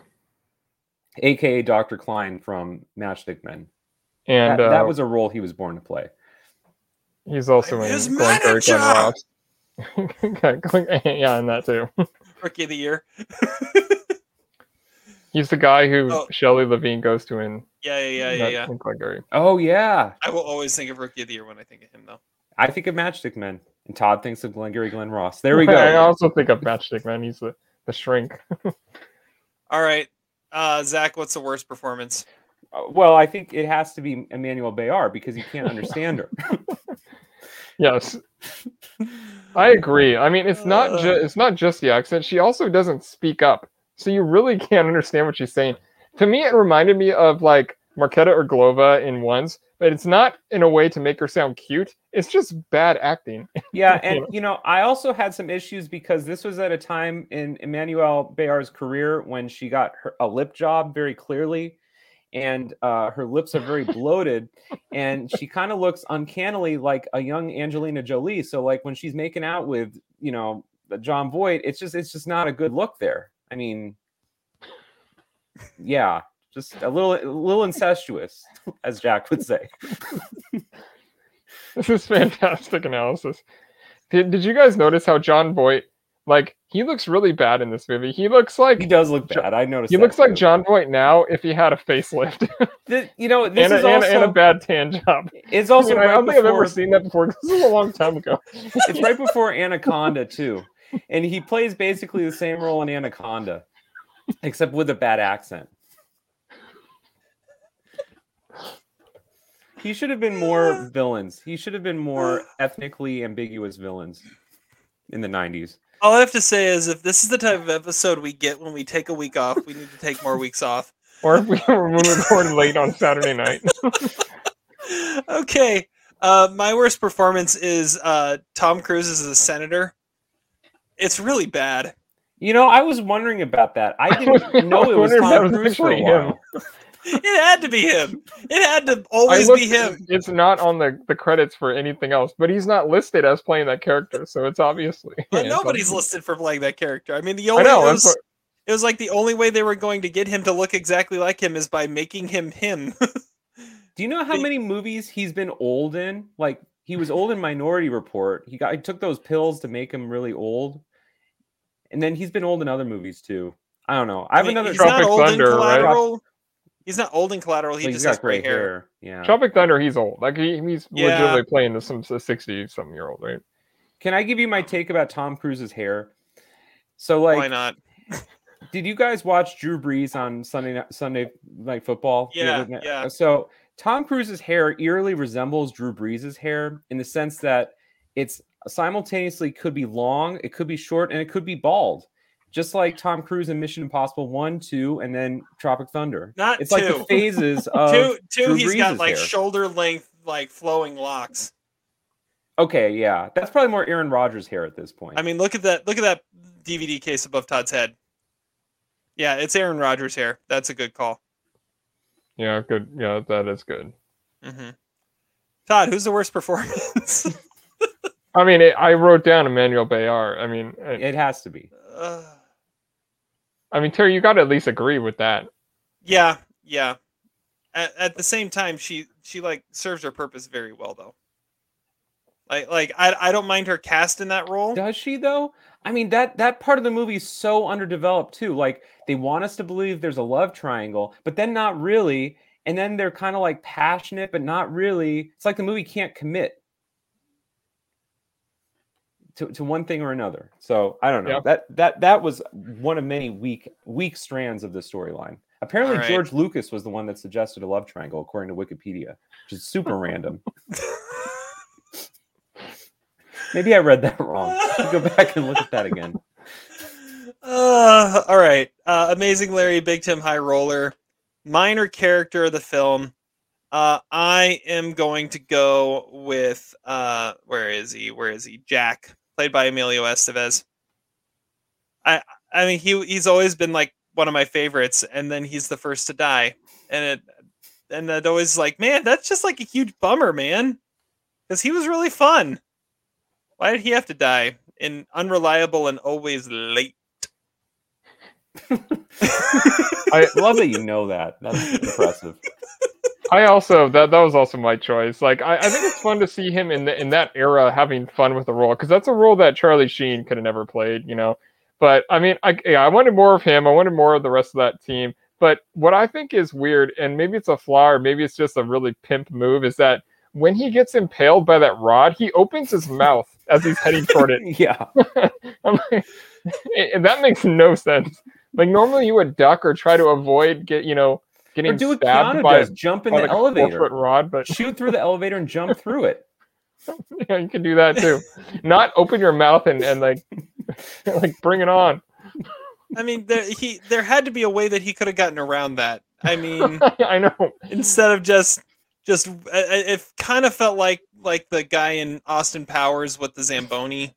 Speaker 5: aka Dr. Klein from Matchstick Men.
Speaker 2: and
Speaker 5: that, that
Speaker 2: uh,
Speaker 5: was a role he was born to play.
Speaker 2: he's also
Speaker 3: I'm
Speaker 2: in
Speaker 3: his
Speaker 2: Glengarry Glen
Speaker 3: manager!
Speaker 2: Ross. Yeah and that too
Speaker 3: Rookie of the year.
Speaker 2: he's the guy who
Speaker 3: Oh.
Speaker 2: Shelley Levene goes to in
Speaker 3: Yeah, yeah, yeah, yeah,
Speaker 2: that-
Speaker 3: yeah.
Speaker 2: in
Speaker 5: Oh yeah,
Speaker 3: I will always think of Rookie of the Year when I think of him, though.
Speaker 5: I think of Matchstick Men, and Todd thinks of Glengarry Glen Ross. There we go.
Speaker 2: I also think of Matchstick Man. He's the the shrink.
Speaker 3: All right, uh, Zach, what's the worst performance?
Speaker 5: Uh, Well, I think it has to be Emmanuelle Béart because you can't understand her.
Speaker 2: Yes, I agree. I mean, it's not
Speaker 3: Uh.
Speaker 2: just it's not just the accent. She also doesn't speak up, so you really can't understand what she's saying. To me, it reminded me of like Markéta Irglová in ones, but it's not in a way to make her sound cute. It's just bad acting.
Speaker 5: Yeah, and you know, I also had some issues because this was at a time in Emmanuelle Béart's career when she got her, a lip job very clearly, and uh, her lips are very bloated, and she kind of looks uncannily like a young Angelina Jolie. So, like when she's making out with you know Jon Voight, it's just it's just not a good look there. I mean, yeah, just a little a little incestuous, as Jack would say.
Speaker 2: This is fantastic analysis. Did, did you guys notice how Jon Voight, like, he looks really bad in this movie? He looks like
Speaker 5: He does look bad. I noticed.
Speaker 2: he looks like. Jon Voight now if he had a facelift
Speaker 5: The- you know, this
Speaker 2: and, a,
Speaker 5: is
Speaker 2: and,
Speaker 5: also
Speaker 2: a- and a bad tan job.
Speaker 5: it's
Speaker 2: I,
Speaker 5: also
Speaker 2: mean, I
Speaker 5: right
Speaker 2: don't think I've
Speaker 5: before,
Speaker 2: ever seen that before. This is a long time ago.
Speaker 5: it's right before Anaconda too, and he plays basically the same role in Anaconda, except with a bad accent. He should have been more villains. He should have been more ethnically ambiguous villains in the '90s.
Speaker 3: All I have to say is, if this is the type of episode we get when we take a week off, we need to take more weeks off.
Speaker 2: Or if we were recording late on Saturday night.
Speaker 3: okay. Uh, my worst performance is uh, Tom Cruise as a senator. It's really bad.
Speaker 5: You know, I was wondering about that. I didn't know it was Tom Cruise for a while.
Speaker 3: It had to be him. It had to always looked, be him.
Speaker 2: It's not on the, the credits for anything else, but he's not listed as playing that character, so it's obviously.
Speaker 3: But nobody's listed for playing that character. I mean, the only know, it was, what... it was like the only way they were going to get him to look exactly like him is by making him him.
Speaker 5: Do you know how many movies he's been old in? Like he was old in Minority Report. He got he took those pills to make him really old, and then he's been old in other movies too. I don't know. I have I mean, another
Speaker 2: Tropic Thunder, right?
Speaker 3: He's not old in collateral. He just has gray hair. hair.
Speaker 5: Yeah.
Speaker 2: Tropic Thunder, he's old. Like he, he's yeah. legitimately playing to some sixty something year old, right?
Speaker 5: Can I give you my take about Tom Cruise's hair? So like,
Speaker 3: why not?
Speaker 5: did you guys watch Drew Brees on Sunday Sunday Night Football?
Speaker 3: Yeah, yeah.
Speaker 5: So Tom Cruise's hair eerily resembles Drew Brees' hair in the sense that it's simultaneously could be long, it could be short, and it could be bald just like Tom Cruise in Mission Impossible one, two, and then Tropic Thunder.
Speaker 3: Not
Speaker 5: it's
Speaker 3: two.
Speaker 5: like the phases of two.
Speaker 3: Two.
Speaker 5: Drew
Speaker 3: he's
Speaker 5: Brees'
Speaker 3: got like
Speaker 5: hair.
Speaker 3: shoulder length, like flowing locks.
Speaker 5: Okay, yeah, that's probably more Aaron Rodgers' hair at this point.
Speaker 3: I mean, look at that. Look at that DVD case above Todd's head. Yeah, it's Aaron Rodgers' hair. That's a good call.
Speaker 2: Yeah, good. Yeah, that is good.
Speaker 3: Mm-hmm. Todd, who's the worst performance?
Speaker 2: I mean, it, I wrote down Emmanuelle Béart. I mean,
Speaker 5: it, it has to be.
Speaker 3: Uh,
Speaker 2: I mean, Terry, you got to at least agree with that.
Speaker 3: Yeah, yeah. At, at the same time, she she like serves her purpose very well, though. Like, like I, I don't mind her cast in that role.
Speaker 5: Does she though? I mean that that part of the movie is so underdeveloped too. Like they want us to believe there's a love triangle, but then not really. And then they're kind of like passionate, but not really. It's like the movie can't commit to, to one thing or another. So I don't know. Yep. That that that was one of many weak weak strands of the storyline. Apparently, right. George Lucas was the one that suggested a love triangle, according to Wikipedia, which is super random. Maybe I read that wrong. Go back and look at that again.
Speaker 3: Uh, all right. Uh, Amazing Larry, Big Tim High Roller, minor character of the film. Uh, I am going to go with uh, where is he? Where is he? Jack played by Emilio Estevez. I I mean he he's always been like one of my favorites, and then he's the first to die, and it and it always like man that's just like a huge bummer, man, because he was really fun. Why did he have to die? In unreliable and always late.
Speaker 5: I love that you know that. That's impressive.
Speaker 2: I also that that was also my choice. Like I, I think it's fun to see him in the, in that era having fun with the role because that's a role that Charlie Sheen could have never played, you know. But I mean, I yeah, I wanted more of him. I wanted more of the rest of that team. But what I think is weird, and maybe it's a flaw, or maybe it's just a really pimp move, is that when he gets impaled by that rod, he opens his mouth as he's heading toward it.
Speaker 5: yeah,
Speaker 2: like, that makes no sense. Like normally you would duck or try to avoid get you know getting or do what stabbed by does,
Speaker 5: jump in the elevator,
Speaker 2: rod, but
Speaker 5: shoot through the elevator and jump through it.
Speaker 2: yeah, you can do that too. Not open your mouth and, and like like bring it on.
Speaker 3: I mean, there, he there had to be a way that he could have gotten around that. I mean,
Speaker 2: I know.
Speaker 3: Instead of just just it kind of felt like like the guy in Austin Powers with the Zamboni.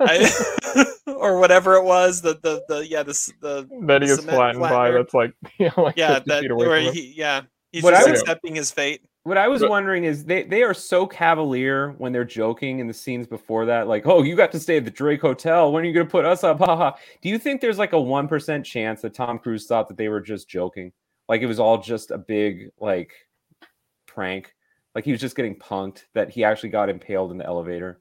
Speaker 3: I, or whatever it was. The the the yeah the the
Speaker 2: that he is flattened by. That's like yeah like
Speaker 3: yeah that where he yeah he's what just was, accepting his fate.
Speaker 5: What I was but, wondering is they they are so cavalier when they're joking in the scenes before that, like, oh, you got to stay at the Drake Hotel. When are you going to put us up? Haha. Do you think there's like a one percent chance that Tom Cruise thought that they were just joking, like it was all just a big like prank, like he was just getting punked, that he actually got impaled in the elevator?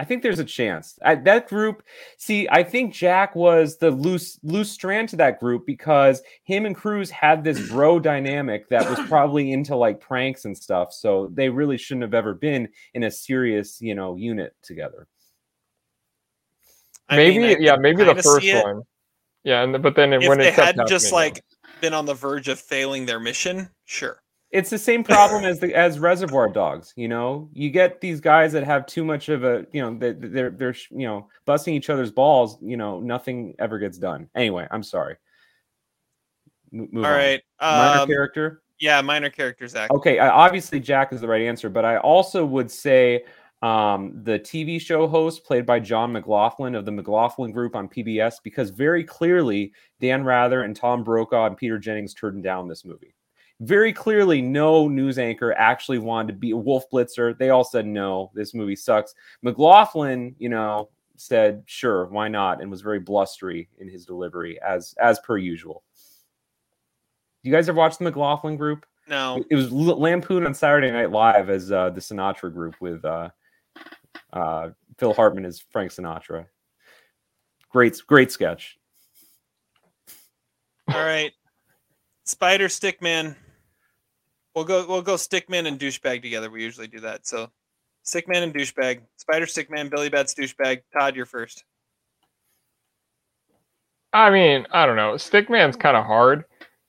Speaker 5: I think there's a chance. I, that group, see, I think Jack was the loose loose strand to that group because him and Cruise had this bro dynamic that was probably into like pranks and stuff. So they really shouldn't have ever been in a serious, you know, unit together.
Speaker 2: I maybe, mean, yeah, maybe the first one. Yeah, and but then
Speaker 3: if
Speaker 2: when
Speaker 3: they hadn't just like been on the verge of failing their mission, sure.
Speaker 5: It's the same problem as the as Reservoir Dogs. You know, you get these guys that have too much of a, you know, they, they're they're you know busting each other's balls. You know, nothing ever gets done. Anyway, I'm sorry.
Speaker 3: M- All on. right,
Speaker 5: minor um, character.
Speaker 3: Yeah, minor character Zach.
Speaker 5: Okay, I, obviously Jack is the right answer, but I also would say Um, the TV show host, played by John McLaughlin of the McLaughlin Group on PBS, because very clearly Dan Rather and Tom Brokaw and Peter Jennings turned down this movie. Very clearly, no news anchor actually wanted to be a Wolf Blitzer. They all said no, this movie sucks. McLaughlin, you know, said sure, why not, and was very blustery in his delivery as as per usual. You guys ever watched the McLaughlin Group?
Speaker 3: No.
Speaker 5: It was Lampoon on Saturday Night Live as uh, the Sinatra Group with uh, uh, Phil Hartman as Frank Sinatra. Great, great sketch.
Speaker 3: All right, Spider Stickman. We'll go. We'll go Stickman and douchebag together. We usually do that. So, Stickman and douchebag. Spider Stickman. Billy Bats douchebag. Todd, you're first.
Speaker 2: I mean, I don't know. Stickman's kind of hard.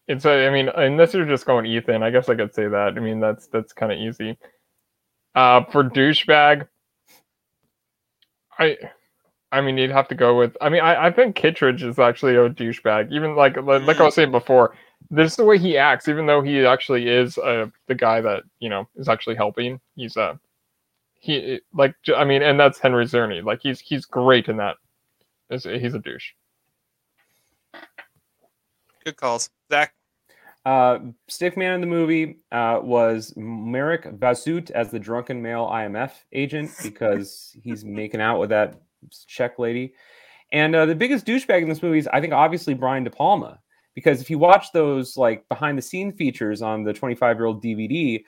Speaker 2: It's a, I mean, unless you're just going Ethan, I guess I could say that. I mean, that's that's kind of easy. Uh, for douchebag, I, I mean, you'd have to go with. I mean, I, I think Kittredge is actually a douchebag. Even like like, like I was saying before, this is the way he acts. Even though he actually is uh, the guy that you know is actually helping. He's a, uh, he like I mean, and that's Henry Czerny. Like he's he's great in that. He's a douche.
Speaker 3: Good calls, Zach.
Speaker 5: Uh, Stickman in the movie uh, was Marek Vašut as the drunken male IMF agent because he's making out with that Czech lady. And uh, the biggest douchebag in this movie is, I think, obviously Brian De Palma. Because if you watch those like behind the scene features on the 25 year old DVD,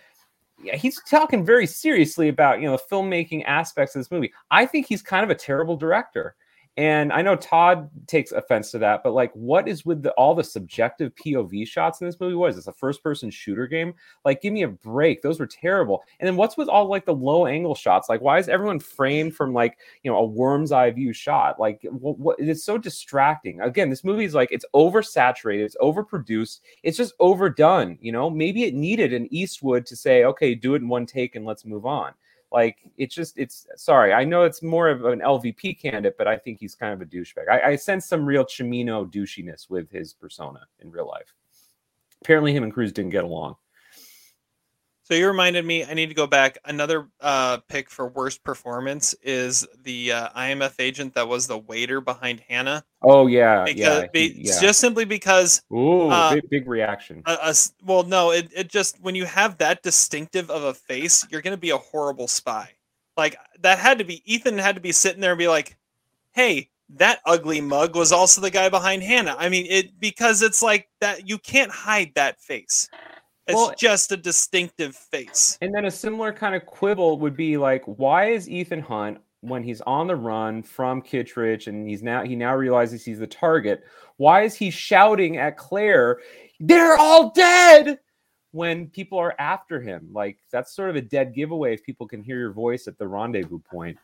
Speaker 5: yeah, he's talking very seriously about you know the filmmaking aspects of this movie. I think he's kind of a terrible director. And I know Todd takes offense to that, but like, what is with the, all the subjective POV shots in this movie? What is this a first person shooter game? Like, give me a break. Those were terrible. And then what's with all like the low angle shots? Like, why is everyone framed from like, you know, a worm's eye view shot? Like, what, what it's so distracting. Again, this movie is like, it's oversaturated, it's overproduced, it's just overdone. You know, maybe it needed an Eastwood to say, okay, do it in one take and let's move on. Like it's just it's sorry. I know it's more of an LVP candidate, but I think he's kind of a douchebag. I, I sense some real Cimino douchiness with his persona in real life. Apparently, him and Cruise didn't get along.
Speaker 3: So you reminded me. I need to go back. Another uh, pick for worst performance is the uh, IMF agent that was the waiter behind Hannah.
Speaker 5: Oh yeah,
Speaker 3: because,
Speaker 5: yeah,
Speaker 3: be, yeah. Just simply because.
Speaker 5: Ooh, uh, big, big reaction.
Speaker 3: A, well, no, it, it just when you have that distinctive of a face, you're gonna be a horrible spy. Like that had to be Ethan had to be sitting there and be like, "Hey, that ugly mug was also the guy behind Hannah." I mean, it because it's like that. You can't hide that face. It's well, just a distinctive face.
Speaker 5: And then a similar kind of quibble would be like, why is Ethan Hunt when he's on the run from Kittredge and he's now he now realizes he's the target? Why is he shouting at Claire, "They're all dead"? When people are after him, like that's sort of a dead giveaway if people can hear your voice at the rendezvous point.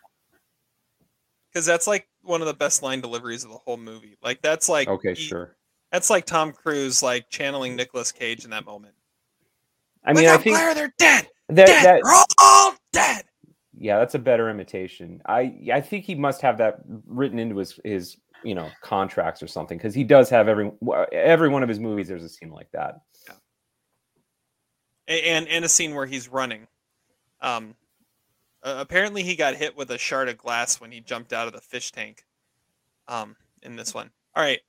Speaker 3: Because that's like one of the best line deliveries of the whole movie. Like that's like
Speaker 5: okay, he, sure.
Speaker 3: That's like Tom Cruise like channeling Nicolas Cage in that moment.
Speaker 5: I mean, I think
Speaker 3: Blair, they're dead. That, dead. That, We're all dead.
Speaker 5: Yeah, that's a better imitation. I I think he must have that written into his his you know contracts or something because he does have every every one of his movies. There's a scene like that.
Speaker 3: Yeah. And and a scene where he's running. Um, uh, apparently he got hit with a shard of glass when he jumped out of the fish tank. Um, in this one. All right,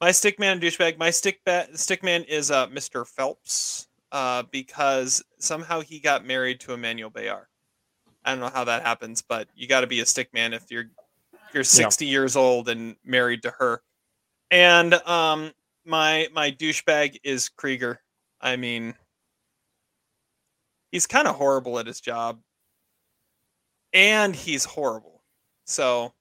Speaker 3: my stickman douchebag. My stick ba- stickman is uh Mr. Phelps uh, because somehow he got married to Emmanuelle Béart. I don't know how that happens, but you got to be a stick man if you're if you're 60 yeah. years old and married to her. And um, my my douchebag is Krieger. I mean, he's kind of horrible at his job, and he's horrible. So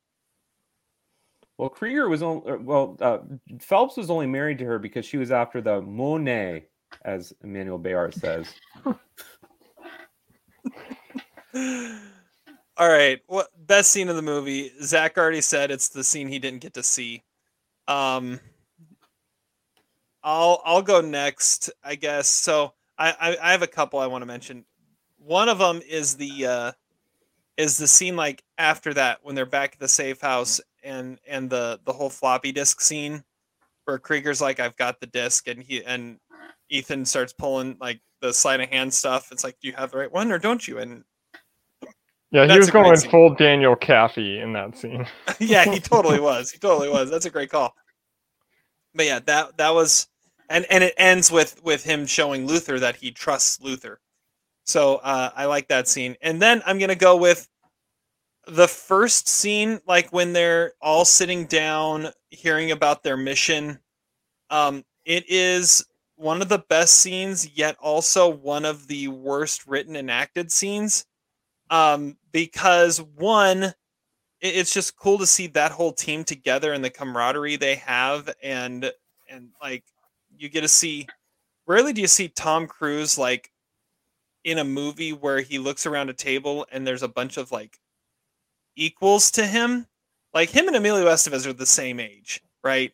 Speaker 5: well, Krieger was only well. Uh, Phelps was only married to her because she was after the Monet as Emmanuelle Béart says.
Speaker 3: All right. What best scene of the movie? Zach already said it's the scene he didn't get to see. Um, I'll I'll go next, I guess. So I I, I have a couple I want to mention. One of them is the uh, is the scene like after that when they're back at the safe house and and the the whole floppy disk scene where Krieger's like I've got the disc and he and Ethan starts pulling like the sleight of hand stuff. It's like, do you have the right one or don't you? And
Speaker 2: Yeah, he was going full Daniel Caffey in that scene.
Speaker 3: yeah, he totally was. He totally was. That's a great call. But yeah, that that was, and and it ends with with him showing Luther that he trusts Luther. So uh, I like that scene. And then I'm gonna go with the first scene, like when they're all sitting down, hearing about their mission. Um, it is one of the best scenes, yet also one of the worst written and acted scenes. Um, because one, it's just cool to see that whole team together and the camaraderie they have and and like you get to see rarely do you see Tom Cruise like in a movie where he looks around a table and there's a bunch of like equals to him like him and Emilio Estevez are the same age right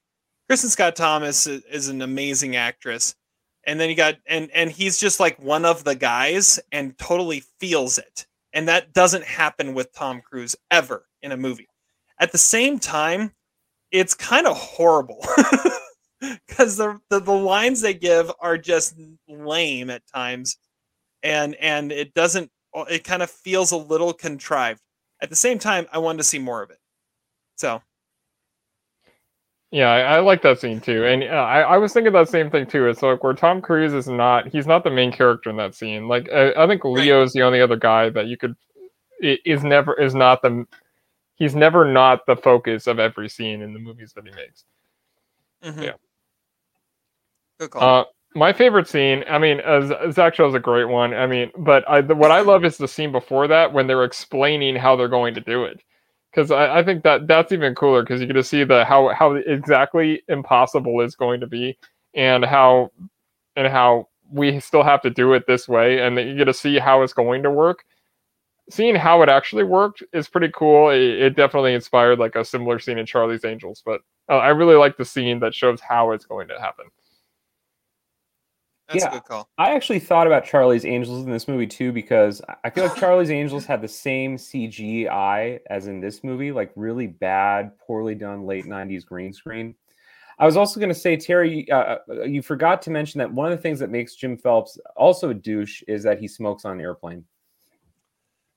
Speaker 3: Kristin Scott Thomas is, an amazing actress and then you got and and he's just like one of the guys and totally feels it and that doesn't happen with Tom Cruise ever in a movie. At the same time, it's kind of horrible because the, the the lines they give are just lame at times, and and it doesn't. It kind of feels a little contrived. At the same time, I wanted to see more of it. So
Speaker 2: Yeah, I, I like that scene too, and uh, I, I was thinking that same thing too. It's like where Tom Cruise is not, he's not the main character in that scene. Like I, I think Leo's the only other guy that you could is never is not the, he's never not the focus of every scene in the movies that he makes.
Speaker 3: mhm.
Speaker 2: Yeah.
Speaker 3: good call.
Speaker 2: Uh, my favorite scene, I mean, uh, Z- Zach Show's a great one. I mean, but I, the, what I love is the scene before that when they're explaining how they're going to do it. Because I, I think that that's even cooler because you get to see the how how exactly impossible is going to be and how and how we still have to do it this way and that you get to see how it's going to work. Seeing how it actually worked is pretty cool. It, it definitely inspired like a similar scene in Charlie's Angels, but uh, I really like the scene that shows how it's going to happen.
Speaker 3: That's
Speaker 5: yeah.
Speaker 3: a good call.
Speaker 5: I actually thought about Charlie's Angels in this movie too because I- feel like Charlie's Angels had the same CGI as in this movie, like really bad, poorly done late '90s green screen. I was also going to say, Terry, uh, uh, you forgot to mention that one of the things that makes Jim Phelps also a douche is that he smokes on an airplane.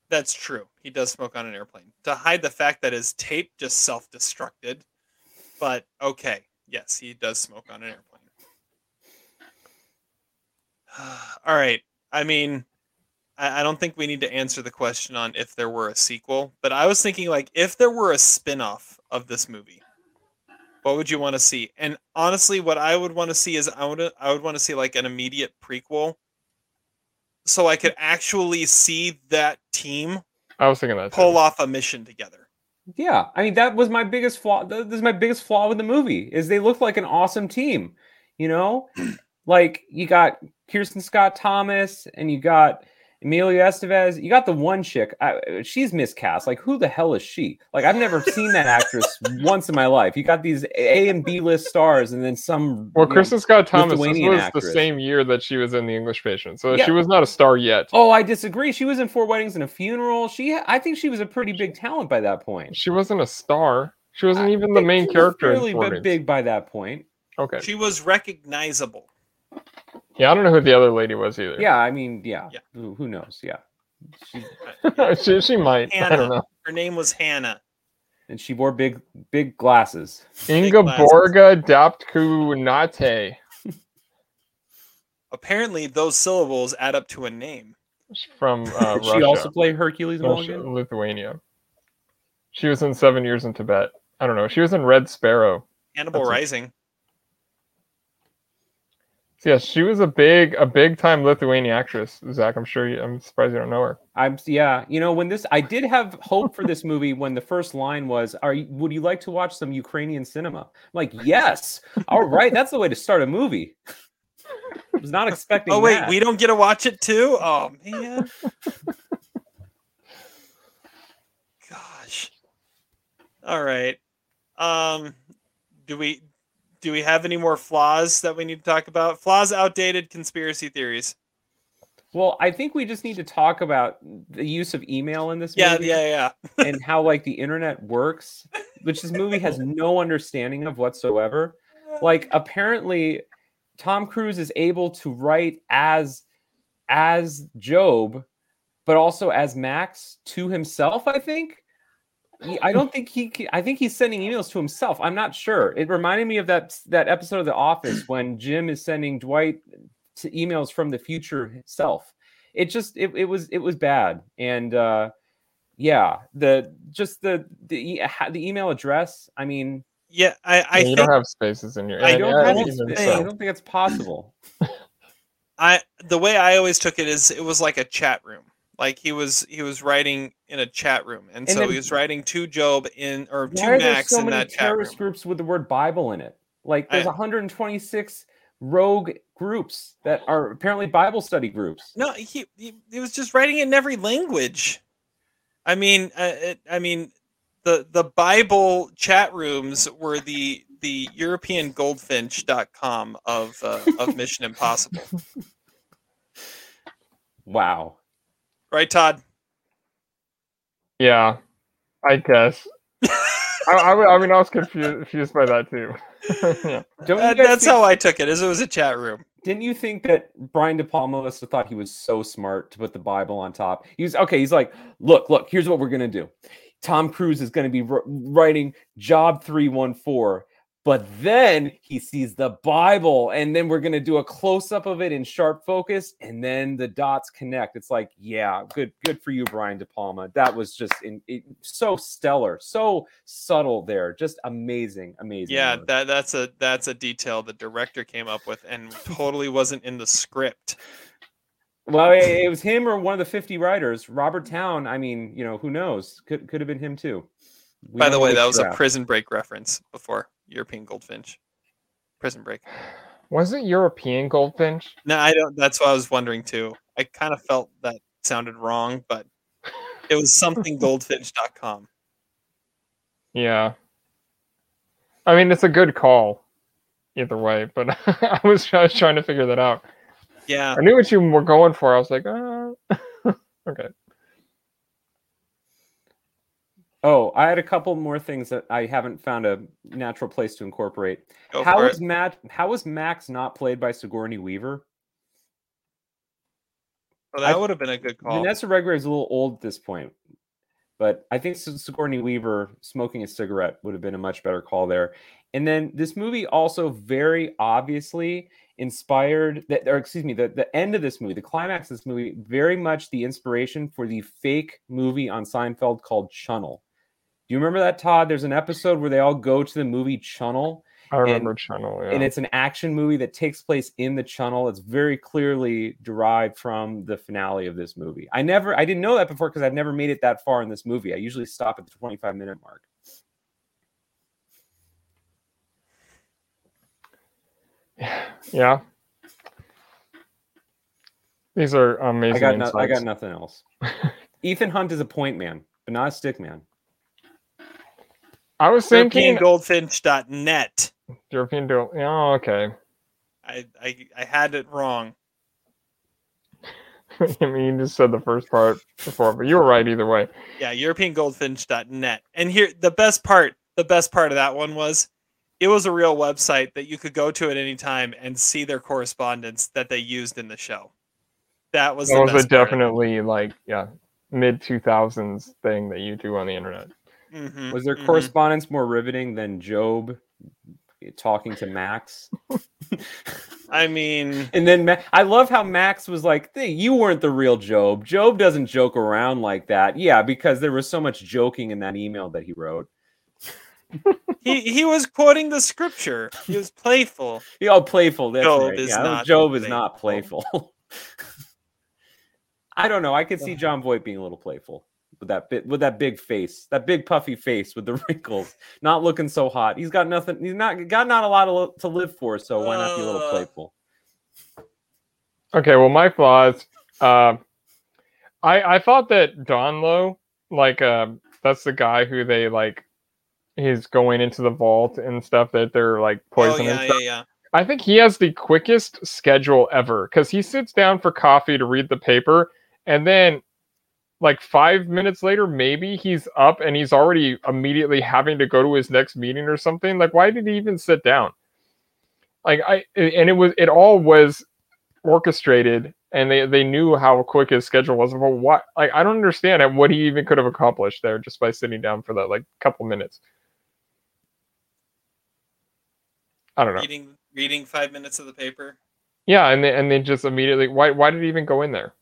Speaker 3: That's true. He does smoke on an airplane to hide the fact that his tape just self-destructed. But okay, yes, he does smoke on an airplane. All right. I mean, I, I don't think we need to answer the question on if there were a sequel, but I was thinking like if there were a spin-off of this movie, what would you want to see? And honestly, what I would want to see is I would I would want to see like an immediate prequel so I could actually see that team
Speaker 2: I was thinking that. too.
Speaker 3: pull off a mission together.
Speaker 5: Yeah, I mean that was my biggest flaw. This is my biggest flaw with the movie is they look like an awesome team. You know, like you got Kristin Scott Thomas and you got Emilio Estevez. You got the one chick. I, she's miscast. Like who the hell is she? Like I've never seen that actress once in my life. You got these A and B list stars and then some.
Speaker 2: Well,
Speaker 5: you know,
Speaker 2: Scott Thomas this was
Speaker 5: actress.
Speaker 2: the same year that she was in The English Patient, so
Speaker 5: Yeah.
Speaker 2: she was not a star yet.
Speaker 5: Oh, I disagree. She was in Four Weddings and a Funeral. She, I think she was a pretty big talent by that point.
Speaker 2: She wasn't a star. She wasn't
Speaker 5: I
Speaker 2: even the main
Speaker 5: she
Speaker 2: character. Really
Speaker 5: Fairly
Speaker 2: Four
Speaker 5: bi-
Speaker 2: Weddings.
Speaker 5: big by that point.
Speaker 2: Okay.
Speaker 3: She was recognizable.
Speaker 2: Yeah, I don't know who the other lady was either.
Speaker 5: Yeah, I mean, yeah.
Speaker 3: Yeah.
Speaker 5: Who, who knows? Yeah. She,
Speaker 2: she, she might. I don't know.
Speaker 3: Her name was Hannah.
Speaker 5: and she wore big, big glasses.
Speaker 2: Inga
Speaker 3: glasses.
Speaker 2: Borga Dapkūnaitė
Speaker 3: Apparently, those syllables add up to a name.
Speaker 2: from uh, Russia.
Speaker 5: she also played Hercules
Speaker 2: Russia, Lithuania. She was in Seven Years in Tibet. I don't know. She was in Red Sparrow.
Speaker 3: Hannibal
Speaker 2: That's a-
Speaker 3: Rising.
Speaker 2: So yeah, she was a big, a big time Lithuanian actress. Zach, I'm sure you. I'm surprised you don't know her.
Speaker 5: I'm yeah. You know, when this, I did have hope for this movie when the first line was, "Are you? Would you like to watch some Ukrainian cinema?" I'm like, yes. All right, that's the way to start a movie. I was not expecting.
Speaker 3: Oh wait,
Speaker 5: that.
Speaker 3: we don't get to watch it too. Oh man. Gosh. All right. Um, do we do we have any more flaws that we need to talk about? Flaws, outdated conspiracy theories.
Speaker 5: Well, I think we just need to talk about the use of email in this movie.
Speaker 3: Yeah,
Speaker 5: movie.
Speaker 3: yeah, yeah.
Speaker 5: and how like the internet works, which this movie has no understanding of whatsoever. Like apparently Tom Cruise is able to write as as Job but also as Max to himself. I think. He- I don't think he. I think he's sending emails to himself. I'm not sure. It reminded me of that that episode of The Office when Jim is sending Dwight to emails from the future self. It just it, it was it was bad and uh yeah the just the the e- the email address. I mean
Speaker 3: Yeah, I, I
Speaker 2: you
Speaker 3: think
Speaker 2: don't have spaces in your.
Speaker 3: I don't
Speaker 2: yeah,
Speaker 3: have
Speaker 2: even
Speaker 3: space.
Speaker 5: I don't think it's possible.
Speaker 3: I the way I always took it is it was like a chat room. Like he was he was writing in a chat room, and,
Speaker 5: And
Speaker 3: so
Speaker 5: then-
Speaker 3: he was writing to Job in or to Max
Speaker 5: so
Speaker 3: in
Speaker 5: many
Speaker 3: that chat room.
Speaker 5: terrorist groups with the word Bible in it? Like there's
Speaker 3: I-
Speaker 5: 126 rogue groups that are apparently Bible study groups.
Speaker 3: No, he, he he was just writing it in every language. I mean, uh, it, I mean, the the Bible chat rooms were the the European Goldfinch.com of uh, of Mission Impossible,
Speaker 5: Wow.
Speaker 3: Right, Todd?
Speaker 2: Yeah, I guess. I, I, I mean, I was confused, confused by that too. yeah.
Speaker 5: Don't
Speaker 3: Uh, that's
Speaker 5: think-
Speaker 3: how I took it. As it was a chat room.
Speaker 5: Didn't you think that Brian De Palma must have thought he was so smart to put the Bible on top? He was okay. He's like, look, look. Here's what we're gonna do. Tom Cruise is gonna be wr- writing Job three one four, but then he sees the Bible, and then we're gonna do a close up of it in sharp focus, and then the dots connect. It's like, yeah, good, good for you, Brian De Palma. That was just in, it, so stellar, so subtle there, just amazing, amazing.
Speaker 3: Yeah, that that's a that's a detail the director came up with and totally wasn't in the script.
Speaker 5: Well, it, it was him or one of the 50 writers. Robert Towne, I mean, you know, who knows? Could could have been him too. We
Speaker 3: By the way, that was a. Prison Break reference before European Goldfinch. Prison Break.
Speaker 2: Was it European goldfinch?
Speaker 3: No, I don't. That's what I was wondering too. I kind of felt that sounded wrong, but it was something goldfinch.com.
Speaker 2: Yeah. I mean, it's a good call, either way. But I was I was trying to figure that out.
Speaker 3: Yeah,
Speaker 2: I knew what you were going for. I was like, uh, okay.
Speaker 5: Oh, I had a couple more things that I haven't found a natural place to incorporate.
Speaker 3: go
Speaker 5: How
Speaker 3: it.
Speaker 5: Matt? How is Max not played by Sigourney Weaver?
Speaker 3: Well, that
Speaker 5: I-
Speaker 3: would have been a good call.
Speaker 5: Vanessa Redgrave is a little old at this point, but I think Sigourney Weaver smoking a cigarette would have been a much better call there. And then this movie also very obviously inspired that, or excuse me, the, the end of this movie, the climax of this movie, very much the inspiration for the fake movie on Seinfeld called Chunnel. Do you remember that, Todd? There's an episode where they all go to the movie Chunnel,
Speaker 2: I remember Channel. Yeah.
Speaker 5: and it's an action movie that takes place in the Chunnel. It's very clearly derived from the finale of this movie. I never, I didn't know that before because I've never made it that far in this movie. I usually stop at the 25 minute mark.
Speaker 2: yeah. These are amazing.
Speaker 5: I got, no, I got nothing else. Ethan Hunt is a point man, but not a stick man.
Speaker 2: I was thinking
Speaker 3: EuropeanGoldfinch.net.
Speaker 2: European deal. Oh, okay.
Speaker 3: I, I I had it wrong.
Speaker 2: I mean, you just said the first part before, but you were right either way.
Speaker 3: Yeah, EuropeanGoldfinch.net. And here, the best part, the best part of that one was, it was a real website that you could go to at any time and see their correspondence that they used in the show. That was
Speaker 2: That
Speaker 3: the
Speaker 2: was a definitely like yeah mid two thousands thing that you do on the internet.
Speaker 3: Mhm,
Speaker 5: Was their
Speaker 3: mhm.
Speaker 5: correspondence more riveting than Job talking to Max?
Speaker 3: I mean,
Speaker 5: And then Ma- I love how Max was like, hey, "You weren't the real Job. Job doesn't joke around like that." Yeah, because there was so much joking in that email that he wrote.
Speaker 3: he he was quoting the scripture. He was playful.
Speaker 5: He all playful. That's
Speaker 3: Job
Speaker 5: right.
Speaker 3: is
Speaker 5: yeah,
Speaker 3: not
Speaker 5: Job is not playful. I don't know. I could see Jon Voight being a little playful with that bit with that big face, that big puffy face with the wrinkles, not looking so hot. He's got nothing. He's not got not a lot of, to live for. So why not be a little playful?
Speaker 2: Okay, well, my flaws. Uh, I I thought that Donloe, like, uh, that's the guy who they like. He's going into the vault and stuff that they're like
Speaker 3: Oh
Speaker 2: poisoning.
Speaker 3: yeah,
Speaker 2: stuff.
Speaker 3: yeah, yeah.
Speaker 2: I think he has the quickest schedule ever because he sits down for coffee to read the paper, and then like five minutes later, maybe he's up and he's already immediately having to go to his next meeting or something. Like, why did he even sit down? Like, I and it was it all was orchestrated and they they knew how quick his schedule was. But what? Like I don't understand what he even could have accomplished there just by sitting down for that like couple minutes. I don't know.
Speaker 3: Reading reading five minutes of the paper.
Speaker 2: Yeah, and then and then just immediately why why did he even go in there?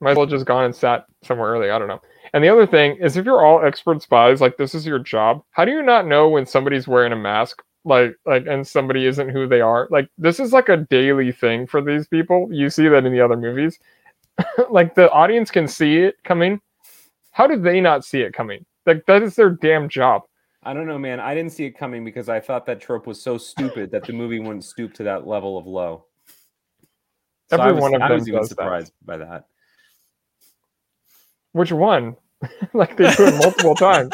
Speaker 2: Might as well just gone and sat somewhere early. I don't know. And the other thing is if you're all expert spies, like this is your job, how do you not know when somebody's wearing a mask? Like like and somebody isn't who they are? Like this is like a daily thing for these people. You see that in the other movies. like the audience can see it coming. How did they not see it coming? Like that is their damn job.
Speaker 5: I don't know, man. I didn't see it coming because I thought that trope was so stupid that the movie wouldn't stoop to that level of low. So
Speaker 2: Every
Speaker 5: I was,
Speaker 2: one of
Speaker 5: I
Speaker 2: them
Speaker 5: was even
Speaker 2: does that.
Speaker 5: surprised by that.
Speaker 2: Which one? like they do it multiple times.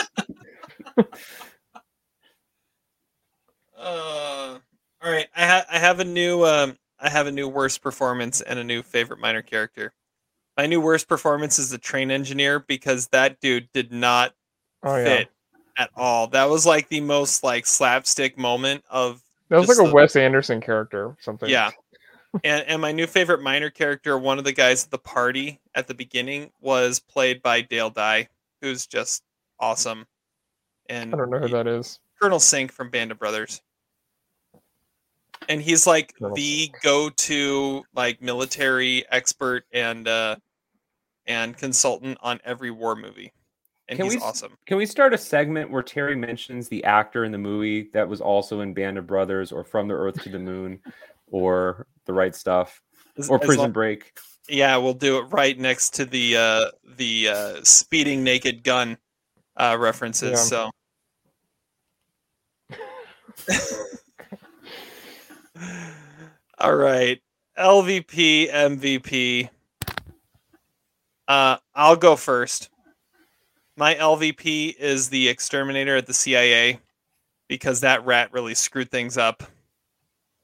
Speaker 3: Uh, all right, I ha- I have a new um I have a new worst performance and a new favorite minor character. My new worst performance is the train engineer because that dude did not
Speaker 2: Oh yeah.
Speaker 3: fit at all. That was like the most like slapstick moment of
Speaker 2: That was like a
Speaker 3: the-
Speaker 2: Wes Anderson character or something.
Speaker 3: yeah. And and my new favorite minor character, one of the guys at the party at the beginning, was played by Dale Dye, who's just awesome. And
Speaker 2: I don't know who
Speaker 3: he-
Speaker 2: that is.
Speaker 3: Colonel Sink from Band of Brothers. And he's like
Speaker 2: Colonel
Speaker 3: the go-to like military expert and uh and consultant on every war movie. And
Speaker 5: Can
Speaker 3: he's
Speaker 5: we
Speaker 3: awesome.
Speaker 5: Can we start a segment where Terry mentions the actor in the movie that was also in Band of Brothers or From the Earth to the Moon or The Right Stuff
Speaker 3: As-
Speaker 5: or
Speaker 3: as
Speaker 5: Prison
Speaker 3: long-
Speaker 5: Break?
Speaker 3: Yeah, we'll do it right next to the uh the uh speeding naked gun uh references.
Speaker 2: Yeah.
Speaker 3: So All right. LVP MVP. Uh I'll go first. My LVP is the exterminator at the CIA because that rat really screwed things up.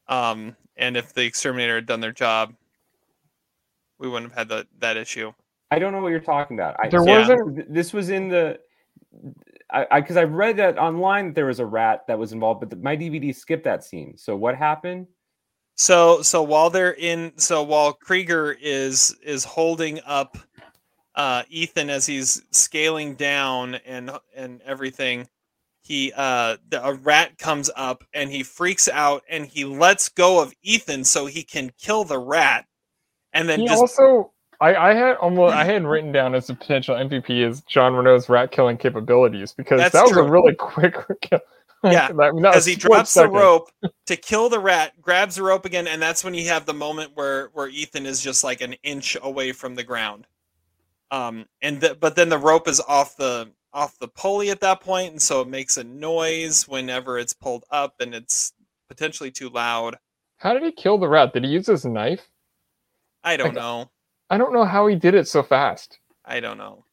Speaker 3: Um and if the exterminator had done their job, we wouldn't have had the, that issue.
Speaker 5: I don't know what you're talking about. I,
Speaker 2: There
Speaker 5: so
Speaker 2: wasn't-
Speaker 5: th- This was in the. I because I, have read that online that there was a rat that was involved, but the, my DVD skipped that scene. So what happened?
Speaker 3: So so while they're in so while Krieger is is holding up uh Ethan as he's scaling down and and everything, he uh the, a rat comes up and he freaks out and he lets go of Ethan so he can kill the rat. And then
Speaker 2: He
Speaker 3: just
Speaker 2: also, I, I had almost, I had written down as a potential MVP is Jean Reno's rat killing capabilities because
Speaker 3: That's
Speaker 2: that was
Speaker 3: true.
Speaker 2: a really quick kill.
Speaker 3: Yeah,
Speaker 2: That- that
Speaker 3: as he
Speaker 2: split
Speaker 3: drops the rope to kill the rat, grabs the rope again, and that's when you have the moment where where Ethan is just like an inch away from the ground. Um, and the, but then the rope is off the off the pulley at that point, and so it makes a noise whenever it's pulled up, and it's potentially too loud.
Speaker 2: How did he kill the rat? Did he use his knife?
Speaker 3: I don't
Speaker 2: Like-
Speaker 3: know.
Speaker 2: I don't know how he did it so fast.
Speaker 3: I don't know.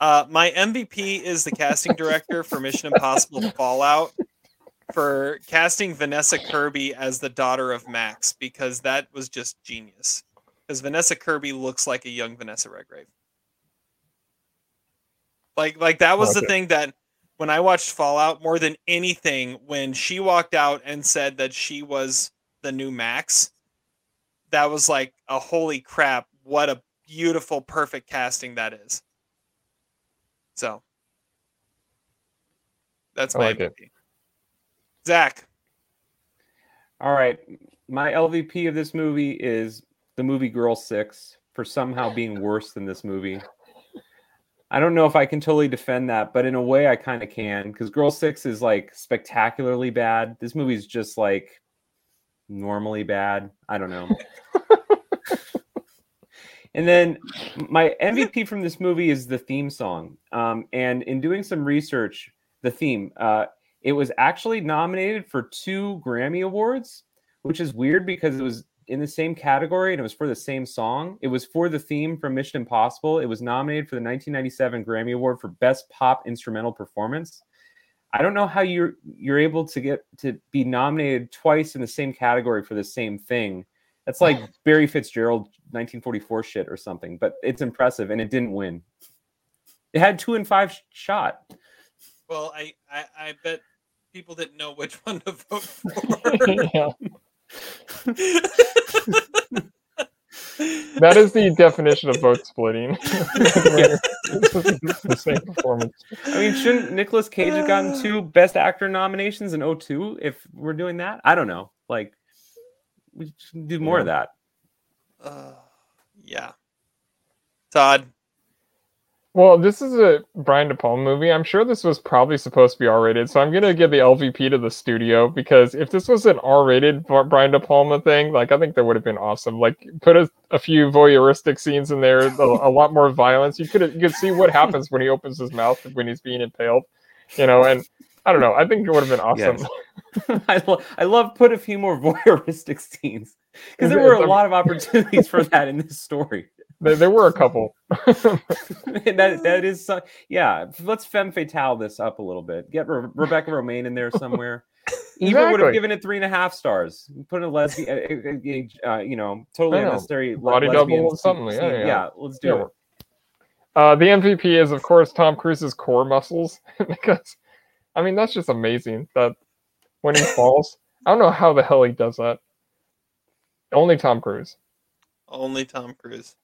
Speaker 3: Uh, my MVP is the casting director for Mission Impossible Fallout for casting Vanessa Kirby as the daughter of Max because that was just genius. Because Vanessa Kirby looks like a young Vanessa Redgrave. Like, like that was the thing that when I watched Fallout more than anything, when she walked out and said that she was the new Max, that was like a holy crap! What a beautiful, perfect casting that is. So that's my
Speaker 2: like it.
Speaker 3: MVP. Zach,
Speaker 5: All right, my LVP of this movie is the movie Girl Six for somehow being worse than this movie. I don't know if I can totally defend that, but in a way I kind of can because Girl Six is like spectacularly bad. This movie's just like normally bad. I don't know. and then my MVP from this movie is the theme song. Um, and in doing some research, the theme, uh, it was actually nominated for two Grammy Awards, which is weird because it was in the same category and it was for the same song. It was for the theme from Mission Impossible. It was nominated for the 1997 Grammy Award for Best Pop Instrumental Performance. I don't know how you're you're able to get to be nominated twice in the same category for the same thing. That's like Barry Fitzgerald 1944 shit or something, but it's impressive and it didn't win. It had two and five sh- shot.
Speaker 3: well, I, I I bet people didn't know which one to vote for.
Speaker 2: yeah. That is the definition of vote splitting. the same performance.
Speaker 5: I mean, shouldn't Nicolas Cage have gotten two Best Actor nominations in 02 if we're doing that? I don't know. Like, we should do more yeah. of that.
Speaker 3: Uh, yeah. Todd.
Speaker 2: Well, this is a Brian De Palma movie. I'm sure this was probably supposed to be R-rated, so I'm gonna give the LVP to the studio because if this was an R-rated Brian De Palma thing, like I think that would have been awesome. Like put a, a few voyeuristic scenes in there, a, a lot more violence. You could you could see what happens when he opens his mouth when he's being impaled, you know. And I don't know. I think it would have been awesome.
Speaker 5: Yes. I, lo- I love put a few more voyeuristic scenes because there were a lot of opportunities for that in this story.
Speaker 2: There, there were a couple.
Speaker 5: that that is uh, yeah. Let's femme fatale this up a little bit. Get Re- Rebecca Romijn in there somewhere. Exactly. Even would have given it three and a half stars. Put a lesbian, uh, uh, you know, totally know. unnecessary
Speaker 2: body double or something. Yeah, yeah.
Speaker 5: yeah, let's do yeah. it.
Speaker 2: Uh, the MVP is, of course, Tom Cruise's core muscles because, I mean, that's just amazing. That when he falls, I don't know how the hell he does that. Only Tom Cruise.
Speaker 3: Only Tom Cruise.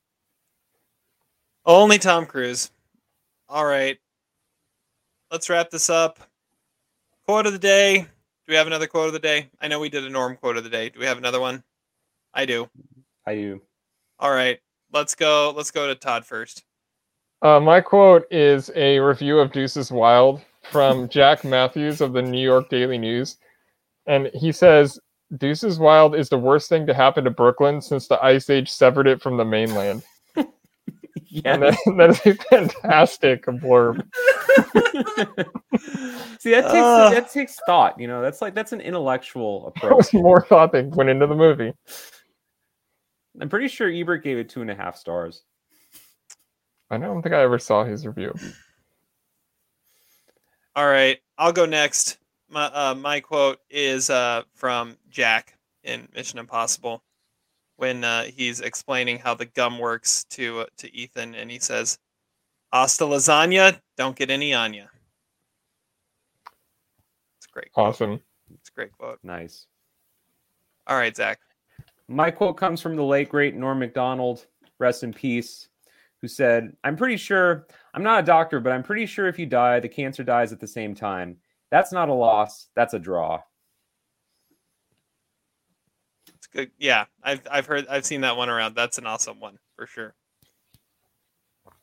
Speaker 3: Only Tom Cruise. All right. Let's wrap this up. Quote of the day. Do we have another quote of the day? I know we did a norm quote of the day. Do we have another one? I do.
Speaker 5: I do.
Speaker 3: All right. Let's go. Let's go to Todd first.
Speaker 2: Uh, my quote is a review of Deuces Wild from Jack Mathews of the New York Daily News. And he says, Deuces Wild is the worst thing to happen to Brooklyn since the Ice Age severed it from the mainland. Yeah, that, that is a fantastic blurb.
Speaker 5: See, that takes uh, that takes thought. You know, that's like that's an intellectual approach.
Speaker 2: more thought that went into the movie.
Speaker 5: I'm pretty sure Ebert gave it two and a half stars.
Speaker 2: I don't think I ever saw his review.
Speaker 3: All right, I'll go next. My uh, my quote is uh, from Jack in Mission Impossible when uh, he's explaining how the gum works to uh, to Ethan, and he says, "Hasta lasagna, don't get any on you." It's great.
Speaker 2: Quote. Awesome.
Speaker 3: It's great quote.
Speaker 5: Nice.
Speaker 3: All right, Zach.
Speaker 5: My quote comes from the late great Norm Macdonald, rest in peace, who said, "I'm pretty sure I'm not a doctor, but I'm pretty sure if you die, the cancer dies at the same time. That's not a loss. That's a draw."
Speaker 3: Good. Yeah, I've I've heard I've seen that one around. That's an awesome one for sure.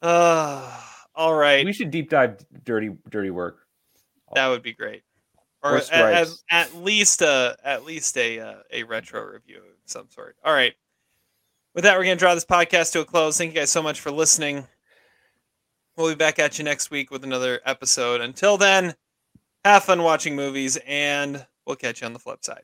Speaker 3: Uh, all right.
Speaker 5: We should deep dive dirty dirty work.
Speaker 3: That would be great. Or, or at, at, least a at least a uh, a retro review of some sort. All right. With that, we're gonna draw this podcast to a close. Thank you guys so much for listening. We'll be back at you next week with another episode. Until then, have fun watching movies, and we'll catch you on the flip side.